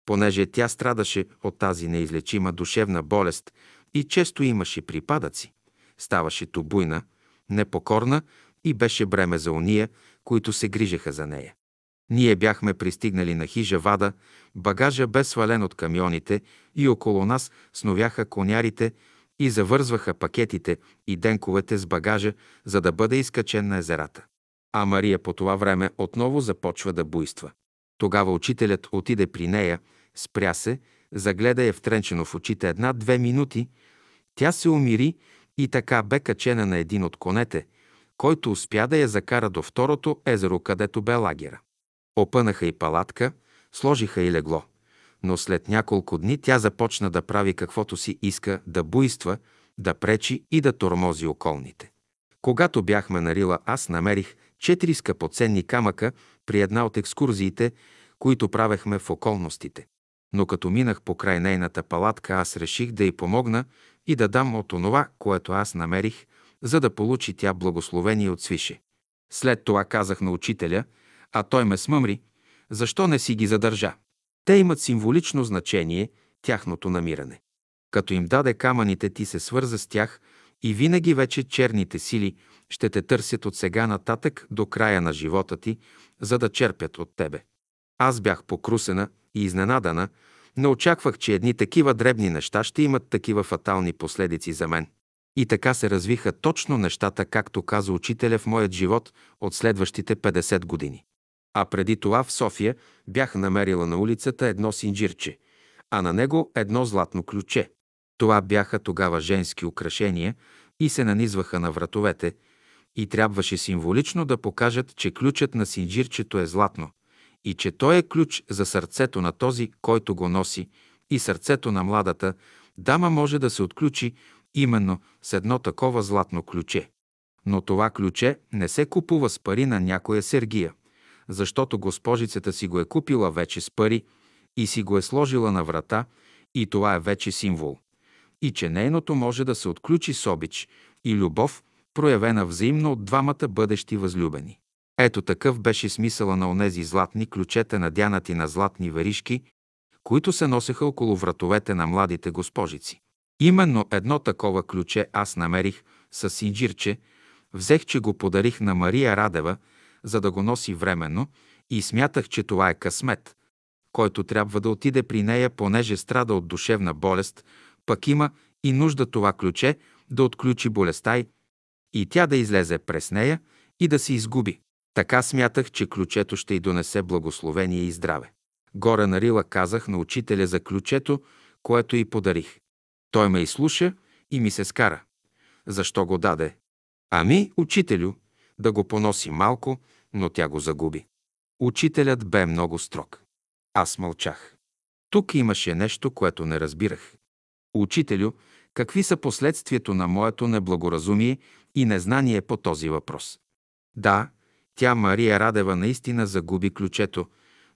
Понеже тя страдаше от тази неизлечима душевна болест и често имаше припадъци, ставаше тубуйна, непокорна и беше бреме за уния, които се грижеха за нея. Ние бяхме пристигнали на хижа Вада, багажа бе свален от камионите и около нас сновяха конярите и завързваха пакетите и денковете с багажа, за да бъде изкачен на езерата. А Мария по това време отново започва да буйства. Тогава учителят отиде при нея, спря се, загледа я втренчено в очите една-две минути, тя се умири и така бе качена на един от конете, който успя да я закара до второто езеро, където бе лагера. Опънаха и палатка, сложиха и легло. Но след няколко дни тя започна да прави каквото си иска, да буйства, да пречи и да тормози околните. Когато бяхме на Рила, аз намерих четири скъпоценни камъка при една от екскурзиите, които правехме в околностите. Но като минах по край нейната палатка, аз реших да й помогна и да дам от онова, което аз намерих, за да получи тя благословение от свише. След това казах на учителя, а той ме смъмри, защо не си ги задържа? Те имат символично значение, тяхното намиране. Като им даде камъните, ти се свърза с тях и винаги вече черните сили ще те търсят от сега нататък до края на живота ти, за да черпят от тебе. Аз бях покрусена и изненадана, не очаквах, че едни такива дребни неща ще имат такива фатални последици за мен. И така се развиха точно нещата, както каза учителя в моят живот от следващите 50 години. А преди това в София бях намерила на улицата едно синджирче, а на него едно златно ключе. Това бяха тогава женски украшения и се нанизваха на вратовете и трябваше символично да покажат, че ключът на синджирчето е златно и че той е ключ за сърцето на този, който го носи и сърцето на младата дама може да се отключи именно с едно такова златно ключе. Но това ключе не се купува с пари на някоя сергия защото госпожицата си го е купила вече с пари и си го е сложила на врата и това е вече символ. И че нейното може да се отключи с обич и любов, проявена взаимно от двамата бъдещи възлюбени. Ето такъв беше смисъла на онези златни ключета, надянати на златни веришки, които се носеха около вратовете на младите госпожици. Именно едно такова ключе аз намерих с синджирче, взех, че го подарих на Мария Радева – за да го носи временно и смятах, че това е късмет, който трябва да отиде при нея, понеже страда от душевна болест, пък има и нужда това ключе да отключи болестта й и тя да излезе през нея и да се изгуби. Така смятах, че ключето ще й донесе благословение и здраве. Горе на Рила казах на учителя за ключето, което й подарих. Той ме изслуша и ми се скара. Защо го даде? Ами, учителю, да го поноси малко, но тя го загуби. Учителят бе много строг. Аз мълчах. Тук имаше нещо, което не разбирах. Учителю, какви са последствието на моето неблагоразумие и незнание по този въпрос? Да, тя, Мария Радева, наистина загуби ключето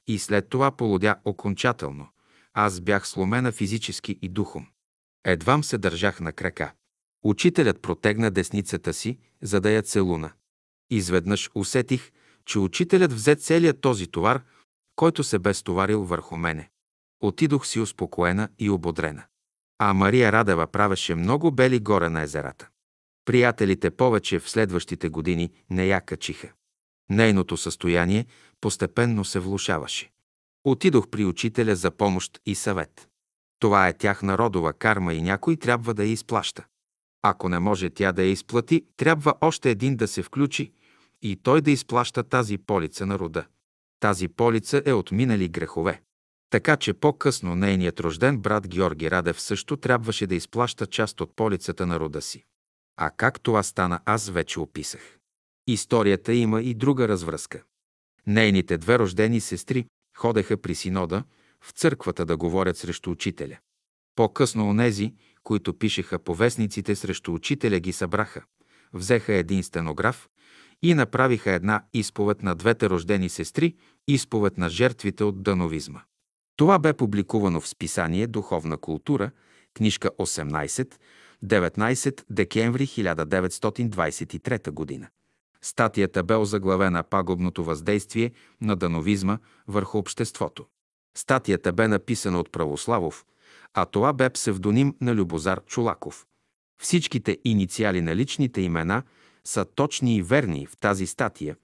и след това полудя окончателно. Аз бях сломена физически и духом. Едвам се държах на крака. Учителят протегна десницата си, за да я целуна. Изведнъж усетих, че учителят взе целият този товар, който се бе стоварил върху мене. Отидох си успокоена и ободрена. А Мария Радева правеше много бели горе на езерата. Приятелите повече в следващите години не я качиха. Нейното състояние постепенно се влушаваше. Отидох при учителя за помощ и съвет. Това е тяхна родова карма и някой трябва да я изплаща. Ако не може тя да я изплати, трябва още един да се включи и той да изплаща тази полица на рода. Тази полица е от минали грехове. Така че по-късно нейният рожден брат Георги Радев също трябваше да изплаща част от полицата на рода си. А как това стана, аз вече описах. Историята има и друга развръзка. Нейните две рождени сестри ходеха при синода в църквата да говорят срещу учителя. По-късно онези, които пишеха по вестниците срещу учителя, ги събраха, взеха един стенограф и направиха една изповед на двете рождени сестри, изповед на жертвите от дановизма. Това бе публикувано в списание Духовна култура, книжка 18, 19 декември 1923 година. Статията бе озаглавена Пагубното въздействие на дановизма върху обществото. Статията бе написана от Православов, а това бе псевдоним на Любозар Чулаков. Всичките инициали на личните имена са точни и верни в тази статия,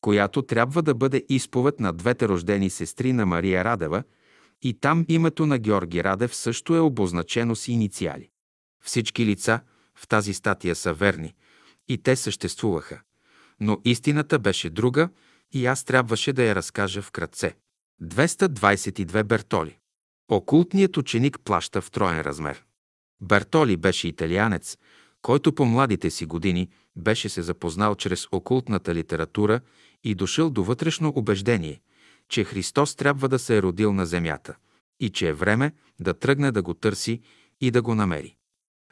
която трябва да бъде изповед на двете рождени сестри на Мария Радева и там името на Георги Радев също е обозначено с инициали. Всички лица в тази статия са верни и те съществуваха. Но истината беше друга и аз трябваше да я разкажа вкратце. 222 Бертоли. Окултният ученик плаща в троен размер. Бертоли беше италианец, който по младите си години беше се запознал чрез окултната литература и дошъл до вътрешно убеждение, че Христос трябва да се е родил на земята и че е време да тръгне да го търси и да го намери.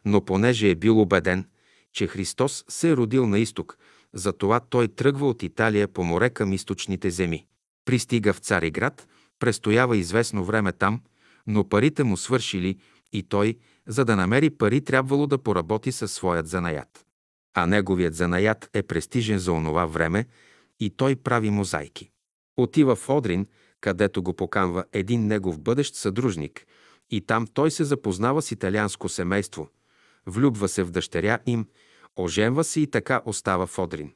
Но понеже е бил убеден, че Христос се е родил на изток, затова той тръгва от Италия по море към източните земи. Пристига в Цариград, престоява известно време там, но парите му свършили и той, за да намери пари, трябвало да поработи със своят занаят. А неговият занаят е престижен за онова време и той прави мозайки. Отива в Одрин, където го поканва един негов бъдещ съдружник и там той се запознава с италианско семейство, влюбва се в дъщеря им, оженва се и така остава в Одрин.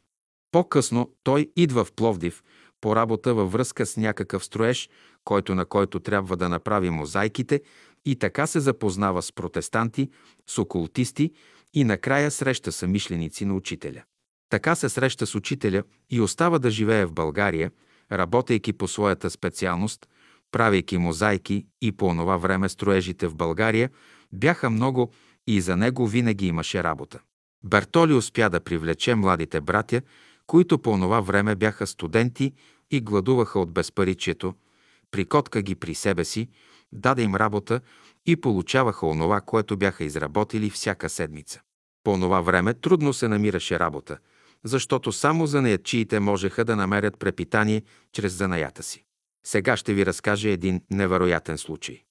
По-късно той идва в Пловдив по работа във връзка с някакъв строеж, който на който трябва да направи мозайките и така се запознава с протестанти, с окултисти и накрая среща самишленици на учителя. Така се среща с учителя и остава да живее в България, работейки по своята специалност, правейки мозайки и по онова време строежите в България бяха много и за него винаги имаше работа. Бертоли успя да привлече младите братя, които по онова време бяха студенти и гладуваха от безпаричието, прикотка ги при себе си, даде им работа и получаваха онова, което бяха изработили всяка седмица. По онова време трудно се намираше работа, защото само занаятчиите можеха да намерят препитание чрез занаята си. Сега ще ви разкажа един невероятен случай.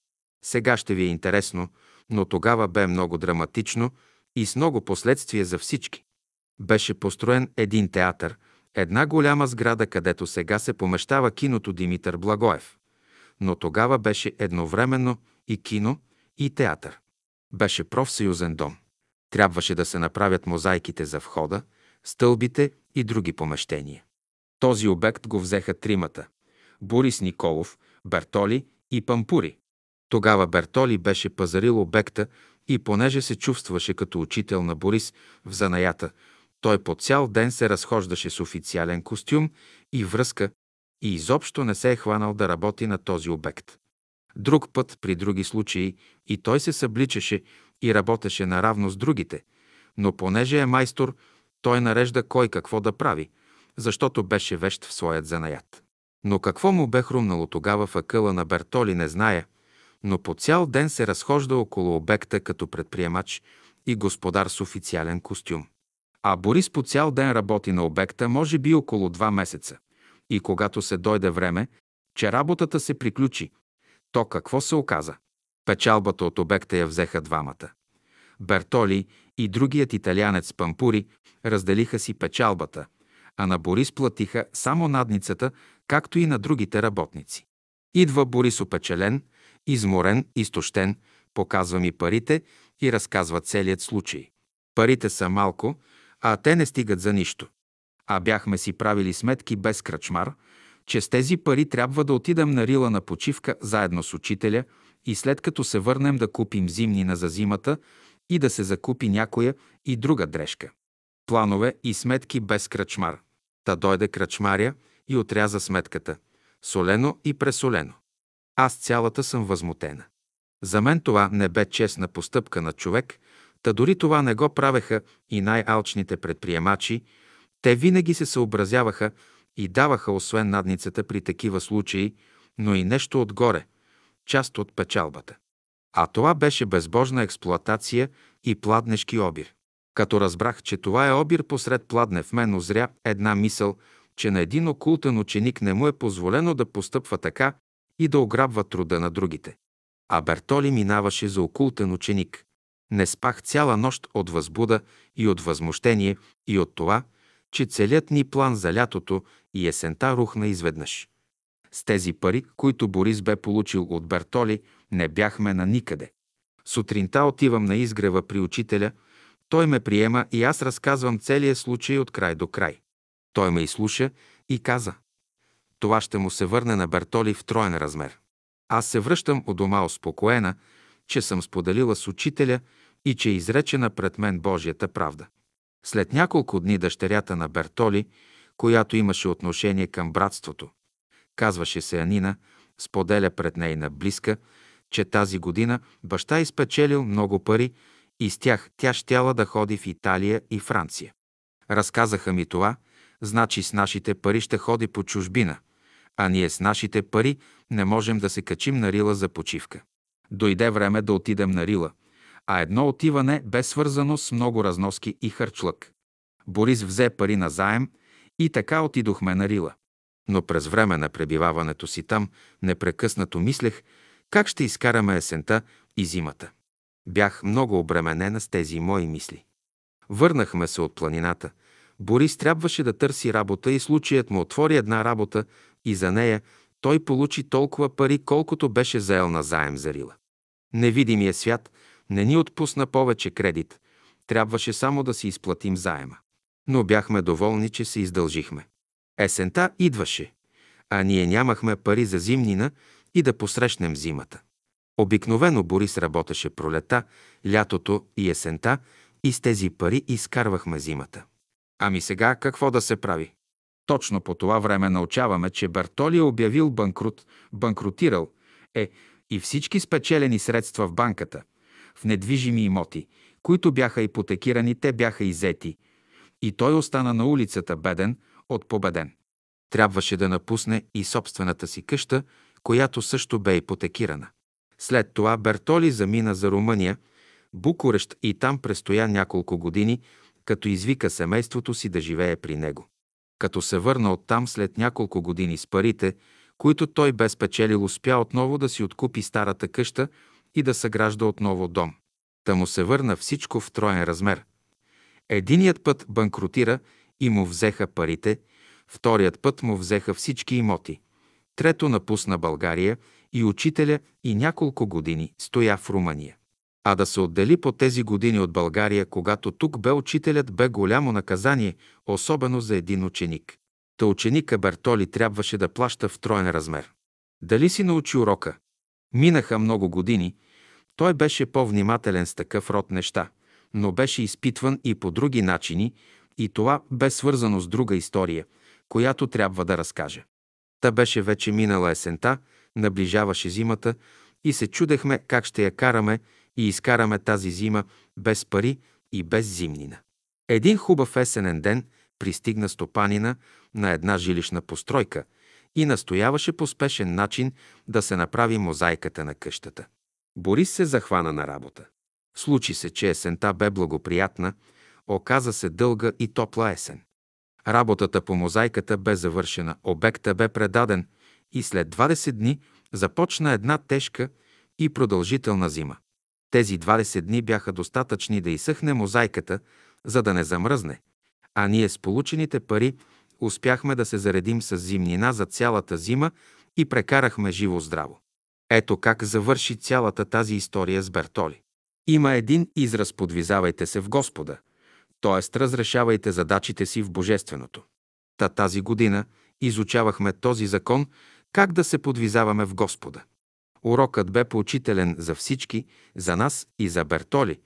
Сега ще ви е интересно, но тогава бе много драматично и с много последствия за всички. Беше построен един театър, една голяма сграда, където сега се помещава киното Димитър Благоев. Но тогава беше едновременно и кино, и театър. Беше профсъюзен дом. Трябваше да се направят мозайките за входа, стълбите и други помещения. Този обект го взеха тримата – Борис Николов, Бертоли и Пампури. Тогава Бертоли беше пазарил обекта и понеже се чувстваше като учител на Борис в занаята, той по цял ден се разхождаше с официален костюм и връзка и изобщо не се е хванал да работи на този обект. Друг път, при други случаи, и той се събличаше и работеше наравно с другите, но понеже е майстор, той нарежда кой какво да прави, защото беше вещ в своят занаят. Но какво му бе хрумнало тогава в акъла на Бертоли, не зная, но по цял ден се разхожда около обекта като предприемач и господар с официален костюм. А Борис по цял ден работи на обекта, може би около два месеца. И когато се дойде време, че работата се приключи, то какво се оказа? Печалбата от обекта я взеха двамата. Бертоли и другият италянец Пампури разделиха си печалбата, а на Борис платиха само надницата, както и на другите работници. Идва Борис опечелен, изморен, изтощен, показва ми парите и разказва целият случай. Парите са малко, а те не стигат за нищо. А бяхме си правили сметки без кръчмар, че с тези пари трябва да отидем на Рила на почивка заедно с учителя и след като се върнем да купим зимнина за зимата и да се закупи някоя и друга дрежка. Планове и сметки без кръчмар. Та дойде кръчмаря и отряза сметката. Солено и пресолено. Аз цялата съм възмутена. За мен това не бе честна постъпка на човек, та дори това не го правеха и най-алчните предприемачи, те винаги се съобразяваха и даваха освен надницата при такива случаи, но и нещо отгоре, част от печалбата. А това беше безбожна експлоатация и пладнешки обир. Като разбрах, че това е обир посред пладне, в мен озря една мисъл, че на един окултен ученик не му е позволено да постъпва така и да ограбва труда на другите. А Бертоли минаваше за окултен ученик. Не спах цяла нощ от възбуда и от възмущение и от това, че целият ни план за лятото и есента рухна изведнъж. С тези пари, които Борис бе получил от Бертоли, не бяхме на никъде. Сутринта отивам на изгрева при учителя, той ме приема и аз разказвам целия случай от край до край. Той ме изслуша и каза, това ще му се върне на Бертоли в троен размер. Аз се връщам у дома успокоена, че съм споделила с учителя и че е изречена пред мен Божията правда. След няколко дни дъщерята на Бертоли, която имаше отношение към братството, казваше се Анина, споделя пред нейна близка, че тази година баща изпечелил много пари и с тях тя щяла да ходи в Италия и Франция. Разказаха ми това, значи с нашите пари ще ходи по чужбина, а ние с нашите пари не можем да се качим на Рила за почивка. Дойде време да отидем на Рила, а едно отиване бе свързано с много разноски и харчлък. Борис взе пари на заем и така отидохме на Рила. Но през време на пребиваването си там непрекъснато мислех как ще изкараме есента и зимата. Бях много обременена с тези мои мисли. Върнахме се от планината. Борис трябваше да търси работа и случаят му отвори една работа и за нея той получи толкова пари, колкото беше заел на заем за Рила. Невидимия свят не ни отпусна повече кредит. Трябваше само да си изплатим заема. Но бяхме доволни, че се издължихме. Есента идваше, а ние нямахме пари за зимнина и да посрещнем зимата. Обикновено Борис работеше пролета, лятото и есента и с тези пари изкарвахме зимата. Ами сега какво да се прави? Точно по това време научаваме, че Бартоли е обявил банкрут, банкрутирал е и всички спечелени средства в банката, в недвижими имоти, които бяха ипотекирани, те бяха изети. И той остана на улицата беден от победен. Трябваше да напусне и собствената си къща, която също бе ипотекирана. След това Бертоли замина за Румъния, Букурещ и там престоя няколко години, като извика семейството си да живее при него. Като се върна оттам след няколко години с парите, които той бе спечелил, успя отново да си откупи старата къща и да съгражда отново дом. Та му се върна всичко в троен размер. Единият път банкротира и му взеха парите, вторият път му взеха всички имоти. Трето напусна България и учителя и няколко години стоя в Румъния. А да се отдели по тези години от България, когато тук бе учителят, бе голямо наказание, особено за един ученик. Та ученика Бертоли трябваше да плаща в троен размер. Дали си научи урока? Минаха много години. Той беше по-внимателен с такъв род неща, но беше изпитван и по други начини, и това бе свързано с друга история, която трябва да разкаже. Та беше вече минала есента, наближаваше зимата и се чудехме как ще я караме и изкараме тази зима без пари и без зимнина. Един хубав есенен ден пристигна стопанина на една жилищна постройка и настояваше по спешен начин да се направи мозайката на къщата. Борис се захвана на работа. Случи се, че есента бе благоприятна, оказа се дълга и топла есен. Работата по мозайката бе завършена, обекта бе предаден и след 20 дни започна една тежка и продължителна зима. Тези 20 дни бяха достатъчни да изсъхне мозайката, за да не замръзне, а ние с получените пари успяхме да се заредим с зимнина за цялата зима и прекарахме живо-здраво. Ето как завърши цялата тази история с Бертоли. Има един израз «подвизавайте се в Господа», т.е. разрешавайте задачите си в Божественото. Та тази година изучавахме този закон как да се подвизаваме в Господа. Урокът бе поучителен за всички, за нас и за Бертоли,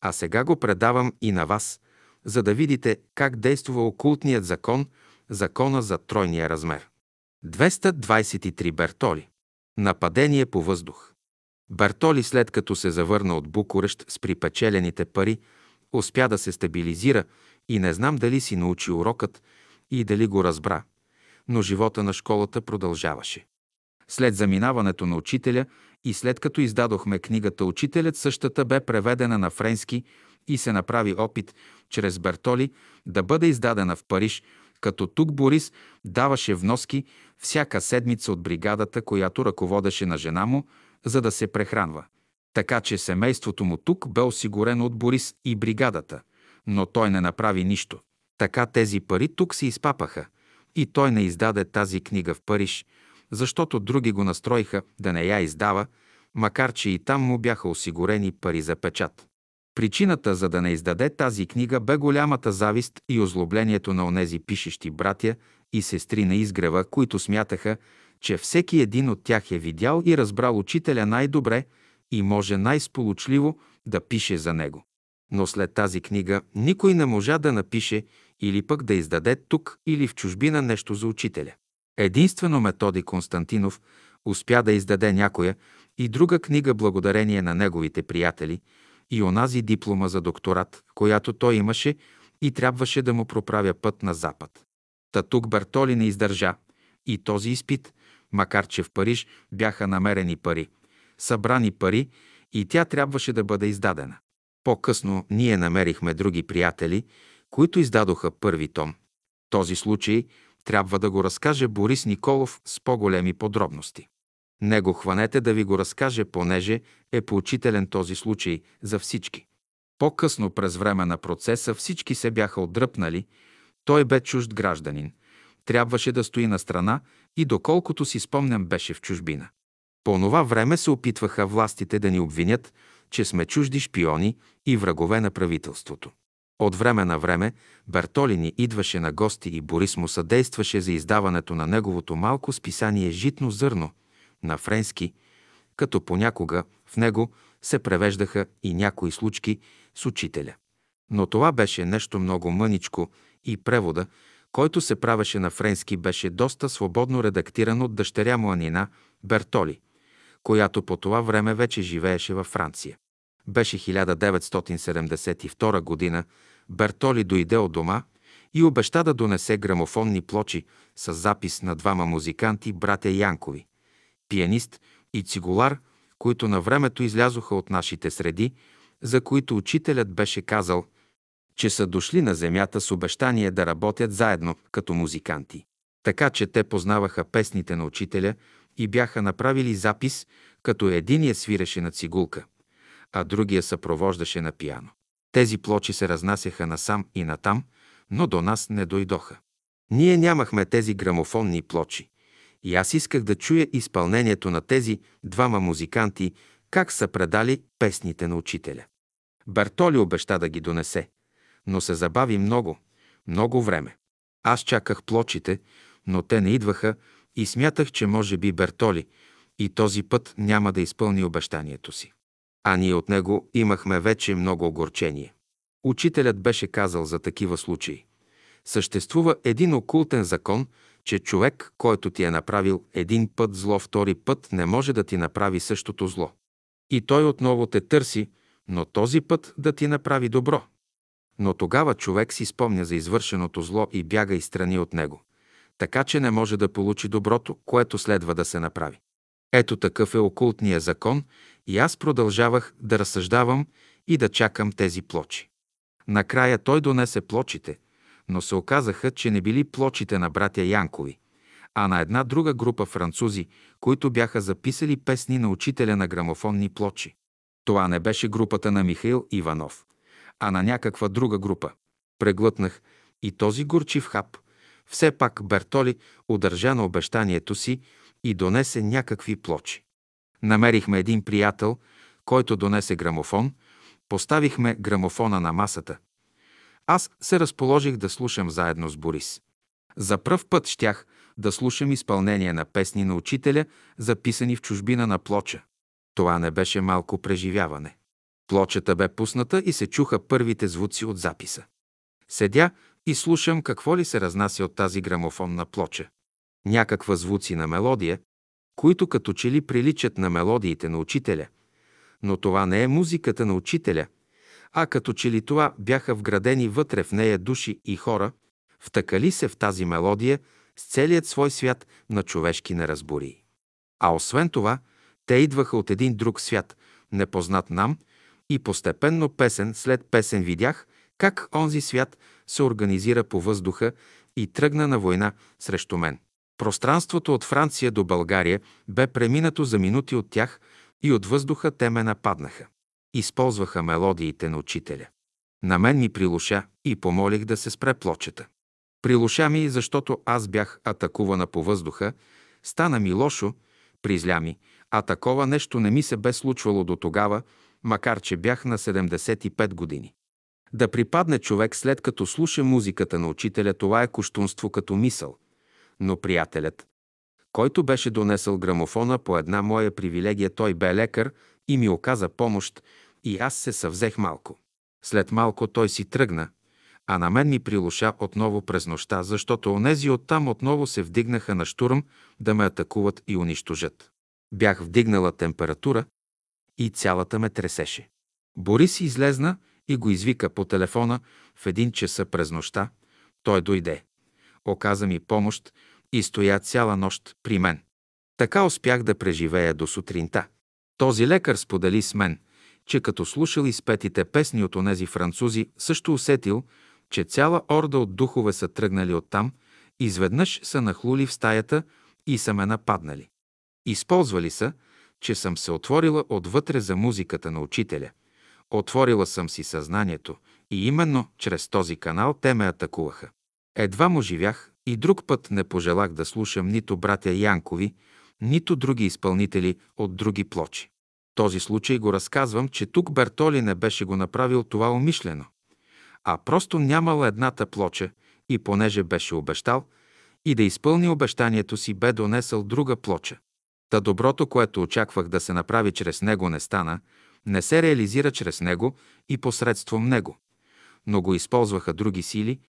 а сега го предавам и на вас, за да видите как действа окултният закон, закона за тройния размер. 223 Бертоли. Нападение по въздух. Бертоли, след като се завърна от Букурещ с припечелените пари, успя да се стабилизира и не знам дали си научи урокът и дали го разбра, но живота на школата продължаваше. След заминаването на учителя и след като издадохме книгата «Учителят», същата бе преведена на френски и се направи опит чрез Бертоли да бъде издадена в Париж, като тук Борис даваше вноски всяка седмица от бригадата, която ръководеше на жена му, за да се прехранва. Така че семейството му тук бе осигурено от Борис и бригадата, но той не направи нищо. Така тези пари тук се изпапаха и той не издаде тази книга в Париж, защото други го настроиха да не я издава, макар че и там му бяха осигурени пари за печат. Причината за да не издаде тази книга бе голямата завист и озлоблението на онези пишещи братя и сестри на изгрева, които смятаха, че всеки един от тях е видял и разбрал учителя най-добре и може най-сполучливо да пише за него. Но след тази книга никой не можа да напише или пък да издаде тук или в чужбина нещо за учителя. Единствено Методи Константинов успя да издаде някоя и друга книга благодарение на неговите приятели и онази диплома за докторат, която той имаше и трябваше да му проправя път на запад. Та тук Бертоли не издържа и този изпит, макар че в Париж бяха намерени пари, събрани пари и тя трябваше да бъде издадена. По-късно ние намерихме други приятели, които издадоха първи том. Този случай трябва да го разкаже Борис Николов с по-големи подробности. Него хванете да ви го разкаже, понеже е поучителен този случай за всички. По-късно през време на процеса всички се бяха отдръпнали, той бе чужд гражданин. Трябваше да стои на страна и доколкото си спомням беше в чужбина. По това време се опитваха властите да ни обвинят, че сме чужди шпиони и врагове на правителството. От време на време Бертоли ни идваше на гости и Борис му съдействаше за издаването на неговото малко списание «Житно зърно» на френски, като понякога в него се превеждаха и някои случки с учителя. Но това беше нещо много мъничко и превода, който се правеше на френски, беше доста свободно редактиран от дъщеря му Анина Бертоли, която по това време вече живееше във Франция. Беше 1972 година. Бертоли дойде от дома и обеща да донесе грамофонни плочи с запис на двама музиканти, братя Янкови, пианист и цигулар, които на времето излязоха от нашите среди, за които учителят беше казал, че са дошли на земята с обещание да работят заедно като музиканти. Така че те познаваха песните на учителя и бяха направили запис, като единия свиреше на цигулка, а другия съпровождаше на пияно. Тези плочи се разнасяха насам и натам, но до нас не дойдоха. Ние нямахме тези грамофонни плочи. И аз исках да чуя изпълнението на тези двама музиканти, как са предали песните на учителя. Бертоли обеща да ги донесе, но се забави много, много време. Аз чаках плочите, но те не идваха и смятах, че може би Бертоли и този път няма да изпълни обещанието си. А ние от него имахме вече много огорчение. Учителят беше казал за такива случаи. Съществува един окултен закон, че човек, който ти е направил един път зло, втори път не може да ти направи същото зло. И той отново те търси, но този път да ти направи добро. Но тогава човек си спомня за извършеното зло и бяга и страни от него, така че не може да получи доброто, което следва да се направи. Ето такъв е окултния закон и аз продължавах да разсъждавам и да чакам тези плочи. Накрая той донесе плочите, но се оказаха, че не били плочите на братя Янкови, а на една друга група французи, които бяха записали песни на учителя на грамофонни плочи. Това не беше групата на Михаил Иванов, а на някаква друга група. Преглътнах и този горчив хап. Все пак Бертоли удържа на обещанието си и донесе някакви плочи. Намерихме един приятел, който донесе грамофон, поставихме грамофона на масата. Аз се разположих да слушам заедно с Борис. За пръв път щях да слушам изпълнение на песни на учителя, записани в чужбина на плоча. Това не беше малко преживяване. Плочата бе пусната и се чуха първите звуци от записа. Седя и слушам какво ли се разнася от тази грамофонна плоча. Някаква звуци на мелодия, които като че ли приличат на мелодиите на учителя. Но това не е музиката на учителя, а като че ли това бяха вградени вътре в нея души и хора, втъкали се в тази мелодия с целият свой свят на човешки неразбории. А освен това, те идваха от един друг свят, непознат нам, и постепенно песен след песен видях как онзи свят се организира по въздуха и тръгна на война срещу мен. Пространството от Франция до България бе преминато за минути от тях и от въздуха те ме нападнаха. Използваха мелодиите на учителя. На мен ми прилуша и помолих да се спре плочета. Прилуша ми, защото аз бях атакувана по въздуха, стана ми лошо, призля ми, а такова нещо не ми се бе случвало до тогава, макар че бях на 75 години. Да припадне човек след като слуша музиката на учителя, това е куштунство като мисъл. Но приятелят, който беше донесъл грамофона по една моя привилегия, той бе лекар и ми оказа помощ, и аз се съвзех малко. След малко той си тръгна, а на мен ми прилуша отново през нощта, защото онези оттам отново се вдигнаха на штурм да ме атакуват и унищожат. Бях вдигнала температура и цялата ме тресеше. Борис излезна и го извика по телефона в един часа през нощта. Той дойде. Оказа ми помощ и стоя цяла нощ при мен. Така успях да преживея до сутринта. Този лекар сподели с мен, че като слушал изпетите песни от онези французи, също усетил, че цяла орда от духове са тръгнали оттам, изведнъж са нахлули в стаята и са ме нападнали. Използвали са, че съм се отворила отвътре за музиката на учителя. Отворила съм си съзнанието и именно чрез този канал те ме атакуваха. Едва му живях и друг път не пожелах да слушам нито братя Янкови, нито други изпълнители от други плочи. Този случай го разказвам, че тук Бертоли не беше го направил това умишлено, а просто нямал едната плоча и понеже беше обещал и да изпълни обещанието си, бе донесъл друга плоча. Та доброто, което очаквах да се направи чрез него, не стана, не се реализира чрез него и посредством него. Но го използваха други сили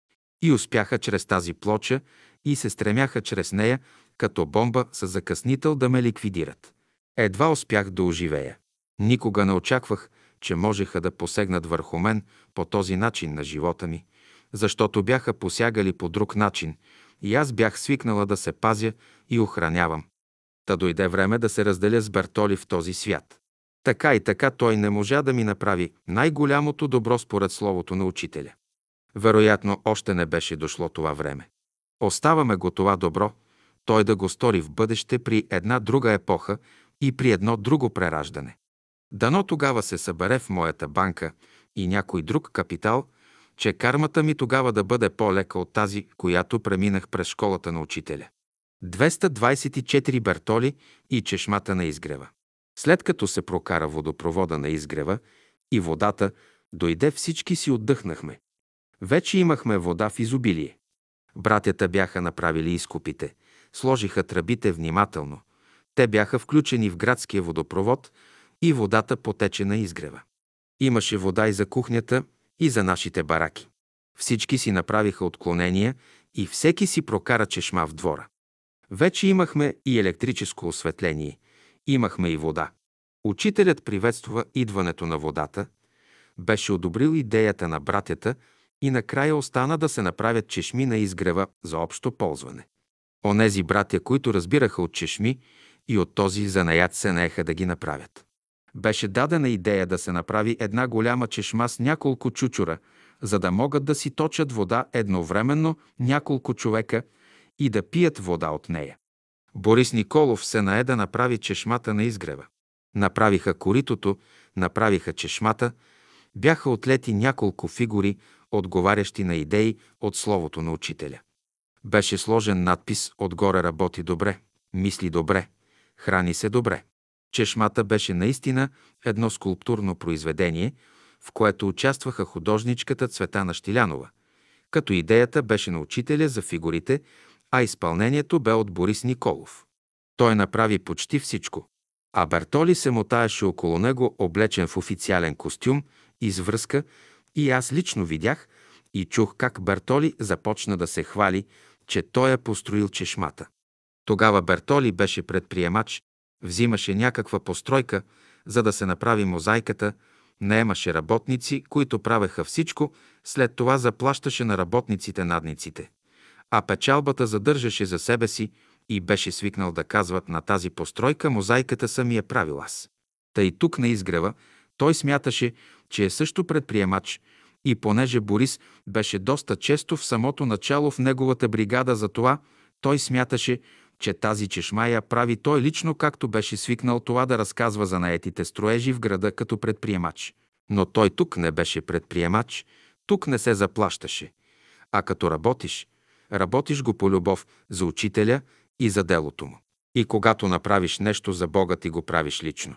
и успяха чрез тази плоча и се стремяха чрез нея, като бомба с закъснител да ме ликвидират. Едва успях да оживея. Никога не очаквах, че можеха да посегнат върху мен по този начин на живота ми, защото бяха посягали по друг начин и аз бях свикнала да се пазя и охранявам. Та дойде време да се разделя с Бертоли в този свят. Така и така той не можа да ми направи най-голямото добро според словото на учителя. Вероятно, още не беше дошло това време. Оставаме го това добро, той да го стори в бъдеще при една друга епоха и при едно друго прераждане. Дано тогава се събере в моята банка и някой друг капитал, че кармата ми тогава да бъде по-лека от тази, която преминах през школата на учителя. 224 Бертоли и чешмата на изгрева. След като се прокара водопровода на изгрева и водата дойде, всички си отдъхнахме. Вече имахме вода в изобилие. Братята бяха направили изкупите, сложиха тръбите внимателно. Те бяха включени в градския водопровод и водата потече на изгрева. Имаше вода и за кухнята, и за нашите бараки. Всички си направиха отклонения и всеки си прокара чешма в двора. Вече имахме и електрическо осветление, имахме и вода. Учителят приветства идването на водата, беше одобрил идеята на братята и накрая остана да се направят чешми на изгрева за общо ползване. Онези братя, които разбираха от чешми и от този занаят се наеха да ги направят. Беше дадена идея да се направи една голяма чешма с няколко чучура, за да могат да си точат вода едновременно няколко човека и да пият вода от нея. Борис Николов се нае да направи чешмата на изгрева. Направиха коритото, направиха чешмата, бяха отлети няколко фигури, отговарящи на идеи от словото на учителя. Беше сложен надпис «Отгоре работи добре, мисли добре, храни се добре». Чешмата беше наистина едно скулптурно произведение, в което участваха художничката Цветана Штилянова, като идеята беше на учителя за фигурите, а изпълнението бе от Борис Николов. Той направи почти всичко. А Бертоли се мотаеше около него, облечен в официален костюм, извръзка, и аз лично видях и чух как Бертоли започна да се хвали, че той е построил чешмата. Тогава Бертоли беше предприемач, взимаше някаква постройка, за да се направи мозайката, наемаше работници, които правеха всичко, след това заплащаше на работниците надниците. А печалбата задържаше за себе си и беше свикнал да казват на тази постройка мозайката съм я правил аз. Тъй тук на изгрева той смяташе, че е също предприемач и понеже Борис беше доста често в самото начало в неговата бригада за това, той смяташе, че тази чешма я прави той лично, както беше свикнал това да разказва за наетите строежи в града като предприемач. Но той тук не беше предприемач, тук не се заплащаше. А като работиш, работиш го по любов за учителя и за делото му. И когато направиш нещо за Бога, ти го правиш лично.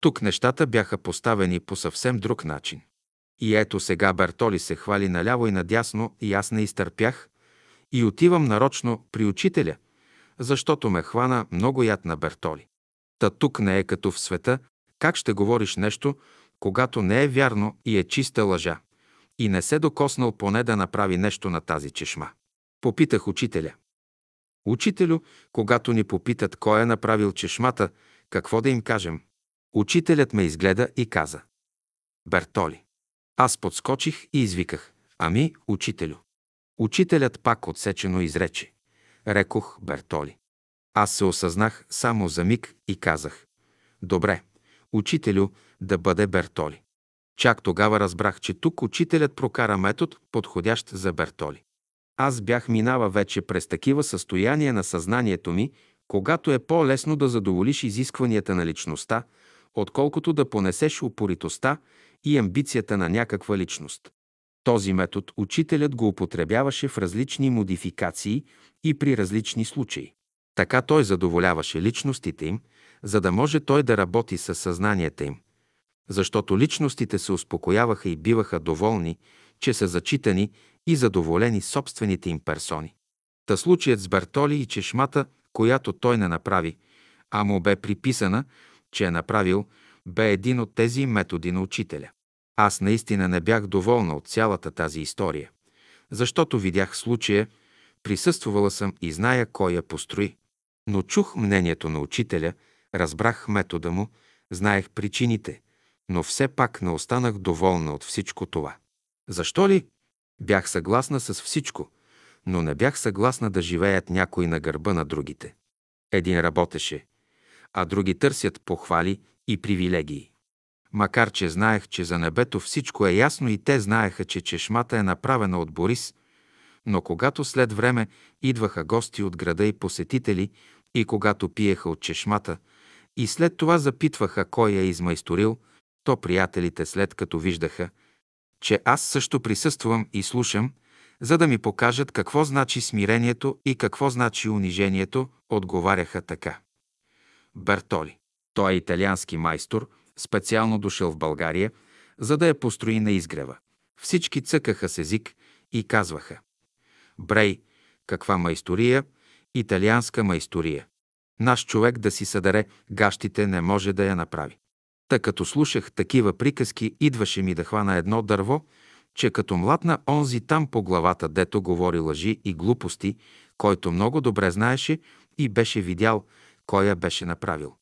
Тук нещата бяха поставени по съвсем друг начин. И ето сега Бертоли се хвали наляво и надясно и аз не изтърпях и отивам нарочно при учителя, защото ме хвана много яд на Бертоли. Та тук не е като в света, как ще говориш нещо, когато не е вярно и е чиста лъжа, и не се докоснал поне да направи нещо на тази чешма. Попитах учителя. Учителю, когато ни попитат кой е направил чешмата, какво да им кажем? Учителят ме изгледа и каза. Бертоли. Аз подскочих и извиках. Ами, учителю. Учителят пак отсечено изрече. Рекох Бертоли. Аз се осъзнах само за миг и казах. Добре, учителю, да бъде Бертоли. Чак тогава разбрах, че тук учителят прокара метод, подходящ за Бертоли. Аз бях минава вече през такива състояния на съзнанието ми, когато е по-лесно да задоволиш изискванията на личността, отколкото да понесеш упоритостта и амбицията на някаква личност. Този метод учителят го употребяваше в различни модификации и при различни случаи. Така той задоволяваше личностите им, за да може той да работи със съзнанията им. Защото личностите се успокояваха и биваха доволни, че са зачитани и задоволени собствените им персони. Та случаят с Бертоли и чешмата, която той не направи, а му бе приписана, че е направил, бе един от тези методи на учителя. Аз наистина не бях доволна от цялата тази история, защото видях случая, присъствала съм и зная кой я построи. Но чух мнението на учителя, разбрах метода му, знаех причините, но все пак не останах доволна от всичко това. Защо ли? Бях съгласна с всичко, но не бях съгласна да живеят някои на гърба на другите. Един работеше, а други търсят похвали и привилегии. Макар, че знаех, че за небето всичко е ясно и те знаеха, че чешмата е направена от Борис, но когато след време идваха гости от града и посетители, и когато пиеха от чешмата, и след това запитваха кой я е измайсторил, то приятелите след като виждаха, че аз също присъствам и слушам, за да ми покажат какво значи смирението и какво значи унижението, отговаряха така. Бертоли. Той е италиански майстор, специално дошъл в България, за да я построи на изгрева. Всички цъкаха с език и казваха Брей, каква майстория, италианска майстория. Наш човек да си съдаре гащите не може да я направи. Та като слушах такива приказки, идваше ми да хвана едно дърво, че като млатна онзи там по главата, дето говори лъжи и глупости, който много добре знаеше и беше видял, кой я беше направил.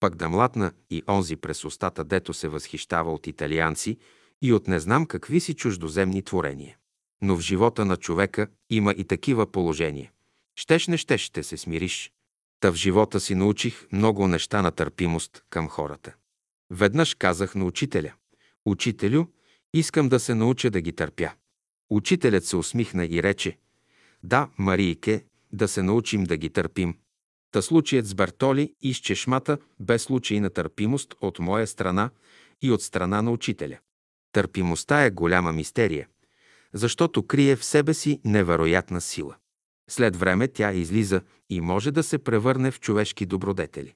Пък да млатна и онзи през устата, дето се възхищава от италианци и от не знам какви си чуждоземни творения. Но в живота на човека има и такива положения. Щеш не щеш, ще се смириш. Та в живота си научих много неща на търпимост към хората. Веднъж казах на учителя, «Учителю, искам да се науча да ги търпя». Учителят се усмихна и рече, «Да, Марийке, да се научим да ги търпим». Та случаят с Бартоли и с чешмата бе случай на търпимост от моя страна и от страна на учителя. Търпимостта е голяма мистерия, защото крие в себе си невероятна сила. След време тя излиза и може да се превърне в човешки добродетели.